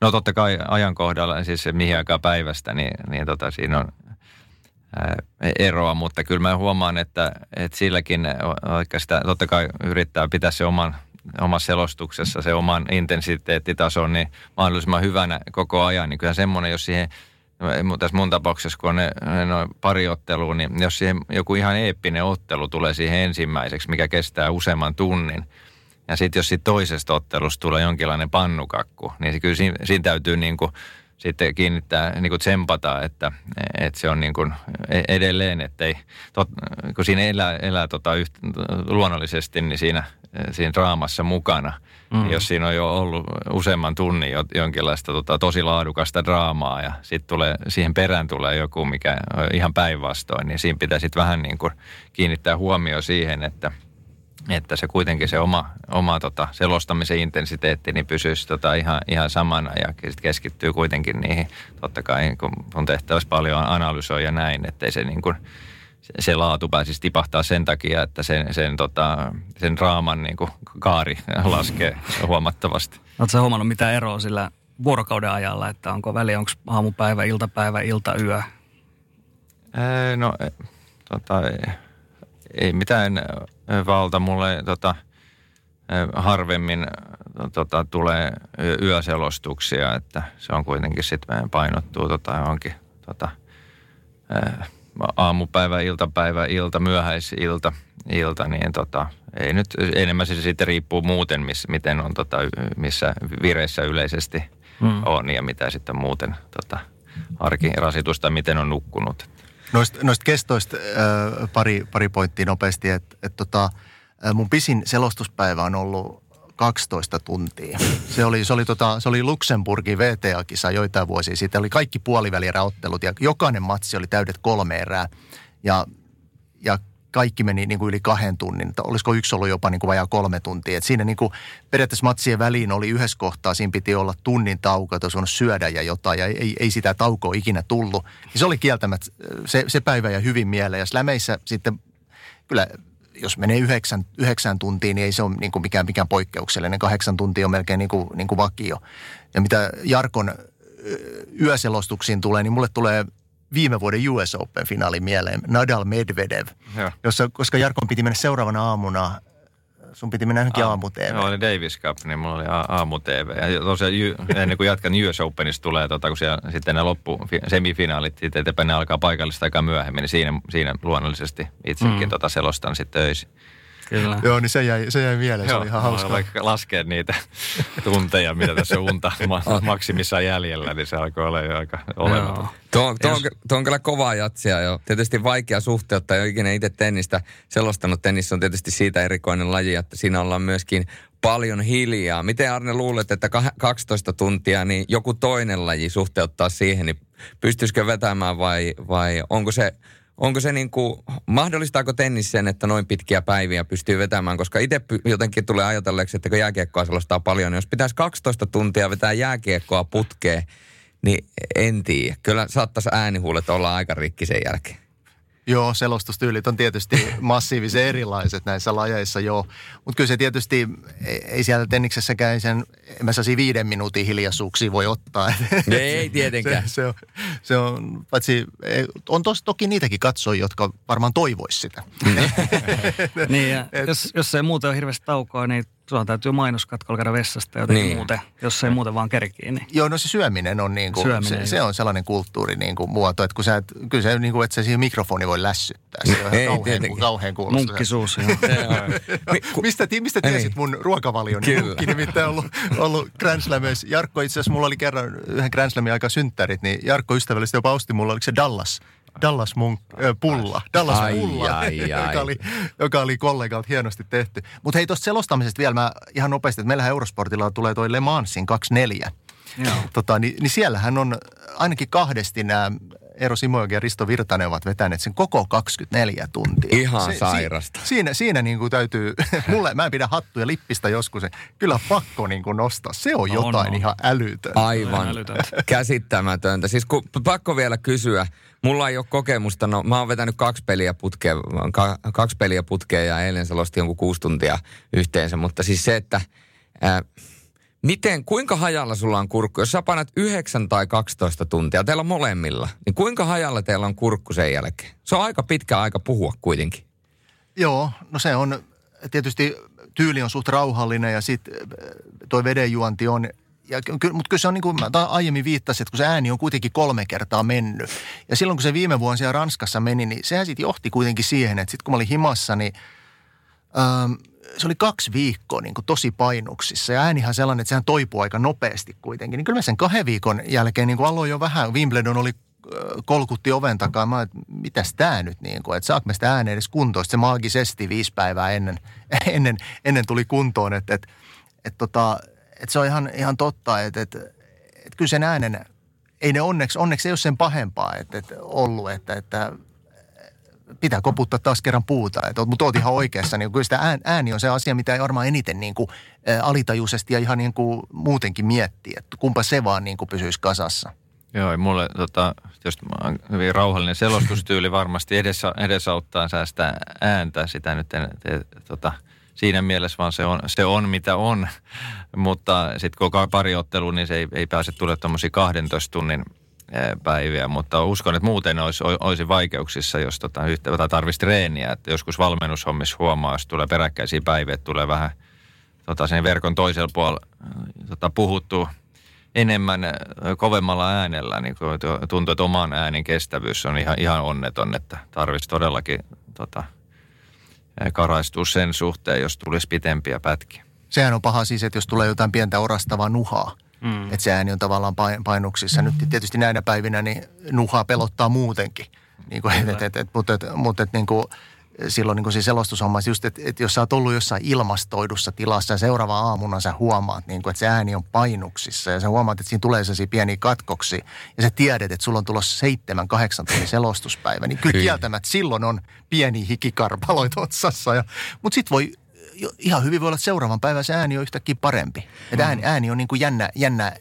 No totta kai ajankohdalla, siis se mihin aikaan päivästä, niin, niin tota, siinä on eroa, mutta kyllä mä huomaan, että, että silläkin, vaikka sitä totta kai yrittää pitää se oman omassa selostuksessa se oman intensiteettitason niin mahdollisimman hyvänä koko ajan, niin kyllä semmoinen, jos siihen tässä mun tapauksessa, kun on ne, ne pari ottelua, niin jos siihen joku ihan eeppinen ottelu tulee siihen ensimmäiseksi, mikä kestää useamman tunnin, ja sitten jos siitä toisesta ottelusta tulee jonkinlainen pannukakku, niin se kyllä siinä, siinä täytyy niin kuin sitten kiinnittää, niin kuin tsempata, että, että se on niin kuin edelleen, ei, tot, kun siinä elää, elää tota yht, luonnollisesti, niin siinä, siinä draamassa mukana. Mm. Jos siinä on jo ollut useamman tunnin jonkinlaista tota, tosi laadukasta draamaa ja sitten tulee, siihen perään tulee joku, mikä on ihan päinvastoin, niin siinä pitää sitten vähän niin kuin kiinnittää huomio siihen, että – että se kuitenkin se oma, oma tota, selostamisen intensiteetti niin pysyisi tota, ihan, ihan samana ja sit keskittyy kuitenkin niihin, totta kai kun on tehtävässä paljon analysoida näin, ettei se niin kuin, se, laatu pääsisi tipahtaa sen takia, että sen, sen, tota, sen raaman niin kuin kaari laskee huomattavasti. Oletko huomannut mitään eroa sillä vuorokauden ajalla, että onko väliä, onko aamupäivä, iltapäivä, iltayö? Ee, no, e, tota, ei, ei mitään valta. Mulle tota, harvemmin tota, tulee yöselostuksia, että se on kuitenkin sitten painottuu tota, johonkin tota, aamupäivä, iltapäivä, ilta, myöhäisilta, ilta, niin tota, ei nyt, enemmän se sitten riippuu muuten, miss, miten on, tota, missä vireissä yleisesti hmm. on ja mitä sitten muuten tota, arkirasitusta, miten on nukkunut. Noista, noista kestoista äh, pari, pari pointtia nopeasti, että et tota, mun pisin selostuspäivä on ollut 12 tuntia. Se oli, se oli, tota, se oli Luxemburgin VTA-kisa joitain vuosia sitten. Oli kaikki puolivälieräottelut ja jokainen matsi oli täydet kolme erää. Ja, ja kaikki meni niin kuin yli kahden tunnin. Olisiko yksi ollut jopa niin kuin vajaa kolme tuntia. Et siinä niin kuin periaatteessa matsien väliin oli yhdessä kohtaa, siinä piti olla tunnin tauko, että olisi syödä ja jotain, ja ei, ei sitä taukoa ikinä tullut. Ja se oli kieltämättä, se, se päivä ja hyvin mieleen. Ja slämeissä sitten kyllä jos menee yhdeksän, yhdeksän tuntia, niin ei se ole niin kuin mikään, mikään poikkeuksellinen. Kahdeksan tuntia on melkein niin kuin, niin kuin vakio. Ja mitä Jarkon yöselostuksiin tulee, niin mulle tulee viime vuoden US Open-finaali mieleen, Nadal Medvedev, jossa, koska Jarkon piti mennä seuraavana aamuna sun piti mennä johonkin aamu TV. Joo, oli Davis Cup, niin mulla oli aamu TV. Ja tosiaan ennen kuin jatkan US Openista tulee, tota, kun siellä sitten ne loppu, semifinaalit, sitten eteenpäin ne alkaa paikallista aika myöhemmin, niin siinä, siinä luonnollisesti itsekin mm. tota selostan sitten öisin. Kyllä. Joo, niin se jäi, se jäi mieleen, se oli ihan hauska. Vaikka laskea niitä tunteja, mitä tässä unta maksimissa jäljellä, niin se alkoi olla jo aika olematon. Tuo, tuo, on, tuo on kyllä kovaa jatsia jo. Tietysti vaikea suhteuttaa, jo ikinä itse tennistä selostanut. Tennis on tietysti siitä erikoinen laji, että siinä ollaan myöskin paljon hiljaa. Miten Arne luulet, että 12 tuntia, niin joku toinen laji suhteuttaa siihen, niin pystyisikö vetämään vai, vai onko se onko se niin kuin, mahdollistaako tennis sen, että noin pitkiä päiviä pystyy vetämään? Koska itse jotenkin tulee ajatelleeksi, että kun jääkiekkoa selostaa paljon, niin jos pitäisi 12 tuntia vetää jääkiekkoa putkeen, niin en tiedä. Kyllä saattaisi äänihuulet olla aika rikki sen jälkeen. Joo, selostustyylit on tietysti massiivisen erilaiset näissä lajeissa, joo. Mutta kyllä se tietysti, ei siellä tenniksessäkään sen, en mä saisi viiden minuutin hiljaisuuksia voi ottaa. Ei tietenkään. Se, se, on, se on, paitsi, on tos, toki niitäkin katsojia, jotka varmaan toivois sitä. niin, ja Et, jos, jos ei muuten ole hirveästi taukoa, niin Sulla täytyy mainoskatkolla käydä vessasta jotenkin niin. muuten, jos ei muuten vaan kerkiin. Niin. Joo, no se syöminen on, niin kuin, syöminen, se, se, on sellainen kulttuuri niin kuin muoto, että kun sä, kyllä se niin kuin, että se siihen mikrofoni voi lässyttää. Se on ei, kauhean, kauhean kuulosta. Munkkisuus, mistä, mistä tiesit mun ruokavalion? Kyllä. Munkki nimittäin ollut, ollut Grand Slameissa. Jarkko itse asiassa, mulla oli kerran yhden Grand Slamin aika synttärit, niin Jarkko ystävällisesti jopa osti mulla, oliko se Dallas Dallas Munk, äh, pulla. Dallas ai, pulla, ai, ai. joka, oli, joka oli kollegalta hienosti tehty. Mutta hei tuosta selostamisesta vielä mä ihan nopeasti, että meillähän Eurosportilla tulee toi Le Mansin 24. Tota, niin, niin siellähän on ainakin kahdesti nämä Eero Simojoki ja Risto Virtanen ovat vetäneet sen koko 24 tuntia. Ihan se, sairasta. Si, siinä, siinä niin kuin täytyy, mulle, mä en pidä hattuja lippistä joskus, kyllä pakko niin kuin nostaa. Se on jotain on, ihan älytöntä. Aivan käsittämätöntä. Siis kun, pakko vielä kysyä, mulla ei ole kokemusta, no mä oon vetänyt kaksi peliä putkea, kaksi peliä putkea ja eilen se losti jonkun kuusi tuntia yhteensä, mutta siis se, että... Ää, Miten, kuinka hajalla sulla on kurkku? Jos sä painat 9 tai 12 tuntia, teillä on molemmilla, niin kuinka hajalla teillä on kurkku sen jälkeen? Se on aika pitkä aika puhua kuitenkin. Joo, no se on tietysti tyyli on suht rauhallinen ja sitten toi vedenjuonti on ja, mutta kyllä se on niin kuin mä aiemmin viittasin, että kun se ääni on kuitenkin kolme kertaa mennyt. Ja silloin kun se viime vuonna siellä Ranskassa meni, niin sehän sitten johti kuitenkin siihen, että sitten kun mä olin himassa, niin ähm, se oli kaksi viikkoa niin kuin tosi painuksissa ja äänihan sellainen, että sehän toipuu aika nopeasti kuitenkin. Niin kyllä mä sen kahden viikon jälkeen niin kuin aloin jo vähän, Wimbledon oli kolkutti oven takaa. Mä että mitäs tää nyt niin kuin, että saako me sitä äänen edes kuntoon. Sitten se maagisesti viisi päivää ennen, ennen, ennen tuli kuntoon, että, että, että, tota, että se on ihan, ihan totta, että, että, että kyllä sen äänen, ei ne onneksi, onneksi ei ole sen pahempaa että, että ollut, että, että pitää koputtaa taas kerran puuta. Että, mutta oot ihan oikeassa. Niin kyllä sitä ääni on se asia, mitä ei varmaan eniten niin kuin, ä, alitajuisesti ja ihan niin kuin muutenkin miettiä. Että kumpa se vaan niin kuin pysyisi kasassa. Joo, mulle tota, just hyvin rauhallinen selostustyyli varmasti edessä, edesauttaa säästää ääntä. Sitä nyt en, te, tota, siinä mielessä vaan se on, se on mitä on. Mutta sitten on pari ottelua, niin se ei, ei pääse tulemaan tuommoisia 12 tunnin päiviä, mutta uskon, että muuten olisi, olisi vaikeuksissa, jos tota, yhtä, tai tarvitsisi treeniä. Että joskus valmennushommissa huomaa, jos tulee peräkkäisiä päiviä, että tulee vähän tota, sen verkon toisella puolella tota, puhuttu enemmän kovemmalla äänellä, niin tuntuu, että oman äänen kestävyys on ihan, ihan onneton, että tarvitsisi todellakin tota, karaistua sen suhteen, jos tulisi pitempiä pätkiä. Sehän on paha siis, että jos tulee jotain pientä orastavaa nuhaa, mm. että se ääni on tavallaan painuksissa. Nyt tietysti näinä päivinä niin nuhaa pelottaa muutenkin. Niin kuin, et, et, et, mutta et, mutta et, niin kuin, silloin niin kuin siis selostushommassa just, että, että jos sä oot ollut jossain ilmastoidussa tilassa ja seuraava aamuna sä huomaat, niin kuin, että se ääni on painuksissa ja sä huomaat, että siinä tulee sellaisia pieniä katkoksi ja sä tiedät, että sulla on tulossa seitsemän, kahdeksan tunnin selostuspäivä, niin kyllä kieltämättä silloin on pieni hikikarpaloita otsassa. Ja, mutta sitten voi ihan hyvin voi olla, että seuraavan päivän se ääni on yhtäkkiä parempi. Että ääni, ääni on niin kuin jännä, jännä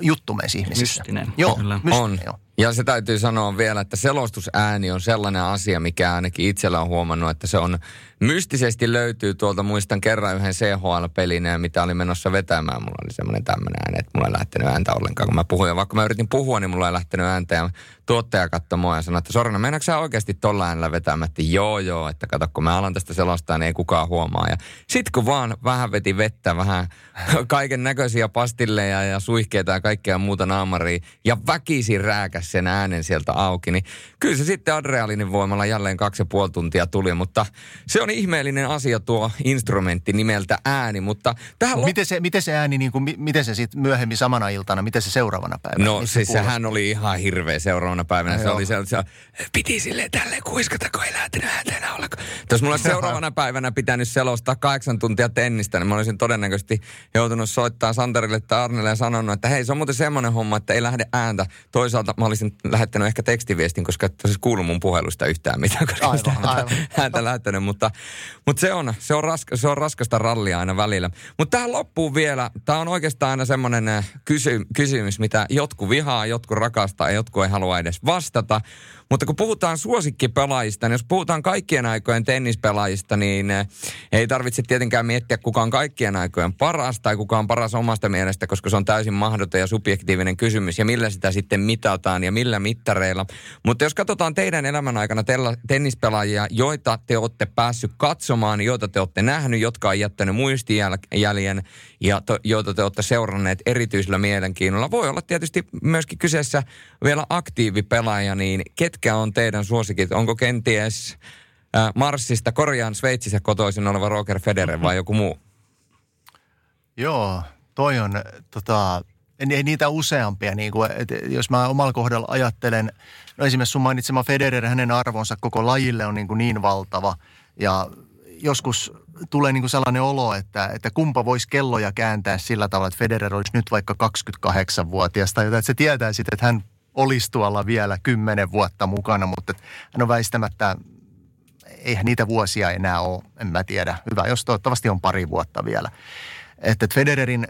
juttu meissä ihmisissä. Mystinen. Joo, Kyllä. mystinen, on. Joo. Ja se täytyy sanoa vielä, että selostusääni on sellainen asia, mikä ainakin itsellä on huomannut, että se on mystisesti löytyy tuolta, muistan kerran yhden CHL-pelin, mitä oli menossa vetämään. Mulla oli semmoinen tämmöinen ääni, että mulla ei lähtenyt ääntä ollenkaan, kun mä puhuin. Ja vaikka mä yritin puhua, niin mulla ei lähtenyt ääntä. Ja tuottaja katsoi mua ja sanoi, että Sorna, meinaatko sä oikeasti tolla äänellä vetämään? Että joo, joo, että kato, kun mä alan tästä selostaa, niin ei kukaan huomaa. Ja sit kun vaan vähän veti vettä, vähän kaiken näköisiä pastilleja ja suihkeita ja kaikkea muuta naamaria, ja väkisin rääkäs sen äänen sieltä auki, niin kyllä se sitten adrealinin voimalla jälleen kaksi ja puoli tuntia tuli, mutta se on ihmeellinen asia tuo instrumentti nimeltä ääni, mutta tähän lop... miten, se, miten se ääni, niin kuin, miten se sitten myöhemmin samana iltana, miten se seuraavana päivänä? No siis se sehän oli ihan hirveä seuraavana päivänä. No, se joo. oli se, se, piti silleen tälleen kuiskata, kun ei lähtenyt äänteen ollenkaan. Jos mulla olisi seuraavana päivänä pitänyt selostaa kahdeksan tuntia tennistä, niin mä olisin todennäköisesti joutunut soittaa Santerille tai Arnelle ja sanonut, että hei, se on muuten semmoinen homma, että ei lähde ääntä. Toisaalta mä olisin lähettänyt ehkä tekstiviestin, koska et siis kuulu mun puhelusta yhtään mitään, koska aivan, sitä aivan. ääntä lähtenyt. Mutta, mutta se, on, se, on raska, se on raskasta rallia aina välillä. Mutta tähän loppuu vielä, tämä on oikeastaan aina semmoinen äh, kysy, kysymys, mitä jotkut vihaa, jotkut rakastaa ja jotkut ei halua edes vastata. Mutta kun puhutaan suosikkipelaajista, niin jos puhutaan kaikkien aikojen tennispelaajista, niin eh, ei tarvitse tietenkään miettiä, kuka on kaikkien aikojen paras tai kuka on paras omasta mielestä, koska se on täysin mahdoton ja subjektiivinen kysymys ja millä sitä sitten mitataan ja millä mittareilla. Mutta jos katsotaan teidän elämän aikana tennispelaajia, joita te olette päässyt katsomaan, joita te olette nähnyt, jotka on jättänyt muistijäljen ja to, joita te olette seuranneet erityisellä mielenkiinnolla. Voi olla tietysti myöskin kyseessä vielä aktiivipelaaja, niin ketkä on teidän suosikit? Onko kenties äh, Marsista, Korjaan Sveitsissä kotoisin oleva Roger Federer vai joku muu? Joo, toi on tota, ei niitä useampia. Niin kuin, että jos mä omalla kohdalla ajattelen, no esimerkiksi sun mainitsema Federer, hänen arvonsa koko lajille on niin, kuin niin valtava. Ja joskus tulee niin kuin sellainen olo, että, että kumpa voisi kelloja kääntää sillä tavalla, että Federer olisi nyt vaikka 28-vuotias tai jotain, että se tietää sitten, että hän olisi tuolla vielä kymmenen vuotta mukana, mutta on väistämättä, eihän niitä vuosia enää ole, en mä tiedä. Hyvä, jos toivottavasti on pari vuotta vielä. Että Federerin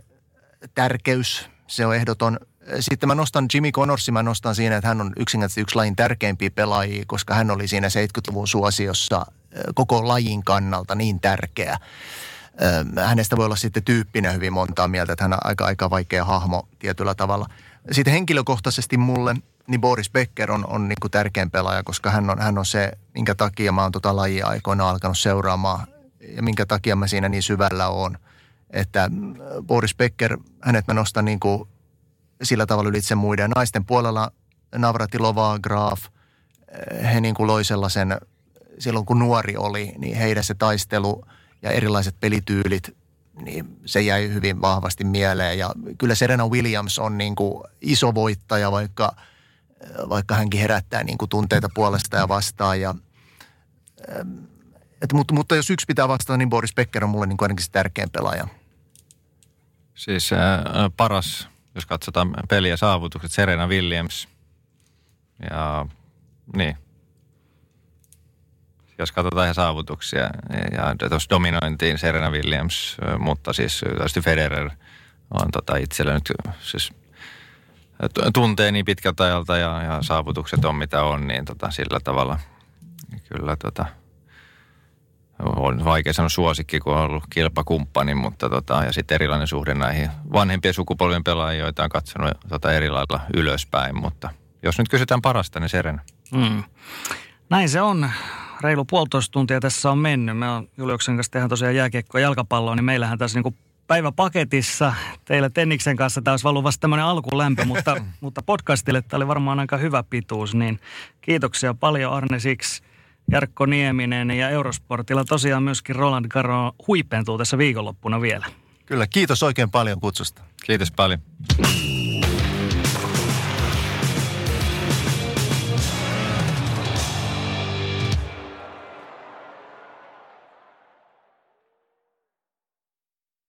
tärkeys, se on ehdoton. Sitten mä nostan Jimmy Connorsin, mä nostan siinä, että hän on yksinkertaisesti yksi lajin tärkeimpiä pelaajia, koska hän oli siinä 70-luvun suosiossa koko lajin kannalta niin tärkeä. Hänestä voi olla sitten tyyppinä hyvin montaa mieltä, että hän on aika, aika vaikea hahmo tietyllä tavalla. Sitten henkilökohtaisesti mulle, niin Boris Becker on, on niin kuin tärkein pelaaja, koska hän on, hän on se, minkä takia mä oon tota lajia aikoina alkanut seuraamaan ja minkä takia mä siinä niin syvällä on. Että Boris Becker, hänet mä nostan niin kuin sillä tavalla ylitse muiden. Naisten puolella Navratilova, Graf, he niin kuin loi sellaisen silloin kun nuori oli, niin heidän se taistelu ja erilaiset pelityylit, niin se jäi hyvin vahvasti mieleen. Ja kyllä Serena Williams on niin kuin iso voittaja, vaikka, vaikka hänkin herättää niin kuin tunteita puolesta ja vastaan. Ja, et, mutta, mutta jos yksi pitää vastata, niin Boris Becker on mulle niin kuin ainakin se tärkein pelaaja. Siis äh, paras, jos katsotaan peliä saavutukset, Serena Williams. Ja niin, jos katsotaan ihan saavutuksia ja tuossa dominointiin Serena Williams, mutta siis tietysti Federer on tota itsellä nyt siis tuntee niin pitkältä ajalta ja, ja saavutukset on mitä on, niin tota, sillä tavalla kyllä tota, on vaikea sanoa suosikki, kun on ollut kilpakumppani, mutta tota, ja sitten erilainen suhde näihin vanhempien sukupolvien pelaajiin, joita on katsonut tota eri lailla ylöspäin, mutta jos nyt kysytään parasta, niin Serena. Mm. Näin se on. Reilu puolitoista tuntia tässä on mennyt. Me on Juliuksen kanssa tehdään tosiaan jääkiekkoa ja jalkapalloa, niin meillähän tässä niinku päiväpaketissa. Teillä Tenniksen kanssa tämä olisi ollut vasta tämmöinen alkulämpö, mutta, mutta podcastille tämä oli varmaan aika hyvä pituus. Niin kiitoksia paljon Arne Siksi, Jarkko Nieminen ja Eurosportilla tosiaan myöskin Roland Garo huipentuu tässä viikonloppuna vielä. Kyllä, kiitos oikein paljon kutsusta. Kiitos paljon.